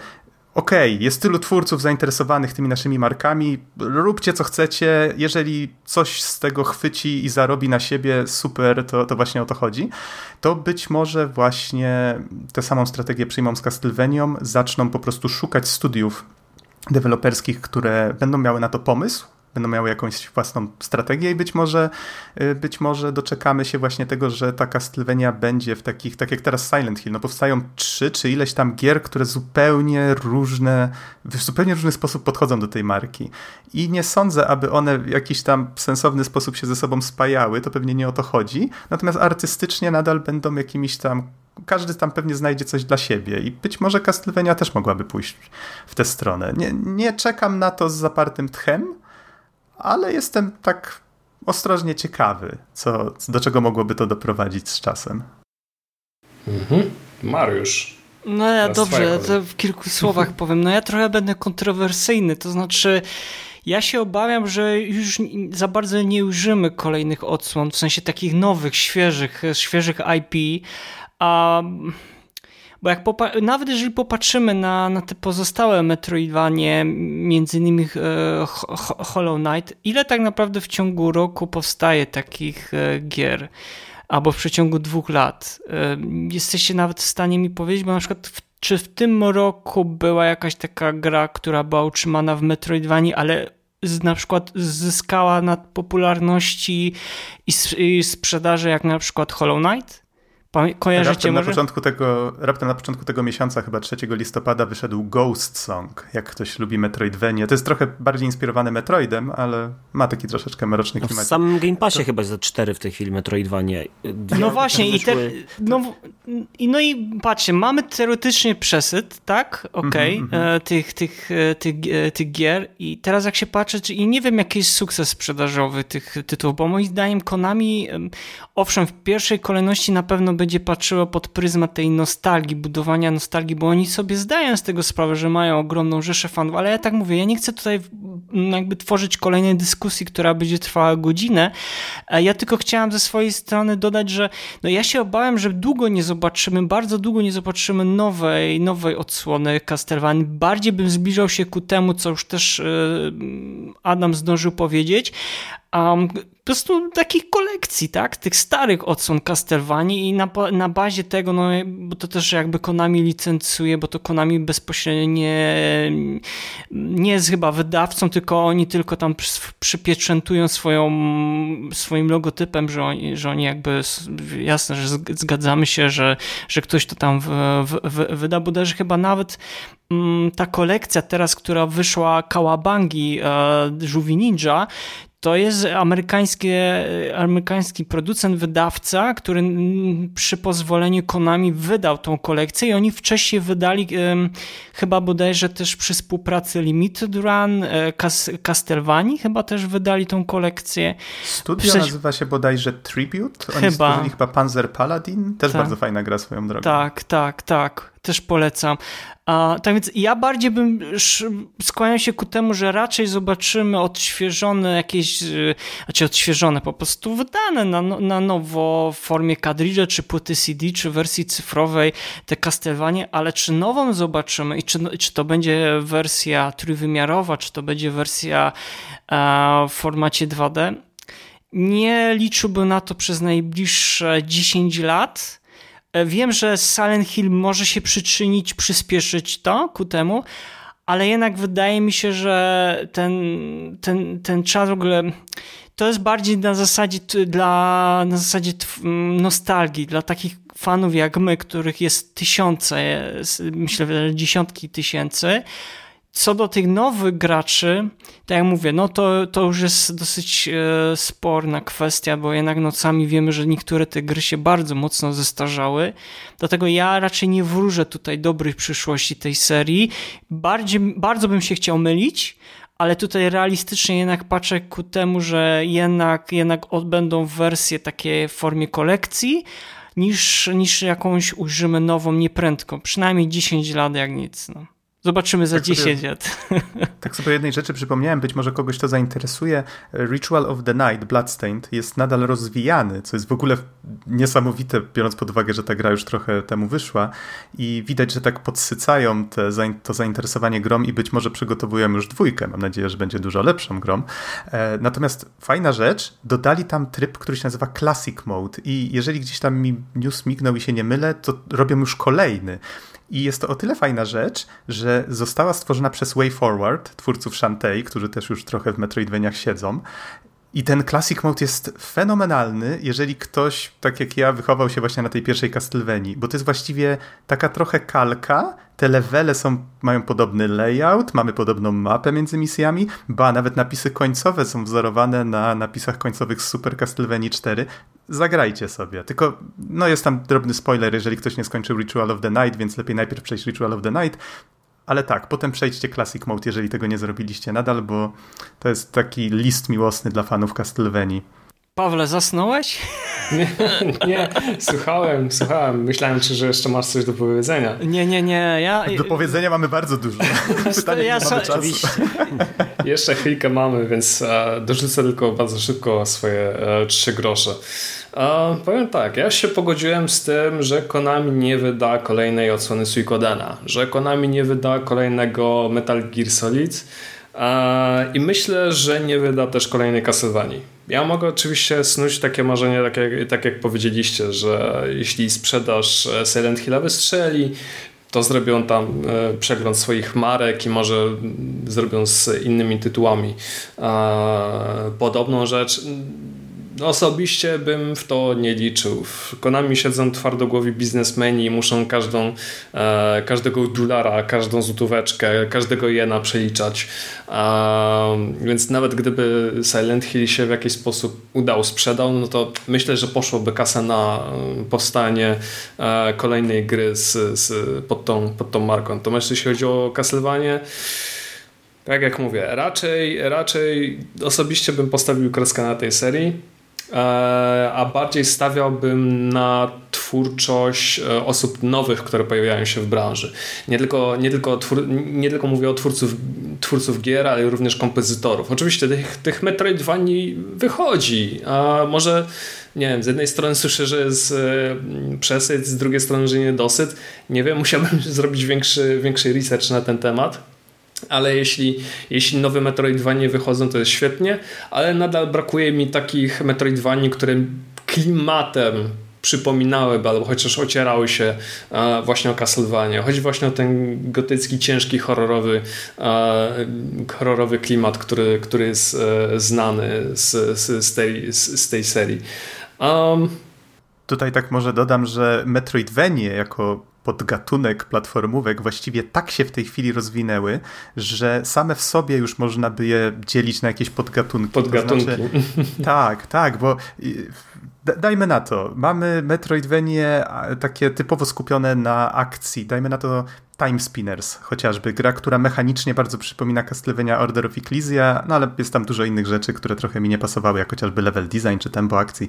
okej, jest tylu twórców zainteresowanych tymi naszymi markami, róbcie co chcecie, jeżeli coś z tego chwyci i zarobi na siebie, super, to, to właśnie o to chodzi, to być może właśnie tę samą strategię przyjmą z Castlevanią, zaczną po prostu szukać studiów deweloperskich, które będą miały na to pomysł, będą miały jakąś własną strategię i być może, y, być może doczekamy się właśnie tego, że ta Castlevania będzie w takich, tak jak teraz Silent Hill, no powstają trzy czy ileś tam gier, które zupełnie różne, w zupełnie różny sposób podchodzą do tej marki i nie sądzę, aby one w jakiś tam sensowny sposób się ze sobą spajały, to pewnie nie o to chodzi, natomiast artystycznie nadal będą jakimiś tam każdy tam pewnie znajdzie coś dla siebie i być może Castlevania też mogłaby pójść w tę stronę. Nie, nie czekam na to z zapartym tchem, ale jestem tak ostrożnie ciekawy, co, do czego mogłoby to doprowadzić z czasem. Mhm. Mariusz. No ja dobrze, to w kilku słowach (laughs) powiem. No ja trochę będę kontrowersyjny, to znaczy ja się obawiam, że już za bardzo nie użymy kolejnych odsłon, w sensie takich nowych, świeżych, świeżych IP, a bo jak nawet jeżeli popatrzymy na, na te pozostałe Metroidvanie, między innymi e, Ho- Ho- Hollow Knight, ile tak naprawdę w ciągu roku powstaje takich e, gier? Albo w przeciągu dwóch lat. E, Jesteście nawet w stanie mi powiedzieć, bo na przykład w, czy w tym roku była jakaś taka gra, która była utrzymana w Metroidvanii, ale z, na przykład zyskała na popularności i, i sprzedaży jak na przykład Hollow Knight? Kojarzycie Raptem na, może? początku tego, raptem na początku tego miesiąca, chyba 3 listopada, wyszedł Ghost Song, jak ktoś lubi Metroidvania. To jest trochę bardziej inspirowane Metroidem, ale ma taki troszeczkę mroczny No w klimat. samym Game Passie chyba jest za cztery w tej chwili Metroidvanie. Dwie No właśnie, i, te, no, i, no i patrzcie, mamy teoretycznie przesyt, tak? Okej, Mhm, e, tych, tych, e, tych, e, tych gier. I teraz jak się patrzy, czy, i nie wiem, jaki jest sukces sprzedażowy tych tytułów, bo moim zdaniem Konami, em, owszem, w pierwszej kolejności na pewno będzie patrzyło pod pryzmat tej nostalgii, budowania nostalgii, bo oni sobie zdają z tego sprawę, że mają ogromną rzeszę fanów, ale ja tak mówię, ja nie chcę tutaj mm, jakby tworzyć kolejnej dyskusji, która będzie trwała godzinę. E, Ja tylko chciałam ze swojej strony dodać, że no ja się obawiam, że długo nie zobaczymy, bardzo długo nie zobaczymy nowej, nowej odsłony Castlevania. Bardziej bym zbliżał się ku temu, co już też e, Adam zdążył powiedzieć, um, prostu takich kolekcji, tak? Tych starych odsłon Castlevanii i na, na bazie tego, no bo to też jakby Konami licencuje, bo to Konami bezpośrednio nie, nie jest chyba wydawcą, tylko oni tylko tam przy- przypieczętują swoją, swoim logotypem, że oni, że oni jakby, jasne, że zg- zgadzamy się, że, że ktoś to tam w, w, w, wyda, bo też chyba nawet mm, ta kolekcja teraz, która wyszła Kawabangi e, Żółwi Ninja, to jest amerykańskie, amerykański producent, wydawca, który przy pozwoleniu Konami wydał tą kolekcję i oni wcześniej wydali em, chyba bodajże też przy współpracy Limited Run, e, Cas Castlevanii chyba też wydali tą kolekcję. Studio nazywa się bodajże Tribute. Oni Chyba. stworzyli chyba Panzer Paladin. Też Tak. bardzo fajna gra swoją drogą. Tak, tak, tak. Też polecam. A, tak więc ja bardziej bym skłaniał się ku temu, że raczej zobaczymy odświeżone jakieś, y, znaczy odświeżone, po prostu wydane na, no- na nowo w formie kadridże, czy płyty CD, czy wersji cyfrowej te Castlevanie, ale czy nową zobaczymy i czy, czy to będzie wersja trójwymiarowa, czy to będzie wersja e, w formacie 2D, nie liczyłbym na to przez najbliższe 10 lat. E, Wiem, że Silent Hill może się przyczynić, przyspieszyć to ku temu, ale jednak wydaje mi się, że ten, ten, ten czas w ogóle to jest bardziej na zasadzie dla na zasadzie nostalgii, dla takich fanów jak my, których jest tysiące, s- myślę, że dziesiątki tysięcy. Co do tych nowych graczy, tak jak mówię, no to, to już jest dosyć e, sporna kwestia, bo jednak nocami wiemy, że niektóre te gry się bardzo mocno zestarzały. Dlatego ja raczej nie wróżę tutaj dobrych przyszłości tej serii. Bardziej, bardzo bym się chciał mylić, ale tutaj realistycznie jednak patrzę ku temu, że jednak, jednak odbędą wersje takie w formie kolekcji, niż, niż jakąś ujrzymy nową nieprędką. Przynajmniej 10 lat jak nic. No. Zobaczymy za tak 10 sobie, lat. (laughs) Tak sobie jednej rzeczy przypomniałem, być może kogoś to zainteresuje. Ritual of the Night, Bloodstained, jest nadal rozwijany, co jest w ogóle niesamowite, biorąc pod uwagę, że ta gra już trochę temu wyszła i widać, że tak podsycają te, to zainteresowanie grom i być może przygotowują już dwójkę. Mam nadzieję, że będzie dużo lepszą grom. E, natomiast fajna rzecz, dodali tam tryb, który się nazywa Classic Mode i jeżeli gdzieś tam mi news mignął i się nie mylę, to robią już kolejny. I jest to o tyle fajna rzecz, że została stworzona przez WayForward, twórców Shantae, którzy też już trochę w Metroidvaniach siedzą. I ten Classic Mode jest fenomenalny, jeżeli ktoś, tak jak ja, wychował się właśnie na tej pierwszej Castlevanii, bo to jest właściwie taka trochę kalka, te levele są, mają podobny layout, mamy podobną mapę między misjami, ba, nawet napisy końcowe są wzorowane na napisach końcowych z Super Castlevania 4. Zagrajcie sobie. Tylko, no jest tam drobny spoiler, jeżeli ktoś nie skończył Ritual of the Night, więc lepiej najpierw przejść Ritual of the Night, ale tak, potem przejdźcie Classic Mode, jeżeli tego nie zrobiliście nadal, bo to jest taki list miłosny dla fanów Castlevanii. Pawle, zasnąłeś? (laughs) Nie, nie, słuchałem, słuchałem. Myślałem, czy, że jeszcze masz coś do powiedzenia. Nie, nie, nie. Ja... Do powiedzenia mamy bardzo dużo. (laughs) Pytanie, ja mamy czasu. jeszcze chwilkę mamy, więc e, dorzucę tylko bardzo szybko swoje e, trzy grosze. Powiem tak, ja się pogodziłem z tym, że Konami nie wyda kolejnej odsłony Suikodena, że Konami nie wyda kolejnego Metal Gear Solid i myślę, że nie wyda też kolejnej Castlevanii. Ja mogę oczywiście snuć takie marzenie, tak jak, tak jak powiedzieliście, że jeśli sprzedaż e, Silent Hill wystrzeli, to zrobią tam e, przegląd swoich marek i może zrobią z innymi tytułami podobną rzecz. Osobiście bym w to nie liczył. W Konami siedzą twardogłowi biznesmeni i muszą każdą, e, każdego dolara, każdą złotóweczkę, każdego jena przeliczać. E, więc nawet gdyby Silent Hill się w jakiś sposób udał, sprzedał, no to myślę, że poszłoby kasa na powstanie e, kolejnej gry z, z, pod, tą, pod tą marką. Natomiast jeśli chodzi o Castlevanie, tak jak mówię, raczej, raczej osobiście bym postawił kreskę na tej serii. E, a bardziej stawiałbym na twórczość e, osób nowych, które pojawiają się w branży. Nie tylko, nie tylko, twór, nie tylko mówię o twórców, twórców gier, ale również kompozytorów. Oczywiście tych, tych Metroidvanii wychodzi, a może nie wiem, z jednej strony słyszę, że jest e, przesyt, z drugiej strony, że niedosyt. Nie wiem, (laughs) musiałbym zrobić większy, większy research na ten temat ale jeśli, jeśli nowe Metroidvanie wychodzą, to jest świetnie, ale nadal brakuje mi takich Metroidvanii, które klimatem przypominałyby, albo chociaż ocierały się e, właśnie o Castlevania. Chodzi właśnie o ten gotycki, ciężki, horrorowy, e, horrorowy klimat, który, który jest e, znany z, z, tej, z tej serii. Um, Tutaj tak może dodam, że Metroidvanie jako podgatunek platformówek właściwie tak się w tej chwili rozwinęły, że same w sobie już można by je dzielić na jakieś podgatunki. Podgatunki. To znaczy, tak, tak, bo dajmy na to, mamy Metroidvanie takie typowo skupione na akcji, dajmy na to Time Spinners chociażby, gra, która mechanicznie bardzo przypomina Castlevania Order of Ecclesia, no ale jest tam dużo innych rzeczy, które trochę mi nie pasowały, jak chociażby level design czy tempo akcji.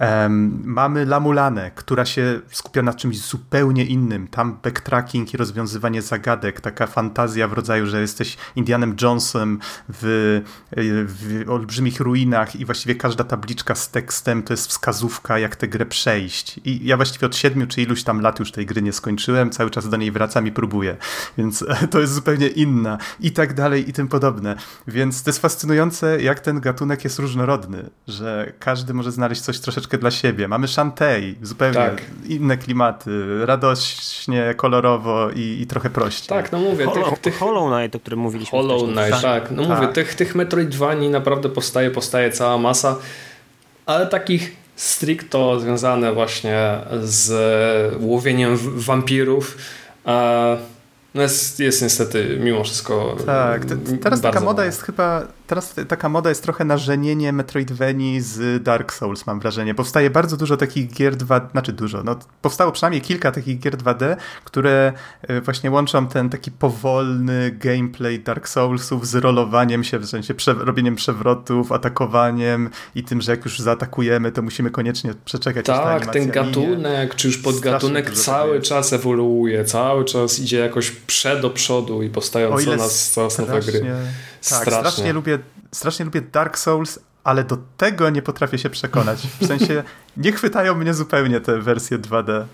Um, mamy Lamulane, która się skupia na czymś zupełnie innym. Tam backtracking i rozwiązywanie zagadek, taka fantazja w rodzaju, że jesteś Indianem Jonesem w, w olbrzymich ruinach i właściwie każda tabliczka z tekstem to jest wskazówka, jak tę grę przejść. I ja właściwie od siedmiu czy iluś tam lat już tej gry nie skończyłem, cały czas do niej wracam i próbuję próbuje. Więc to jest zupełnie inna i tak dalej i tym podobne. Więc to jest fascynujące, jak ten gatunek jest różnorodny, że każdy może znaleźć coś troszeczkę dla siebie. Mamy Shantae, zupełnie tak. inne klimaty, radośnie, kolorowo i, i trochę prościej. Tak, no mówię. Hollow, tych, tych... Hollow Knight, o którym mówiliśmy Hollow Knight, tak. tak. No tak. mówię, tych, tych Metroidvanii naprawdę powstaje, powstaje cała masa, ale takich stricto związane właśnie z łowieniem wampirów no jest, jest niestety mimo wszystko. Tak, teraz taka moda jest chyba teraz taka moda jest trochę narzenienie Metroidvanii z Dark Souls, mam wrażenie. Powstaje bardzo dużo takich gier 2, znaczy dużo, no powstało przynajmniej kilka takich gier 2D, które e, właśnie łączą ten taki powolny gameplay Dark Soulsów z rolowaniem się, w sensie prze, robieniem przewrotów, atakowaniem i tym, że jak już zaatakujemy, to musimy koniecznie przeczekać. Tak, ten gatunek, minie. czy już podgatunek cały czas ewoluuje, cały czas idzie jakoś przed do przodu i powstają coraz, coraz nowe gry. Tak, strasznie. strasznie lubię, strasznie lubię Dark Souls, ale do tego nie potrafię się przekonać. W sensie nie chwytają mnie zupełnie te wersje 2D.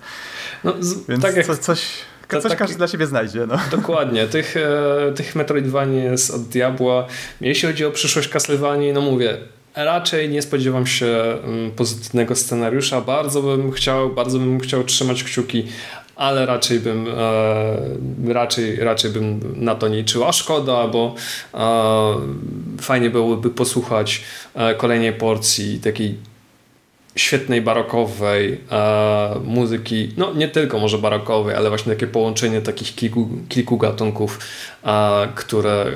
No, z, Więc tak jak, co, coś, to, coś tak, każdy dla siebie znajdzie. No. Dokładnie. Tych, e, tych Metroidvanii jest od diabła. Jeśli chodzi o przyszłość Castlevanii, no mówię, raczej nie spodziewam się mm, pozytywnego scenariusza. Bardzo bym chciał, bardzo bym chciał trzymać kciuki, ale raczej bym, e, raczej, raczej bym na to nie liczył. A szkoda, bo e, fajnie byłoby posłuchać e, kolejnej porcji takiej świetnej barokowej e, muzyki, no nie tylko może barokowej, ale właśnie takie połączenie takich kilku, kilku gatunków, e, które,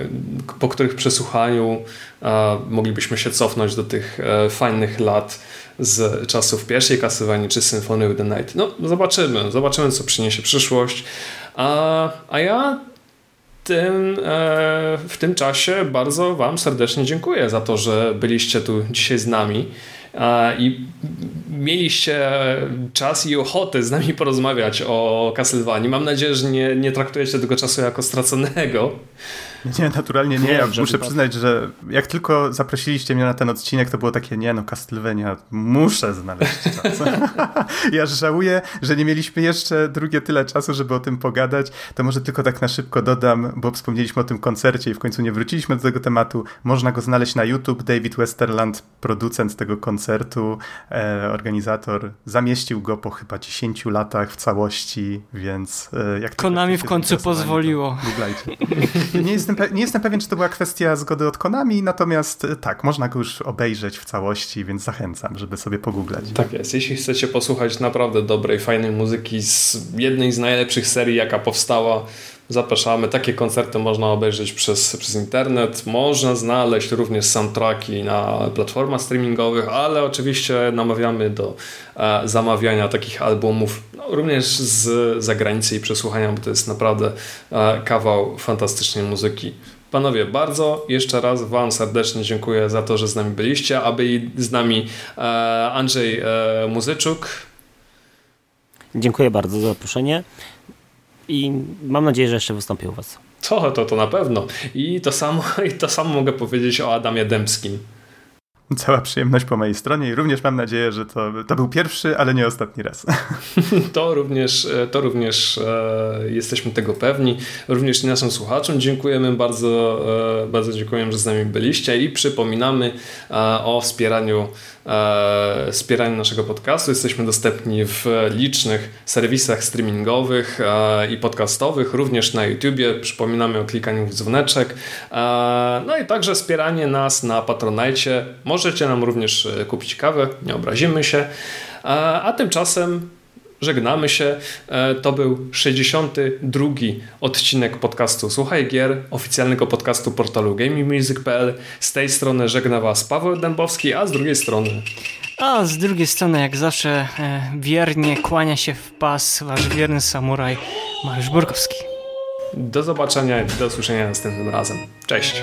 po których przesłuchaniu e, moglibyśmy się cofnąć do tych e, fajnych lat z czasów pierwszej Castlevanii czy Symphony of the Night. No zobaczymy, zobaczymy co przyniesie przyszłość. A, a ja tym, e, w tym czasie bardzo Wam serdecznie dziękuję za to, że byliście tu dzisiaj z nami i mieliście czas i ochotę z nami porozmawiać o Castlevanii. Mam nadzieję, że nie, nie traktujecie tego czasu jako straconego. (laughs) Nie, naturalnie nie. Ja muszę przyznać, że jak tylko zaprosiliście mnie na ten odcinek, to było takie, nie no, Castlevania, muszę znaleźć czas. (laughs) ja żałuję, że nie mieliśmy jeszcze drugie tyle czasu, żeby o tym pogadać. To może tylko tak na szybko dodam, bo wspomnieliśmy o tym koncercie i w końcu nie wróciliśmy do tego tematu. Można go znaleźć na YouTube. David Westerland, producent tego koncertu, e, organizator, zamieścił go po chyba 10 latach w całości, więc e, jak Konami w końcu pozwoliło. Nie jestem jestem, nie jestem pewien, czy to była kwestia zgody od Konami, natomiast e, tak, można go już obejrzeć w całości, więc zachęcam, żeby sobie pogooglać. Tak jest. Jeśli chcecie posłuchać naprawdę dobrej, fajnej muzyki z jednej z najlepszych serii, jaka powstała Zapraszamy. Takie koncerty można obejrzeć przez, przez internet. Można znaleźć również soundtracki na platformach streamingowych, ale oczywiście namawiamy do e, zamawiania takich albumów no, również z zagranicy i przesłuchania, bo to jest naprawdę e, kawał fantastycznej muzyki. Panowie, bardzo jeszcze raz Wam serdecznie dziękuję za to, że z nami byliście, a byli z nami e, Andrzej e, Muzyczuk. Dziękuję bardzo za zaproszenie i mam nadzieję, że jeszcze wystąpię u Was. To, to, to na pewno. I to samo, (laughs) I to samo mogę powiedzieć o Adamie Dębskim. Cała przyjemność po mojej stronie i również mam nadzieję, że to, to był pierwszy, ale nie ostatni raz. (laughs) To również, to również e, jesteśmy tego pewni. Również naszym słuchaczom dziękujemy bardzo, e, bardzo dziękujemy, że z nami byliście i przypominamy e, o wspieraniu e, wspieraniu naszego podcastu. Jesteśmy dostępni w licznych serwisach streamingowych e, i podcastowych, również na YouTubie. Przypominamy o klikaniu w dzwoneczek. E, no i także wspieranie nas na Patronite. Możecie nam również e, kupić kawę, nie obrazimy się. E, a tymczasem żegnamy się. E, to był 62 odcinek podcastu Słuchaj Gier, oficjalnego podcastu portalu gamingmusic.pl. Z tej strony żegna Was Paweł Dębowski, a z drugiej strony... A z drugiej strony, jak zawsze, e, wiernie kłania się w pas Wasz wierny samuraj Mariusz Borkowski. Do zobaczenia i do usłyszenia następnym razem. Cześć!